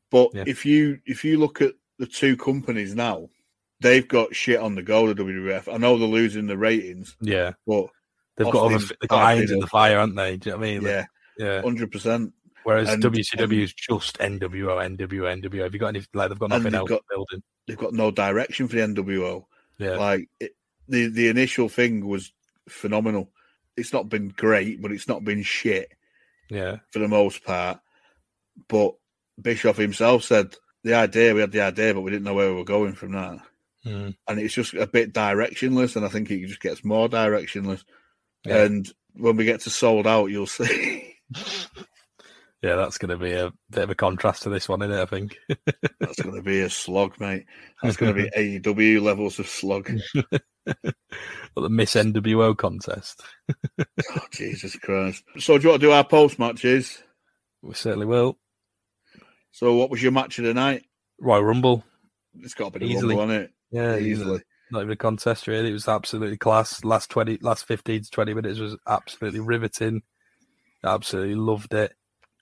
But Yeah. if you if you look at the two companies now, they've got shit on the go. The WWF. I know they're losing the ratings, Yeah, but they've got other, they've got irons in the fire, aren't they? Do you know what I mean? Yeah, yeah. hundred percent. Whereas And- WCW is just NWO, NWO, NWO. Have you got any? Like they've got nothing they've else got- building. They've got no direction for the NWO. Yeah, Like it, the the initial thing was phenomenal. It's not been great, but it's not been shit yeah, for the most part. But Bischoff himself said the idea we had the idea, but we didn't know where we were going from that. Mm. and it's just a bit directionless, and I think it just gets more directionless. Yeah. And when we get to sold out, you'll see. Yeah, that's going to be a bit of a contrast to this one, isn't it? I think. That's going to be a slog, mate. That's going to be AEW levels of slog. But the Miss NWO contest. oh, Jesus Christ. So, do you want to do our post matches? We certainly will. So, what was your match of the night? Royal Rumble. It's got to be the Easily. Rumble, hasn't it? Yeah, easily. Not even a contest, really. It was absolutely class. Last twenty, last fifteen to twenty minutes was absolutely riveting. Absolutely loved it.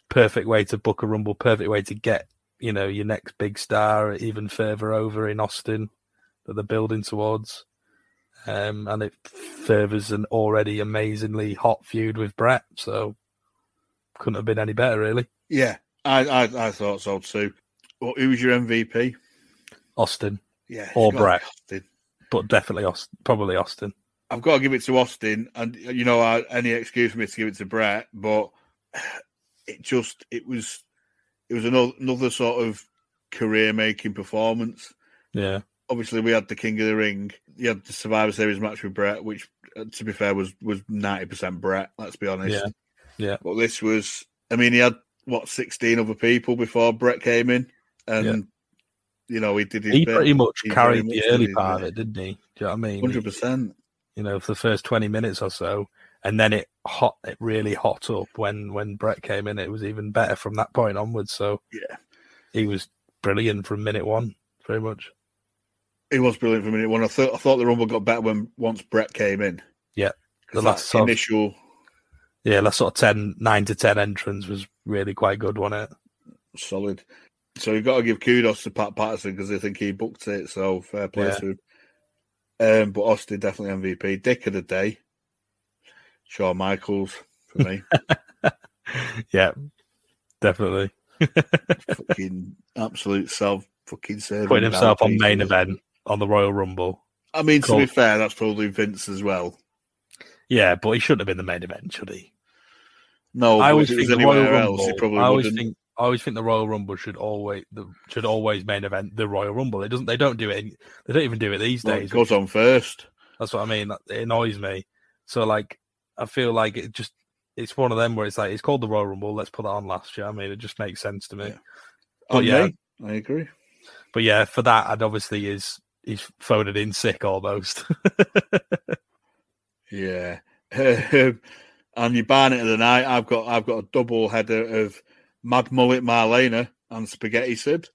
Perfect way to book a rumble. Perfect way to get you know your next big star even further over in Austin that they're building towards. Um, and it furthers an already amazingly hot feud with Bret. So couldn't have been any better, really. Yeah, I, I, I thought so too. Well, who was your MVP? Austin. Yeah, or it's gotta be Bret, Austin. but definitely Austin. Probably Austin. I've got to give it to Austin, and you know, I, any excuse for me to give it to Bret, but it just it was it was another, another sort of career making performance. Yeah. Obviously, we had the King of the Ring. You had the Survivor Series match with Bret, which, uh, to be fair, was was ninety percent Bret. Let's be honest. Yeah. Yeah. But this was, I mean, he had what sixteen other people before Bret came in, and Yeah. you know he did his He bit. pretty much He carried much the early part of it, didn't he? Do you know what I mean? Hundred percent. You know, for the first twenty minutes or so, and then it hot, it really hot up when when Bret came in. It was even better from that point onwards. So yeah, he was brilliant from minute one, very much. He was brilliant from minute one. I thought I thought the Rumble got better when once Bret came in. Yeah, the last that sort of- initial yeah, last sort of 10, 9 to ten entrance was really quite good, wasn't it? solid. So you've got to give kudos to Pat Patterson because they think he booked it. So fair play Yeah. to him. Um, but Austin definitely MVP. Dick of the day, Shawn Michaels for me. Yeah, definitely. fucking absolute self fucking serving. Putting himself on main event on the Royal Rumble. I mean, to be fair, that's probably Vince as well. Yeah, but he shouldn't have been the main event, should he? No, I always think the Royal Rumble. else, probably I always wouldn't. think I always think the Royal Rumble should always the, should always main event the Royal Rumble. It doesn't. They don't do it. They don't even do it these Well, it days. goes on first. That's what I mean. It annoys me. So like, I feel like it just it's one of them where it's like it's called the Royal Rumble. Let's put that on last year. I mean, it just makes sense to me. But On yeah, me, I agree. but yeah, for that, I'd obviously is he's phoned it in sick almost. Yeah. and your Barnet of the night, I've got I've got a double header of Mad Mullet Marlena and Spaghetti Sid.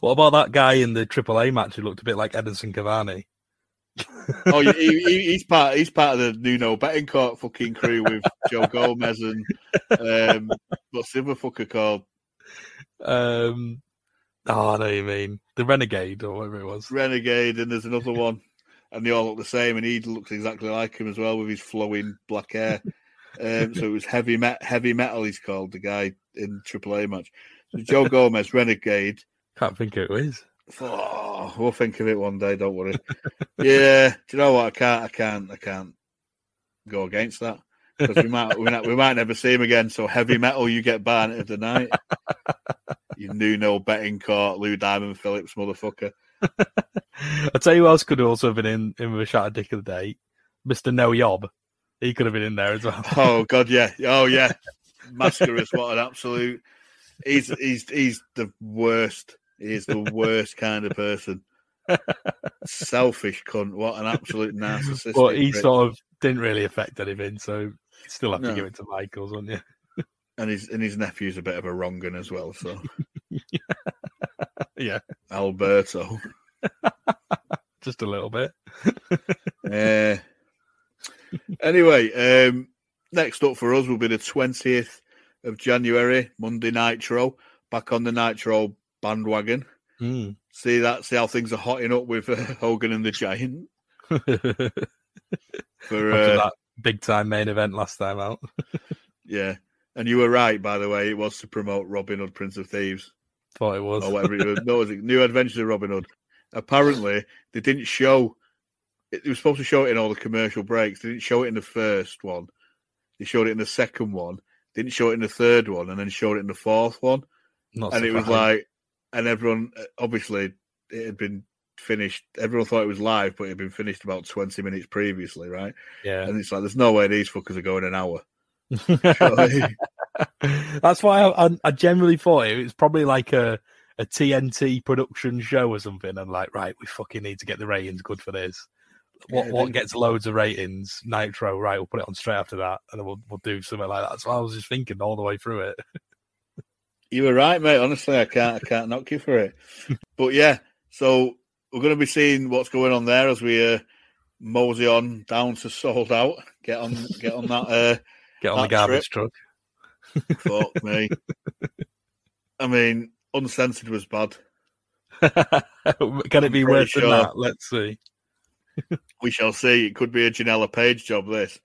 what about that guy in the AAA match who looked a bit like Edison Cavani? Oh, he, he, he's part he's part of the Nuno Bettencourt fucking crew with Joe Gomez and um, what's the other fucker called? Um, oh, I know you mean the Renegade or whatever it was. Renegade, and there's another one, and they all look the same, and he looks exactly like him as well with his flowing black hair. Um, so it was heavy met heavy metal. He's called the guy in AAA match. So Joe Gomez, Renegade. Can't think who it is. Oh, we'll think of it one day. Don't worry. yeah, do you know what? I can't. I can't. I can't go against that because we might. We might. We might never see him again. So heavy metal, you get banned of the night. you Nuno Bettencourt, Lou Diamond Phillips, motherfucker. I tell you who else could also have been in in with a shot of dick of the day, Mister No Yob. He could have been in there as well. Oh God, yeah. Oh yeah. Mascaras, what an absolute. He's he's he's the worst. He is the worst kind of person. Selfish cunt. What an absolute narcissist. but he prick. sort of didn't really affect anything, so still have to No. give it to Michaels, wouldn't you? and his and his nephew's a bit of a wrong'un as well. So yeah, Alberto. just a little bit. Uh, anyway, um, next up for us will be the twentieth of January, Monday Nitro. Back on the Nitro bandwagon. Mm. See that? See how things are hotting up with uh, Hogan and the Giant for After uh, that big time main event last time out. yeah. And you were right, by the way. It was to promote Robin Hood, Prince of Thieves, Thought it was. or whatever it was. No, was New Adventures of Robin Hood? Apparently, they didn't show. It they were supposed to show it in all the commercial breaks. They didn't show it in the first one. They showed it in the second one. Didn't show it in the third one, and then showed it in the fourth one. Not and it was like, and everyone uh, obviously it had been finished. Everyone thought it was live, but it had been finished about twenty minutes previously, right? Yeah. And it's like, there's no way these fuckers are going an hour. That's why I, I, generally thought it was probably like a, a TNT production show or something. And like, right, we fucking need to get the ratings good for this. What Yeah, what gets loads of ratings? Nitro, right? We'll put it on straight after that, and then we'll we'll do something like that. So I was just thinking all the way through it. You were right, mate. Honestly, I can't I can't knock you for it. But yeah, so we're going to be seeing what's going on there as we uh, mosey on down to sold out. Get on, get on that. Uh, Get on the garbage trip. truck. Fuck me. I mean, uncensored was bad. Can it be worse pretty than that? Let's see. We shall see. It could be a Janela Page job. This.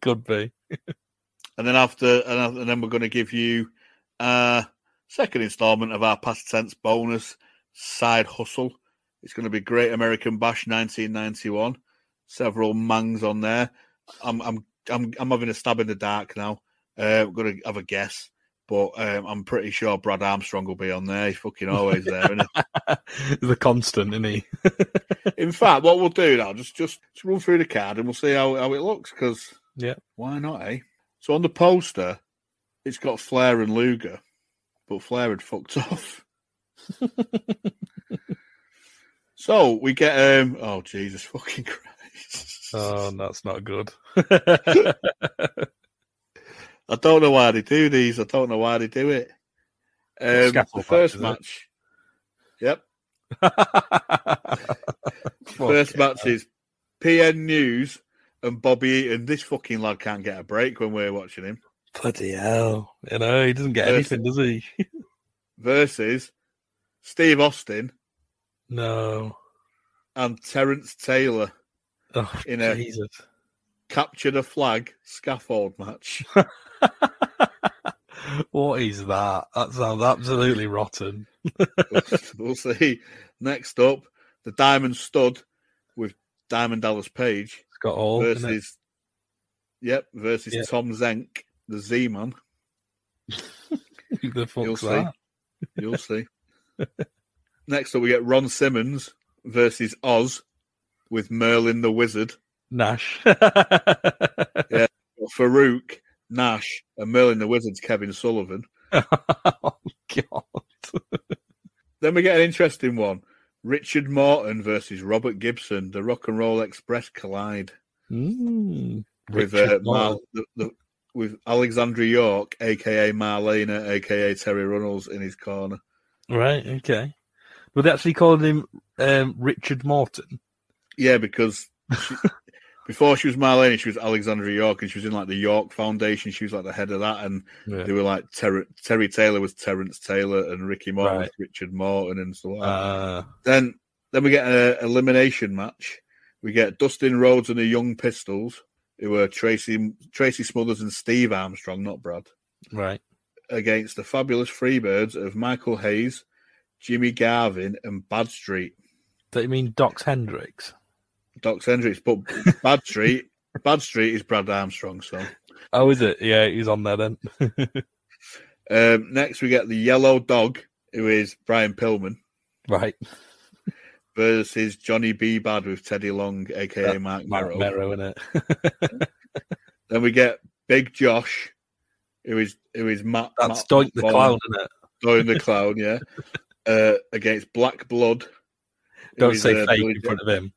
Could be. And then after, and then we're going to give you a second installment of our past tense bonus side hustle. It's going to be Great American Bash 1991. Several mangs on there. I'm I'm I'm I'm having a stab in the dark now. Uh, I'm going to have a guess, but um, I'm pretty sure Brad Armstrong will be on there. He's fucking always there, the constant, isn't he? In fact, what we'll do now, just just, just run through the card and we'll see how, how it looks. Because Yeah. why not, eh? So on the poster, it's got Flair and Luger, but Flair had fucked off. so we get um. Oh Jesus fucking Christ! Oh, that's not good. I don't know why they do these. I don't know why they do it. Um, the first match, match. Yep. First match is PN News and Bobby Eaton. This fucking lad can't get a break when we're watching him. Bloody hell. You know, he doesn't get Versus- anything, does he? Versus Steve Austin no. and Terrence Taylor Oh, in a Jesus. capture the flag scaffold match. What is that? That sounds absolutely rotten. we'll see. Next up, the Diamond Stud with Diamond Dallas Page It's got all. versus yep versus Yeah. Tom Zenk, the Z Man. The fuck's You'll see. that? You'll see. Next up, we get Ron Simmons versus Oz with Merlin the Wizard. Nash. Yeah, Faarooq, Nash, and Merlin the Wizard's Kevin Sullivan. oh, God. Then we get an interesting one: Richard Morton versus Robert Gibson. The Rock and Roll Express collide Mm. with uh, the, the, with Alexandra York, aka Marlena, aka Terri Runnels, in his corner. Right, okay. But they actually called him um, Richard Morton. Yeah, because she, before she was Marlena, she was Alexandra York, and she was in like the York Foundation. She was like the head of that, and Yeah. they were like Ter- Terry Taylor was Terrence Taylor, and Ricky Morton was Richard Morton, and so on. Uh, Then then we get an elimination match. We get Dustin Rhodes and the Young Pistols, who were Tracy Tracy Smothers and Steve Armstrong, not Brad, right. against the fabulous Freebirds of Michael Hayes, Jimmy Garvin, and Bad Street. Do you mean Docs Hendrix? Docs Hendrix, but Bad Street, Bad Street is Brad Armstrong. So Oh, is it? Yeah, he's on there then. um, next we get the Yellow Dog, who is Brian Pillman, right. Versus Johnny B. Badd with Teddy Long, aka Marc Marc Mero. Mero, innit? Then we get Big Josh, who is who is Matt. That's Matt Doink the Clown, isn't it? Doink the Clown, yeah. Uh, against Black Blood. Don't say uh, fake Billy in front of him.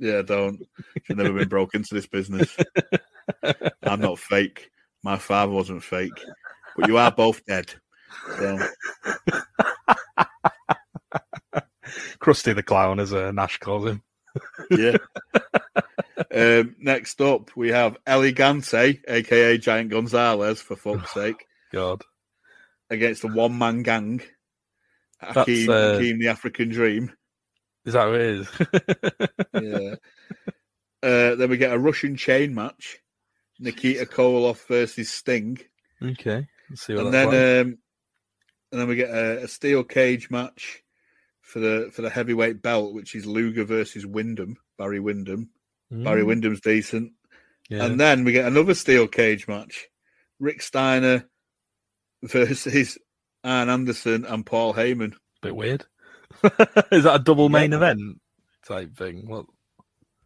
Yeah, don't. I've never been broke into this business. I'm not fake. My father wasn't fake. But you are both dead. So Krusty the Clown, as uh, Nash calls him. yeah. um, next up, we have El Gigante, aka Giant Gonzalez, for fuck's sake, God. against the one man gang. Akeem, uh, Akeem the African Dream. Is that who it is? Yeah. Uh, then we get a Russian chain match. Nikita Koloff versus Sting. okay. Let's see what and then like. um, and then we get a, a steel cage match for the for the heavyweight belt, which is Luger versus Windham, Barry Windham. Barry Mm. Windham's decent. Yeah. And then we get another steel cage match. Rick Steiner versus Arn Anderson and Paul Heyman. Bit weird. is that a double main event type thing? What?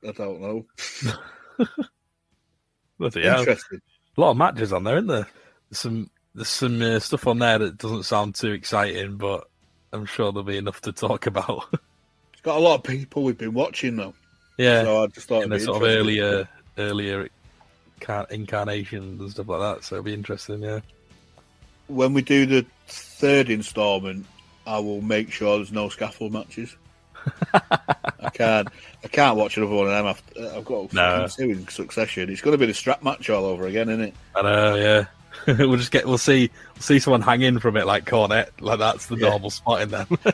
I don't know. Bloody hell. Interesting. A lot of matches on there, isn't there? some there's some uh, stuff on there that doesn't sound too exciting, but I'm sure there'll be enough to talk about. It's got a lot of people we've been watching though. yeah, So I just thought in the sort of earlier earlier incarnations and stuff like that. So it'll be interesting. Yeah, When we do the third instalment, I will make sure there's no scaffold matches. I can't. I can't watch another one of them. After, I've got No. two in succession. It's going to be the strap match all over again, isn't it? I know. Yeah, we'll just get we'll see we'll see someone hanging from it like Cornette. Like that's the Yeah. normal spot in them.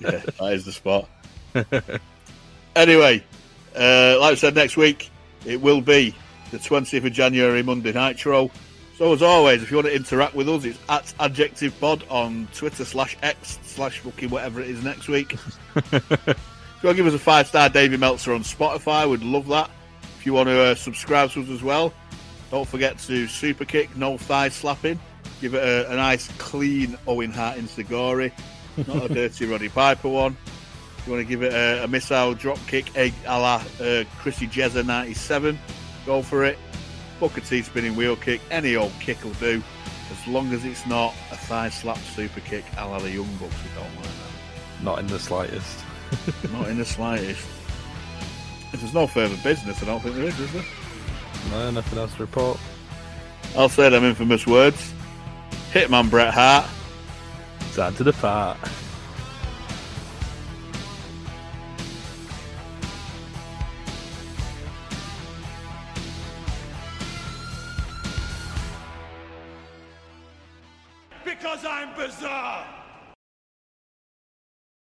yeah, that is the spot. anyway, uh, like I said, next week it will be the 20th of January Monday Nitro. So as always, if you want to interact with us, it's at Adjective Pod on Twitter slash X slash fucking whatever it is next week. if you want to give us a five star Davey Meltzer on Spotify, we'd love that. If you want to uh, subscribe to us as well, don't forget to super kick, no thigh slapping. Give it a, a nice clean Owen Hart enzuigiri, not a dirty Roddy Piper one. If you want to give it a, a missile drop kick, a, a la uh, Chrissy Jezza 97, go for it. Booker T spinning wheel kick, any old kick will do, as long as it's not a thigh slap super kick a la the Young Bucks. We don't like that. Not in the slightest. Not in the slightest. If there's no further business, I don't think there is, is there? No, nothing else to report. I'll say them infamous words. Hitman Bret Hart. Time to depart. Because I'm bizarre.